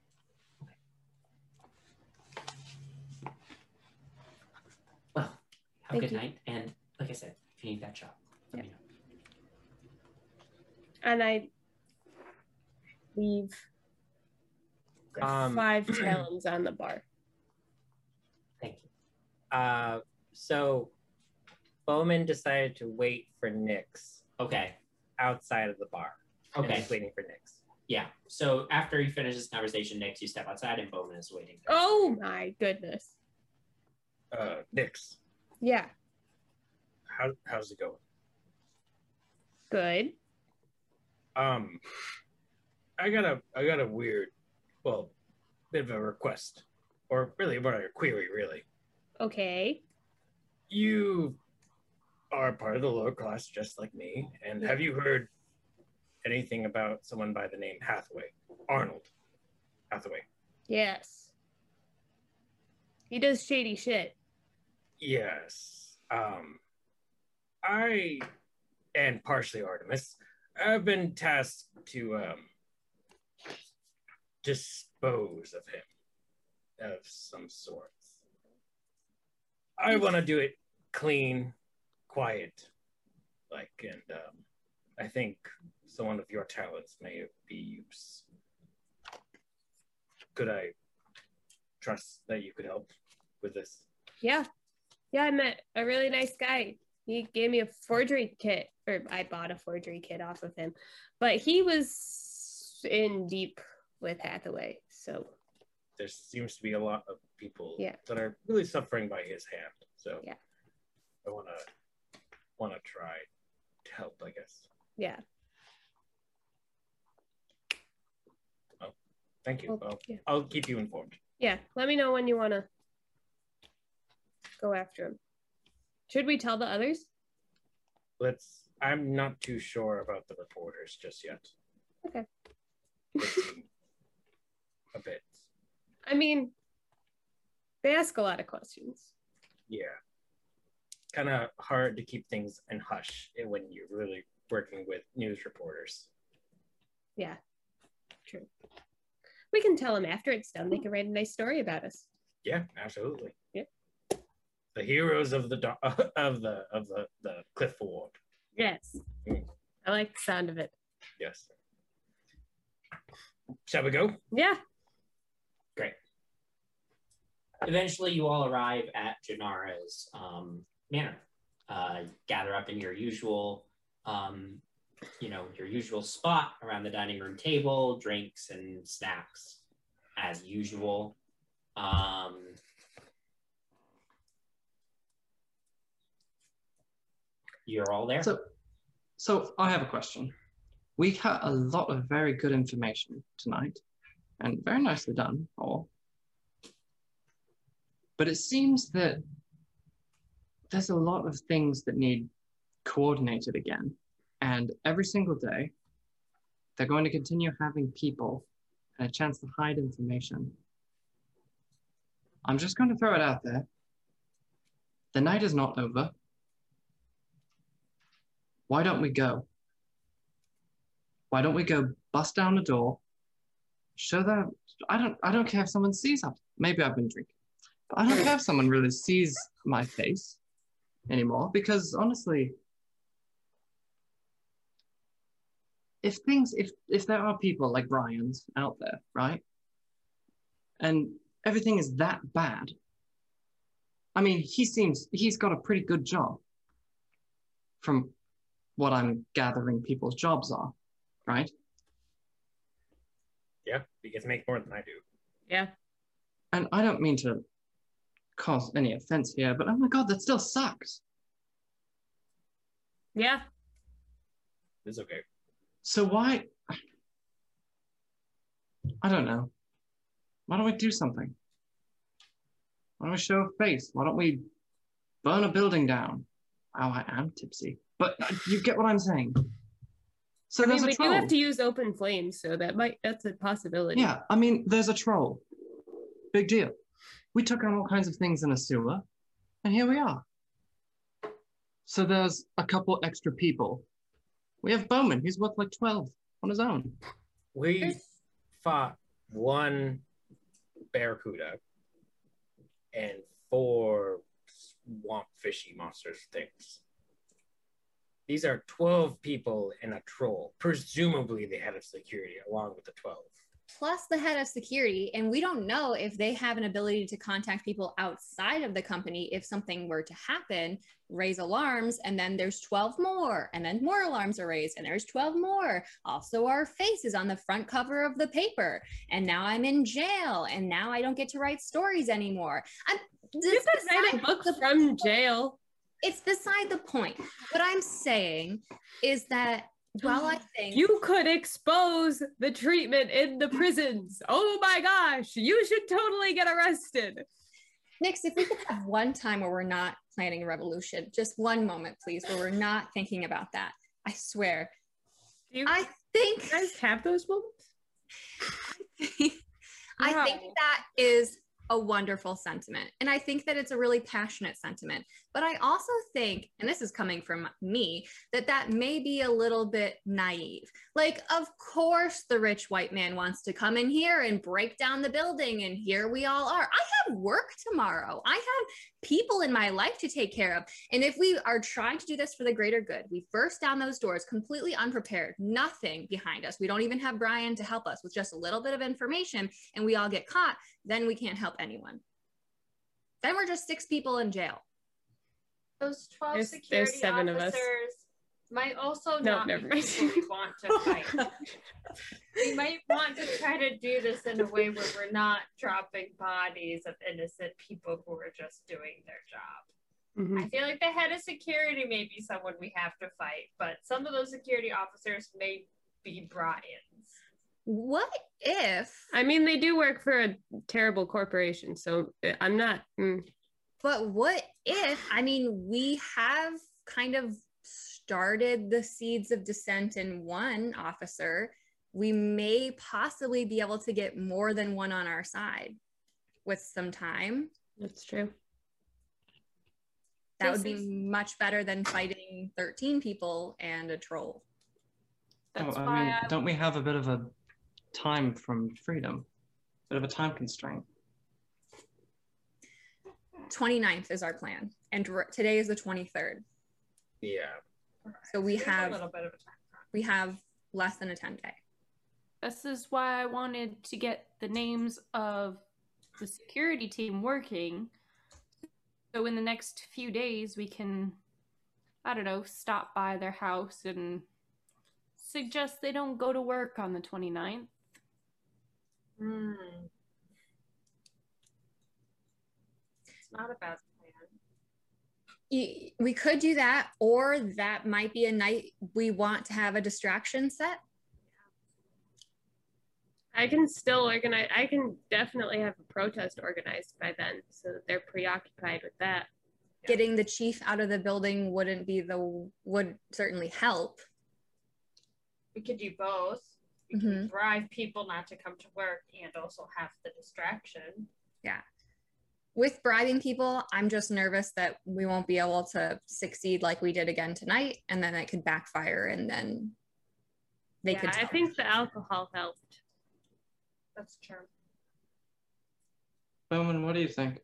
[SPEAKER 1] Well, have
[SPEAKER 7] Thank
[SPEAKER 1] a good
[SPEAKER 7] you.
[SPEAKER 1] night. And like I said, if you need that job, let me know.
[SPEAKER 7] And I leave
[SPEAKER 5] Um,
[SPEAKER 7] five [clears throat] talons on the bar.
[SPEAKER 1] Thank you.
[SPEAKER 5] Uh, so Bowman decided to wait for Nyx
[SPEAKER 1] Okay.
[SPEAKER 5] outside of the bar.
[SPEAKER 1] Okay.
[SPEAKER 5] he's waiting for Nyx.
[SPEAKER 1] Yeah. So after you finish this conversation, next you step outside and Bowman is waiting.
[SPEAKER 7] Oh my goodness.
[SPEAKER 5] Uh, Nyx,
[SPEAKER 7] Yeah.
[SPEAKER 5] how, how's it going?
[SPEAKER 7] Good.
[SPEAKER 5] Um, I got a I got a weird, well, bit of a request, or really more like a query, really.
[SPEAKER 7] Okay.
[SPEAKER 5] You are part of the lower class, just like me, and have you heard anything about someone by the name Hathaway, Arnold Hathaway?
[SPEAKER 7] Yes. He does shady shit.
[SPEAKER 5] Yes. Um, I and partially Artemis have been tasked to um, dispose of him of some sort. I want to do it clean, quiet, like, and um, I think someone of your talents may be use. Could I trust that you could help with this?
[SPEAKER 7] Yeah. Yeah, I met a really nice guy. He gave me a forgery kit, or I bought a forgery kit off of him. But he was in deep with Hathaway. So,
[SPEAKER 5] there seems to be a lot of people
[SPEAKER 7] Yeah.
[SPEAKER 5] that are really suffering by his hand. So
[SPEAKER 7] Yeah.
[SPEAKER 5] I want to want to try to help, I guess.
[SPEAKER 7] yeah.
[SPEAKER 5] Oh, thank you.
[SPEAKER 7] Well,
[SPEAKER 5] Well,
[SPEAKER 7] yeah.
[SPEAKER 5] I'll keep you informed.
[SPEAKER 7] Yeah. Let me know when you want to go after him. Should we tell the others?
[SPEAKER 5] Let's. I'm not too sure about the reporters just yet.
[SPEAKER 7] Okay.
[SPEAKER 5] A bit.
[SPEAKER 7] I mean, they ask a lot of questions.
[SPEAKER 5] Yeah. Kind of hard to keep things in hush when you're really working with news reporters.
[SPEAKER 7] Yeah. True. We can tell them after it's done. They can write a nice story about us.
[SPEAKER 5] Yeah, absolutely.
[SPEAKER 7] Yep.
[SPEAKER 5] The heroes of the do- [laughs] of the of the the cliff ward.
[SPEAKER 7] Yes.
[SPEAKER 5] Mm.
[SPEAKER 7] I like the sound of it.
[SPEAKER 5] Yes. Shall we go?
[SPEAKER 7] Yeah.
[SPEAKER 1] Great. Eventually, you all arrive at Janara's um, manor. Uh, gather up in your usual, um, you know, your usual spot around the dining room table, drinks and snacks, as usual. Um, you're all there.
[SPEAKER 3] So, so I have a question. We got a lot of very good information tonight, and very nicely done, all. But it seems that there's a lot of things that need coordinated again, and every single day, they're going to continue having people and a chance to hide information. I'm just going to throw it out there. The night is not over. Why don't we go? Why don't we go bust down the door? Show that I don't I don't care if someone sees us. Maybe I've been drinking. But I don't care if someone really sees my face anymore because honestly if things if if there are people like Brian's out there, right? And everything is that bad. I mean, he seems he's got a pretty good job from what I'm gathering people's jobs are, right?
[SPEAKER 5] Yeah, you get to make more than I do.
[SPEAKER 7] Yeah.
[SPEAKER 3] And I don't mean to cause any offense here, but oh my god, that still sucks.
[SPEAKER 7] Yeah.
[SPEAKER 5] It's okay.
[SPEAKER 3] So why? I don't know. Why don't we do something? Why don't we show a face? Why don't we burn a building down? Oh, I am tipsy, but uh, you get what I'm saying. So
[SPEAKER 7] I mean,
[SPEAKER 3] there's
[SPEAKER 7] we
[SPEAKER 3] a troll.
[SPEAKER 7] do have to use open flames, so that might that's a possibility.
[SPEAKER 3] Yeah, I mean, there's a troll. Big deal. We took out all kinds of things in a sewer. And here we are. So there's a couple extra people. We have Bowman. He's worth like 12 on his own.
[SPEAKER 5] We fought one barracuda and four swamp fishy monsters things. These are 12 people and a troll, presumably the head of security, along with the 12.
[SPEAKER 6] Plus the head of security and we don't know if they have an ability to contact people outside of the company if something were to happen raise alarms and then there's 12 more and then more alarms are raised and there's 12 more. Also our face is on the front cover of the paper and now i'm in jail and now i don't get to write stories anymore. I'm
[SPEAKER 7] You
[SPEAKER 6] this
[SPEAKER 7] could write a book from jail.
[SPEAKER 6] it's beside the point. What i'm saying is that while i [gasps] think
[SPEAKER 7] You could expose the treatment in the prisons. Oh my gosh, you should totally get arrested.
[SPEAKER 6] Nyx, if we could have one time where we're not planning a revolution, just one moment, please, where we're not thinking about that. I swear.
[SPEAKER 7] Do you
[SPEAKER 6] I think you
[SPEAKER 7] guys have those moments? [laughs]
[SPEAKER 6] I think
[SPEAKER 7] No.
[SPEAKER 6] that is a wonderful sentiment. And I think that it's a really passionate sentiment. But I also think, and this is coming from me, that that may be a little bit naive. Like, of course, the rich white man wants to come in here and break down the building. And here we all are. I have work tomorrow. I have people in my life to take care of. And if we are trying to do this for the greater good, we burst down those doors completely unprepared, nothing behind us. We don't even have Brian to help us with just a little bit of information, and we all get caught, then we can't help anyone. Then we're just six people in jail.
[SPEAKER 2] Those 12
[SPEAKER 7] There's-
[SPEAKER 2] security
[SPEAKER 7] there's seven of us.
[SPEAKER 2] officers might also
[SPEAKER 7] No,
[SPEAKER 2] not
[SPEAKER 7] never
[SPEAKER 2] be
[SPEAKER 7] mind.
[SPEAKER 2] people we want to [laughs] fight. we might want to try to do this in a way where we're not dropping bodies of innocent people who are just doing their job.
[SPEAKER 7] Mhm.
[SPEAKER 2] I feel like the head of security may be someone we have to fight, but some of those security officers may be Brian's.
[SPEAKER 6] What if,
[SPEAKER 7] I mean, they do work for a terrible corporation, so uh, I'm not. mm.
[SPEAKER 6] but what if, I mean, we have kind of started the seeds of dissent in one officer. We may possibly be able to get more than one on our side with some time.
[SPEAKER 7] That's true.
[SPEAKER 6] That
[SPEAKER 2] This
[SPEAKER 6] would be
[SPEAKER 2] is-
[SPEAKER 6] much better than fighting 13 people and a troll.
[SPEAKER 4] Oh, That's
[SPEAKER 3] Oh, I
[SPEAKER 4] why
[SPEAKER 3] mean,
[SPEAKER 4] I,
[SPEAKER 3] don't we have a bit of a time from freedom? Bit of a time constraint.
[SPEAKER 6] 29th is our plan, and r- today is the 23rd.
[SPEAKER 5] Yeah.
[SPEAKER 6] So we
[SPEAKER 2] There's a
[SPEAKER 6] have
[SPEAKER 2] little bit of a time.
[SPEAKER 6] we have less than a 10 day.
[SPEAKER 4] this is why I wanted to get the names of the security team working. So in the next few days, we can, I don't know, stop by their house and suggest they don't go to work on the 29th.
[SPEAKER 2] Hmm. It's not a bad plan.
[SPEAKER 6] We could do that, or that might be a night we want to have a distraction set.
[SPEAKER 7] I can still organize. I can definitely have a protest organized by then, so that they're preoccupied with that.
[SPEAKER 6] Getting the chief out of the building wouldn't be the would certainly help.
[SPEAKER 2] We could do both. We can mm-hmm. drive people not to come to work and also have the distraction.
[SPEAKER 6] Yeah. With bribing people, I'm just nervous that we won't be able to succeed like we did again tonight, and then it could backfire, and then they
[SPEAKER 7] yeah,
[SPEAKER 6] could.
[SPEAKER 7] I think the alcohol helped.
[SPEAKER 2] That's true.
[SPEAKER 3] Bowman, what do you think?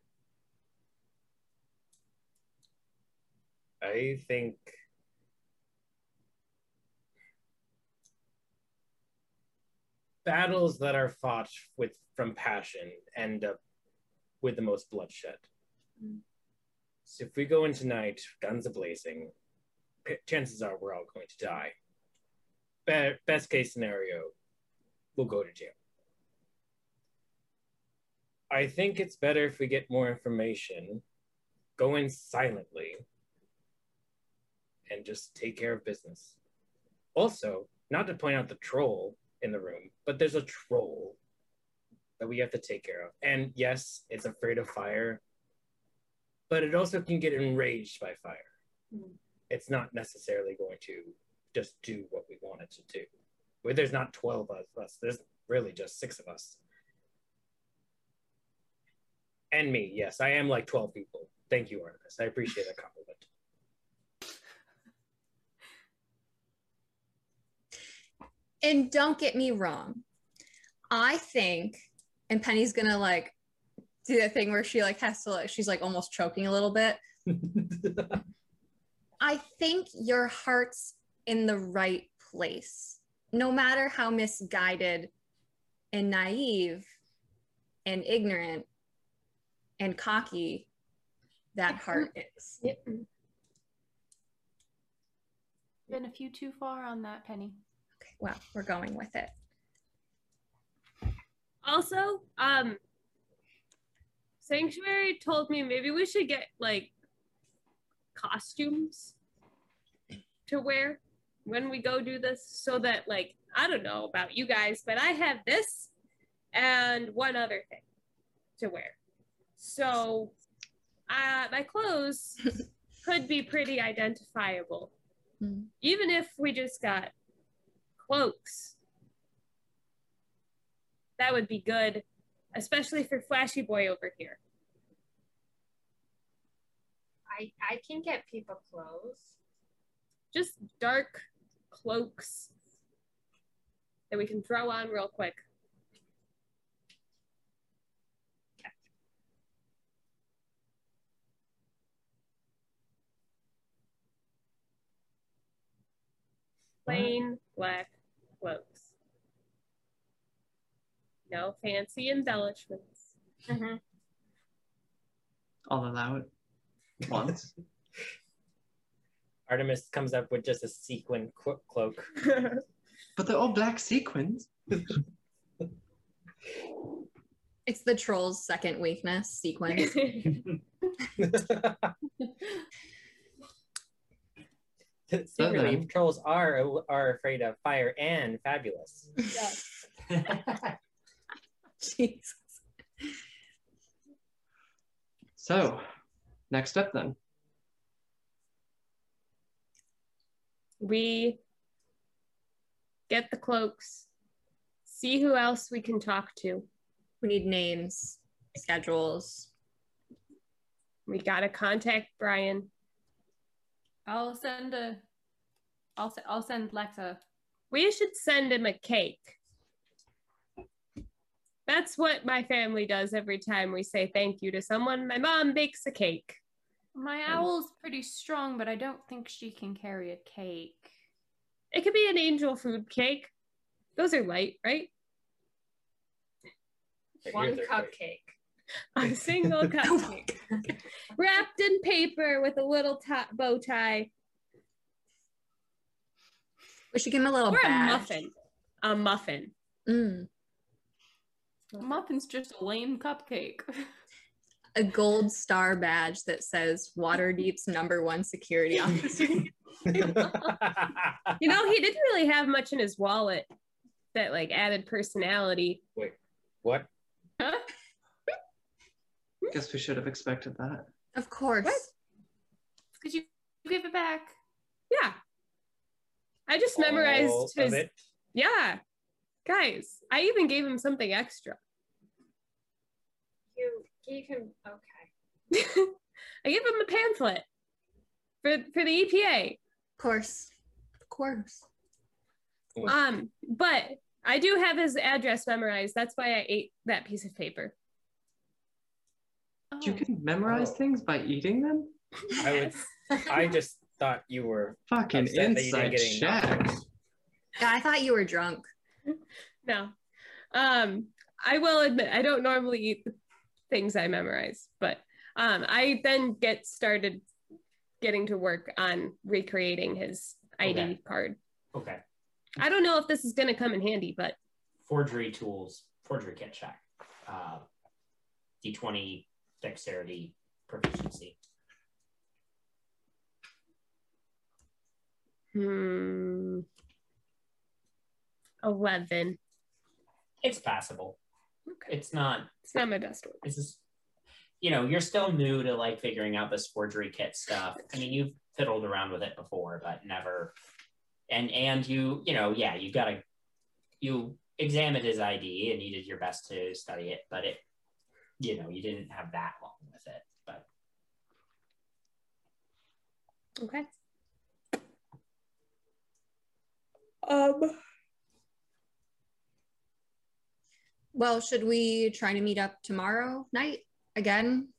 [SPEAKER 5] I think battles that are fought with from passion end up with the most bloodshed. Mm-hmm. So if we go in tonight, guns a blazing, p- chances are we're all going to die. Be- best case scenario, we'll go to jail. I think it's better if we get more information, go in silently, and just take care of business. Also, not to point out the troll in the room, but there's a troll that we have to take care of. And yes, it's afraid of fire, but it also can get enraged by fire.
[SPEAKER 2] Hmm.
[SPEAKER 5] It's not necessarily going to just do what we want it to do. Where there's not 12 of us, there's really just six of us. And me, yes, I am like 12 people. Thank you, Artemis. I appreciate the compliment.
[SPEAKER 6] And don't get me wrong. I think, and Penny's gonna like do that thing where she like has to like she's like almost choking a little bit. [laughs] I think your heart's in the right place. No matter how misguided and naive and ignorant and cocky that heart is.
[SPEAKER 7] Yep.
[SPEAKER 4] Been a few too far on that, Penny.
[SPEAKER 6] Okay, well, we're going with it.
[SPEAKER 7] Also, um, Sanctuary told me maybe we should get like costumes to wear when we go do this so that like I don't know about you guys, but I have this and one other thing to wear. So uh, my clothes [laughs] could be pretty identifiable.
[SPEAKER 6] Hmm.
[SPEAKER 7] Even if we just got cloaks. That would be good, especially for Flashy Boy over here.
[SPEAKER 2] I I can get people clothes.
[SPEAKER 7] Just dark cloaks that we can throw on real quick. Plain black cloaks. No fancy embellishments. Mm-hmm.
[SPEAKER 3] I'll allow it once. [laughs]
[SPEAKER 5] Artemis comes up with just a sequin clo- cloak. [laughs]
[SPEAKER 3] but they're all black sequins.
[SPEAKER 6] It's the troll's second weakness, sequence.
[SPEAKER 5] Secretly,
[SPEAKER 3] then.
[SPEAKER 5] trolls are are afraid of fire and fabulous. [laughs] [laughs]
[SPEAKER 6] Jesus.
[SPEAKER 3] So, next up then.
[SPEAKER 7] we get the cloaks, see who else we can talk to.
[SPEAKER 6] We need names, schedules.
[SPEAKER 7] We gotta contact Brian.
[SPEAKER 4] I'll send a. I'll se- I'll send Lexa.
[SPEAKER 7] We should send him a cake. That's what my family does every time we say thank you to someone. My mom bakes a cake.
[SPEAKER 4] My owl's pretty strong, but I don't think she can carry a cake.
[SPEAKER 7] It could be an angel food cake. Those are light, right?
[SPEAKER 2] One cupcake.
[SPEAKER 7] A single [laughs] cupcake. Wrapped in paper with a little top bow tie.
[SPEAKER 6] We should give him a little
[SPEAKER 7] Or a muffin. A muffin.
[SPEAKER 6] Mm.
[SPEAKER 4] A muffin's just a lame cupcake. [laughs]
[SPEAKER 6] A gold star badge that says Waterdeep's number one security officer. [laughs]
[SPEAKER 7] You know, he didn't really have much in his wallet that like added personality.
[SPEAKER 5] Wait, what?
[SPEAKER 3] Guess we should have expected that.
[SPEAKER 6] of course.
[SPEAKER 4] Could you give it back.
[SPEAKER 7] Yeah. I just memorized
[SPEAKER 5] All of
[SPEAKER 7] his? Yeah. Guys, I even gave him something extra.
[SPEAKER 2] You gave him okay. [laughs]
[SPEAKER 7] I gave him a pamphlet for for the EPA.
[SPEAKER 6] Of course. Of course.
[SPEAKER 7] Um, but I do have his address memorized. That's why I ate that piece of paper.
[SPEAKER 3] You can memorize
[SPEAKER 5] Oh.
[SPEAKER 3] things by eating them? [laughs]
[SPEAKER 5] I would. I just thought you were
[SPEAKER 3] Fucking
[SPEAKER 5] upset that you didn't insight
[SPEAKER 3] check.
[SPEAKER 6] Yeah, I thought you were drunk. [laughs]
[SPEAKER 7] No. Um, I will admit I don't normally eat the things I memorize, but um, I then get started getting to work on recreating his ID
[SPEAKER 1] Okay.
[SPEAKER 7] card.
[SPEAKER 1] Okay.
[SPEAKER 7] I don't know if this is going to come in handy, but
[SPEAKER 1] Forgery tools, forgery kit check. Uh, D20 dexterity proficiency.
[SPEAKER 7] hmm, eleven.
[SPEAKER 1] It's passable. Okay. It's not
[SPEAKER 7] It's not my best work.
[SPEAKER 1] this is you know you're still new to like figuring out this forgery kit stuff i mean you've fiddled around with it before but never and and you you know yeah you gotta you examined his id and you did your best to study it but it you know you didn't have that long with it but
[SPEAKER 7] Okay. Um.
[SPEAKER 6] Well, should we try to meet up tomorrow night again?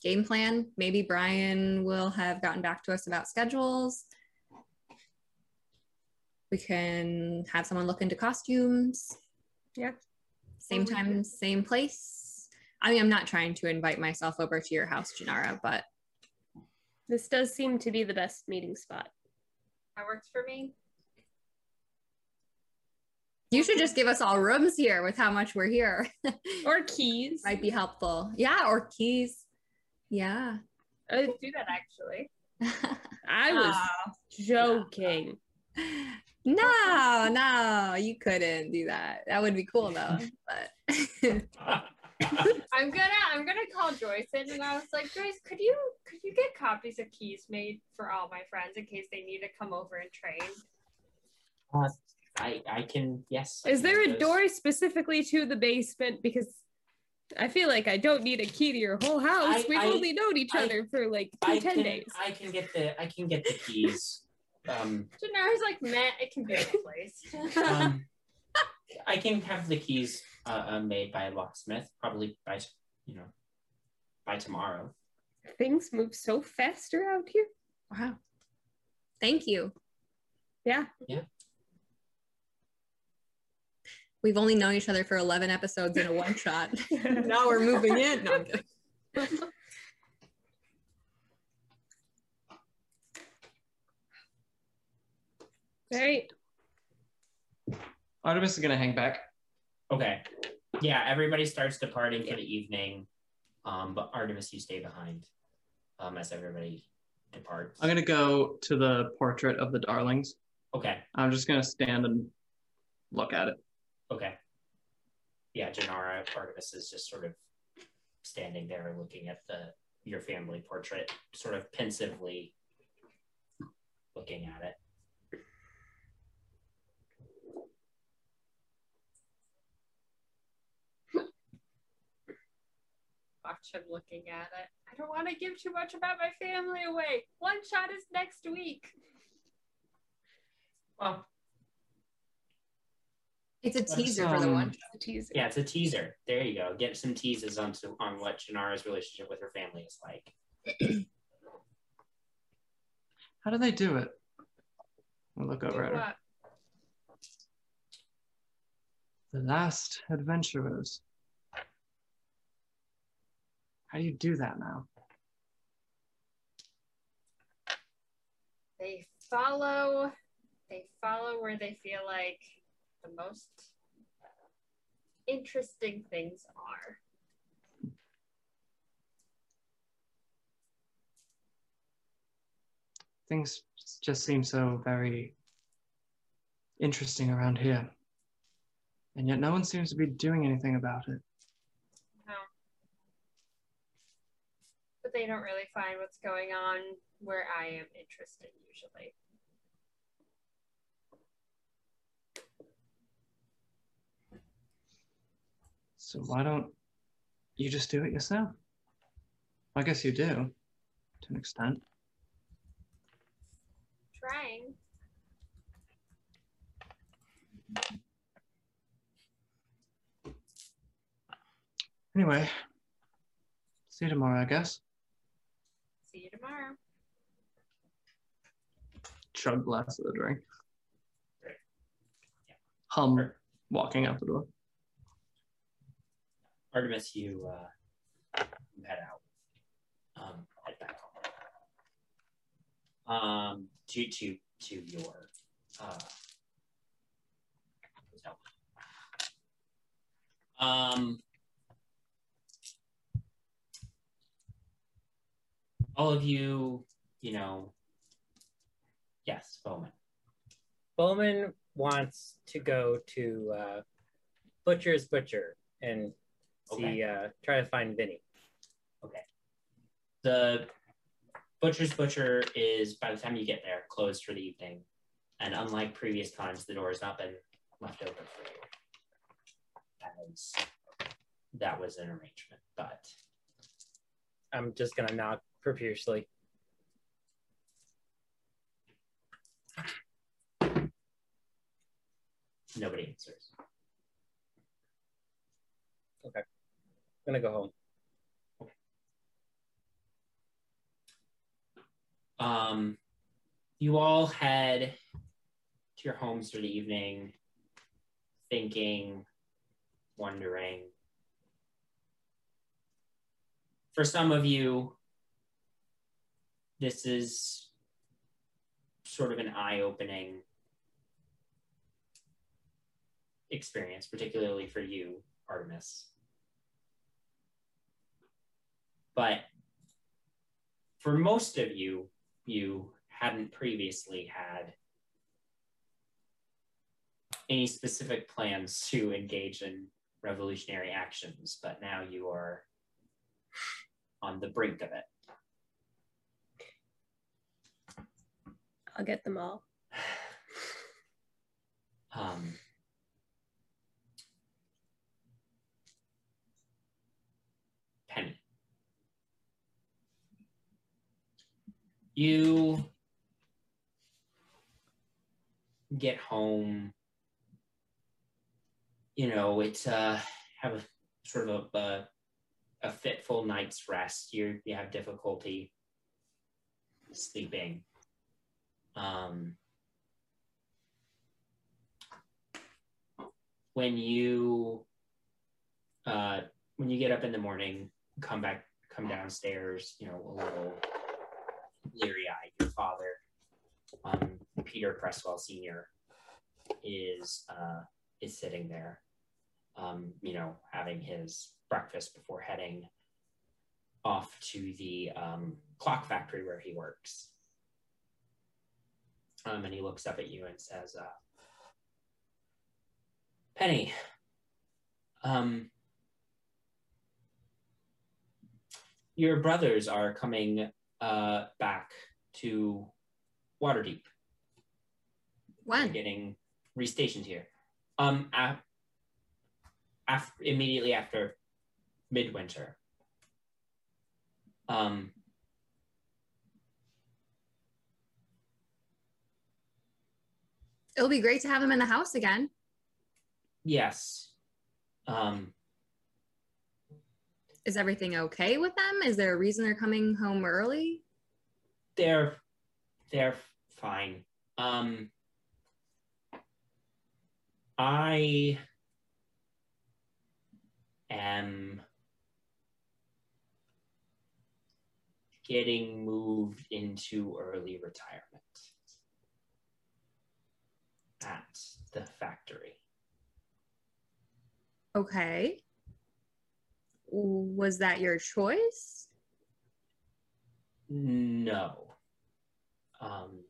[SPEAKER 6] Game plan. Maybe Brian will have gotten back to us about schedules. We can have someone look into costumes.
[SPEAKER 7] Yeah.
[SPEAKER 6] Same
[SPEAKER 7] Or we
[SPEAKER 6] time, same place. I mean, I'm not trying to invite myself over to your house, Janara, but
[SPEAKER 7] This does seem to be the best meeting spot.
[SPEAKER 2] That works for me.
[SPEAKER 6] You should just give us all rooms here with how much we're here. [laughs]
[SPEAKER 7] Or keys.
[SPEAKER 6] Might be helpful. Yeah, or keys. Yeah.
[SPEAKER 7] Uh,
[SPEAKER 2] Do that actually. [laughs]
[SPEAKER 7] I was joking.
[SPEAKER 6] no, no, you couldn't do that. That would be cool though. But
[SPEAKER 2] I'm gonna I'm gonna call Joyce in and I was like, Joyce, could you could you get copies of keys made for all my friends in case they need to come over and train?
[SPEAKER 1] Uh, I I can yes.
[SPEAKER 7] Is there a door specifically to the basement? Because I feel like I don't need a key to your whole house.
[SPEAKER 1] I-
[SPEAKER 7] We've
[SPEAKER 1] I-
[SPEAKER 7] only known each
[SPEAKER 1] I-
[SPEAKER 7] other for like two, 10
[SPEAKER 1] can,
[SPEAKER 7] days.
[SPEAKER 1] I can get the I can get the keys. Um,
[SPEAKER 2] Janara's like, man, it can be replaced.
[SPEAKER 1] um, [laughs] I can have the keys uh, uh, made by a locksmith probably by you know by tomorrow.
[SPEAKER 7] Things move so fast around here.
[SPEAKER 6] wow. Thank you.
[SPEAKER 7] Yeah. Yeah.
[SPEAKER 6] We've only known each other for 11 episodes in a one shot. [laughs] [laughs] now we're moving in. No, I'm kidding.
[SPEAKER 7] All right.
[SPEAKER 3] Artemis is gonna hang back.
[SPEAKER 1] Okay. Yeah, everybody starts departing for the evening. Um, but Artemis, you stay behind. Um, as everybody departs.
[SPEAKER 3] I'm gonna go to the portrait of the darlings.
[SPEAKER 1] Okay.
[SPEAKER 3] I'm just gonna stand and look at it.
[SPEAKER 1] Okay. Yeah, Janara Artemis is just sort of standing there looking at the your family portrait, sort of pensively looking at it.
[SPEAKER 2] Watch him looking at it. I don't want to give too much about my family away. One shot is next week.
[SPEAKER 1] Well,
[SPEAKER 6] It's a
[SPEAKER 3] Let's,
[SPEAKER 6] teaser for the
[SPEAKER 3] um,
[SPEAKER 6] one.
[SPEAKER 7] The teaser.
[SPEAKER 1] yeah, it's a teaser. There you go. Get some teases on to, on what Janara's relationship with her family is like. [clears throat]
[SPEAKER 3] How do they do it? I'll look
[SPEAKER 2] Do
[SPEAKER 3] over at her. The last adventurers. How do you do that now?
[SPEAKER 2] They follow. They follow where they feel like the most interesting things are.
[SPEAKER 3] Things just seem so very interesting around here. And yet no one seems to be doing anything about it.
[SPEAKER 2] No. But they don't really find what's going on where I am interested usually.
[SPEAKER 3] So why don't you just do it yourself? I guess you do, to an extent.
[SPEAKER 2] Trying.
[SPEAKER 3] Anyway, see you tomorrow, I guess.
[SPEAKER 2] See you tomorrow.
[SPEAKER 3] Chug glass of the drink. Hum, walking out the door.
[SPEAKER 1] Artemis, you uh, you head out. Um, head back home. Um, to to to your uh. Um, all of you, you know. Yes, Bowman.
[SPEAKER 5] Bowman wants to go to uh, Butcher's Butcher and see,
[SPEAKER 1] Okay.
[SPEAKER 5] uh, try to find Vinny. Okay.
[SPEAKER 1] The butcher's butcher is by the time you get there closed for the evening, and unlike previous times, the door has not been left open for you. As that was an arrangement, but
[SPEAKER 5] I'm just gonna knock profusely.
[SPEAKER 1] Nobody answers.
[SPEAKER 5] I'm gonna go home.
[SPEAKER 1] Um, you all head to your homes for the evening, thinking, wondering. For some of you, this is sort of an eye opening experience, particularly for you, Artemis. But for most of you, you hadn't previously had any specific plans to engage in revolutionary actions, but now you are on the brink of it.
[SPEAKER 7] I'll get them all. [sighs]
[SPEAKER 1] Um, Penny. You get home, you know, it's uh have a sort of a, a, a fitful night's rest. You you have difficulty sleeping. Um, when you uh, when you get up in the morning, come back, come downstairs, you know, a little leery-eyed. Your father, um, Peter Cresswell Senior, is uh, is sitting there, um, you know, having his breakfast before heading off to the um, clock factory where he works. Um, and he looks up at you and says, uh, Penny, um, your brothers are coming uh, back to Waterdeep.
[SPEAKER 6] When?
[SPEAKER 1] getting restationed here. Um, af- af- immediately after midwinter. Um,
[SPEAKER 6] It'll be great to have them in the house again.
[SPEAKER 1] yes. Um,
[SPEAKER 6] Is everything okay with them? Is there a reason they're coming home early?
[SPEAKER 1] they're they're fine. Um, I am getting moved into early retirement at the factory.
[SPEAKER 6] Okay. Was that your choice?
[SPEAKER 1] No. Um,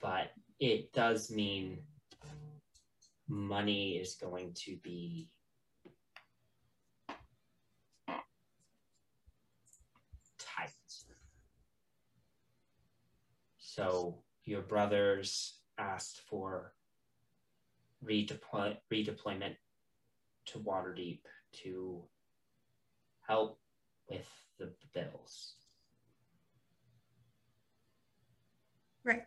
[SPEAKER 1] but it does mean money is going to be tight. So your brothers asked for redeploy- redeployment to Waterdeep to help with the bills.
[SPEAKER 6] Right.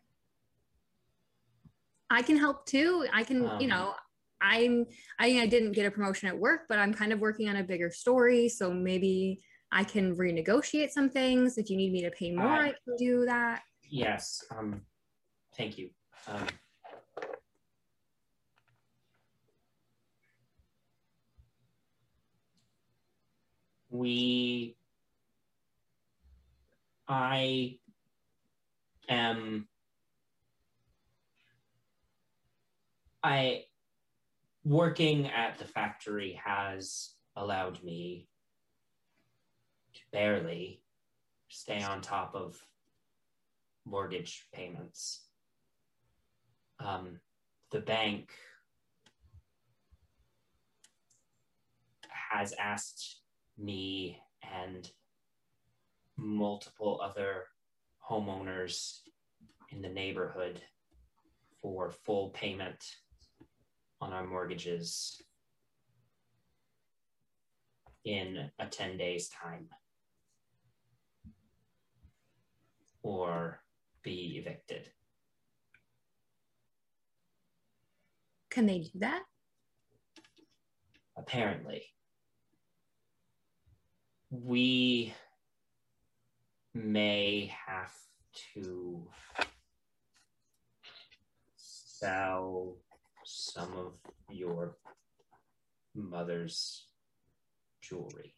[SPEAKER 6] I can help too. I can, you
[SPEAKER 1] Um,
[SPEAKER 6] know, I'm I I didn't get a promotion at work, but I'm kind of working on a bigger story, so maybe I can renegotiate some things. If you need me to pay more, I,
[SPEAKER 1] I-
[SPEAKER 6] can do that.
[SPEAKER 1] Yes. Um, thank you. Um, we, I am, I, working at the factory has allowed me to barely stay on top of mortgage payments. Um, the bank has asked me and multiple other homeowners in the neighborhood for full payment on our mortgages in a 10 days time or be evicted.
[SPEAKER 6] Can they do that?
[SPEAKER 1] Apparently. We may have to sell some of your mother's jewelry.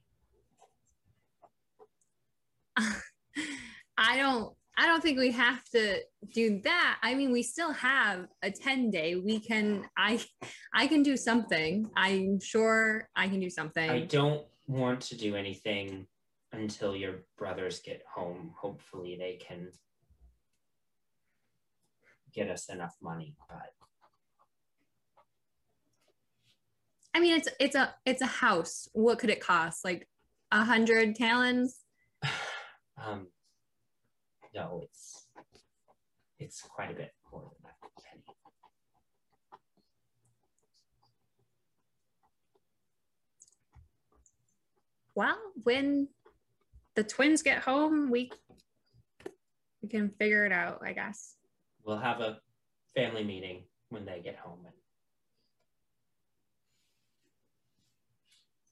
[SPEAKER 1] [laughs]
[SPEAKER 6] I don't I don't think we have to do that. I mean, we still have a 10 day. We can I I can do something. I'm sure I can do something.
[SPEAKER 1] I don't want to do anything until your brothers get home. Hopefully they can get us enough money, but
[SPEAKER 6] I mean, it's it's a it's a house. What could it cost? Like a hundred talons? [sighs]
[SPEAKER 1] um no, it's it's quite a bit more than that penny.
[SPEAKER 6] Well, when the twins get home, we we can figure it out, I guess.
[SPEAKER 1] We'll have a family meeting when they get home and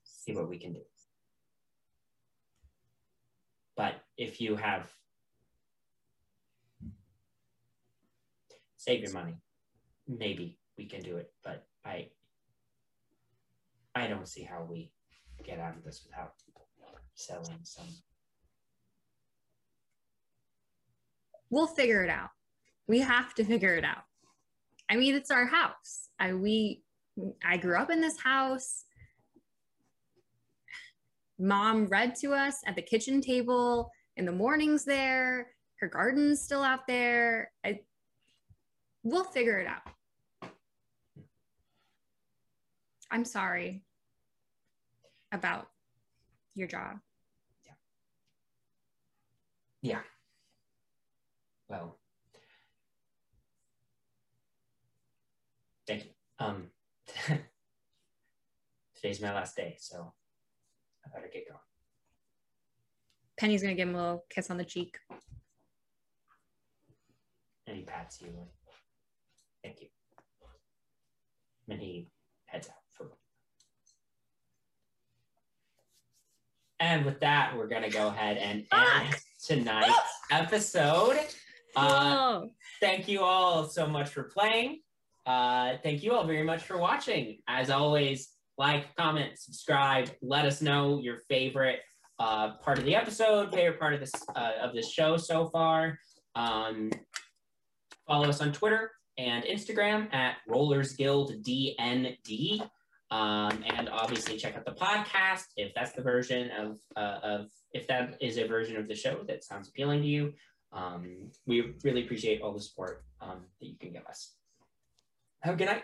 [SPEAKER 1] see what we can do. But if you have save your money, maybe we can do it. But I I don't see how we get out of this without selling some
[SPEAKER 6] We'll figure it out. We have to figure it out. I mean, it's our house. I we I grew up in this house. Mom read to us at the kitchen table in the mornings there. Her garden's still out there. I, we'll figure it out. I'm sorry about your job.
[SPEAKER 1] Yeah. Well, thank you. Um, [laughs] today's my last day, so I better get going.
[SPEAKER 6] Penny's gonna give him a little kiss on the cheek.
[SPEAKER 1] And he pats you. Thank you. And he heads out for. And with that, we're gonna go ahead and end tonight's episode. Uh, thank you all so much for playing. Uh, thank you all very much for watching. As always, like, comment, subscribe. Let us know your favorite uh, part of the episode, favorite part of this uh, of this show so far. Um, follow us on Twitter and Instagram at Rollers Guild DND. Um, and obviously check out the podcast if that's the version of uh, of if that is a version of the show that sounds appealing to you. Um, we really appreciate all the support um, that you can give us. Have a good night.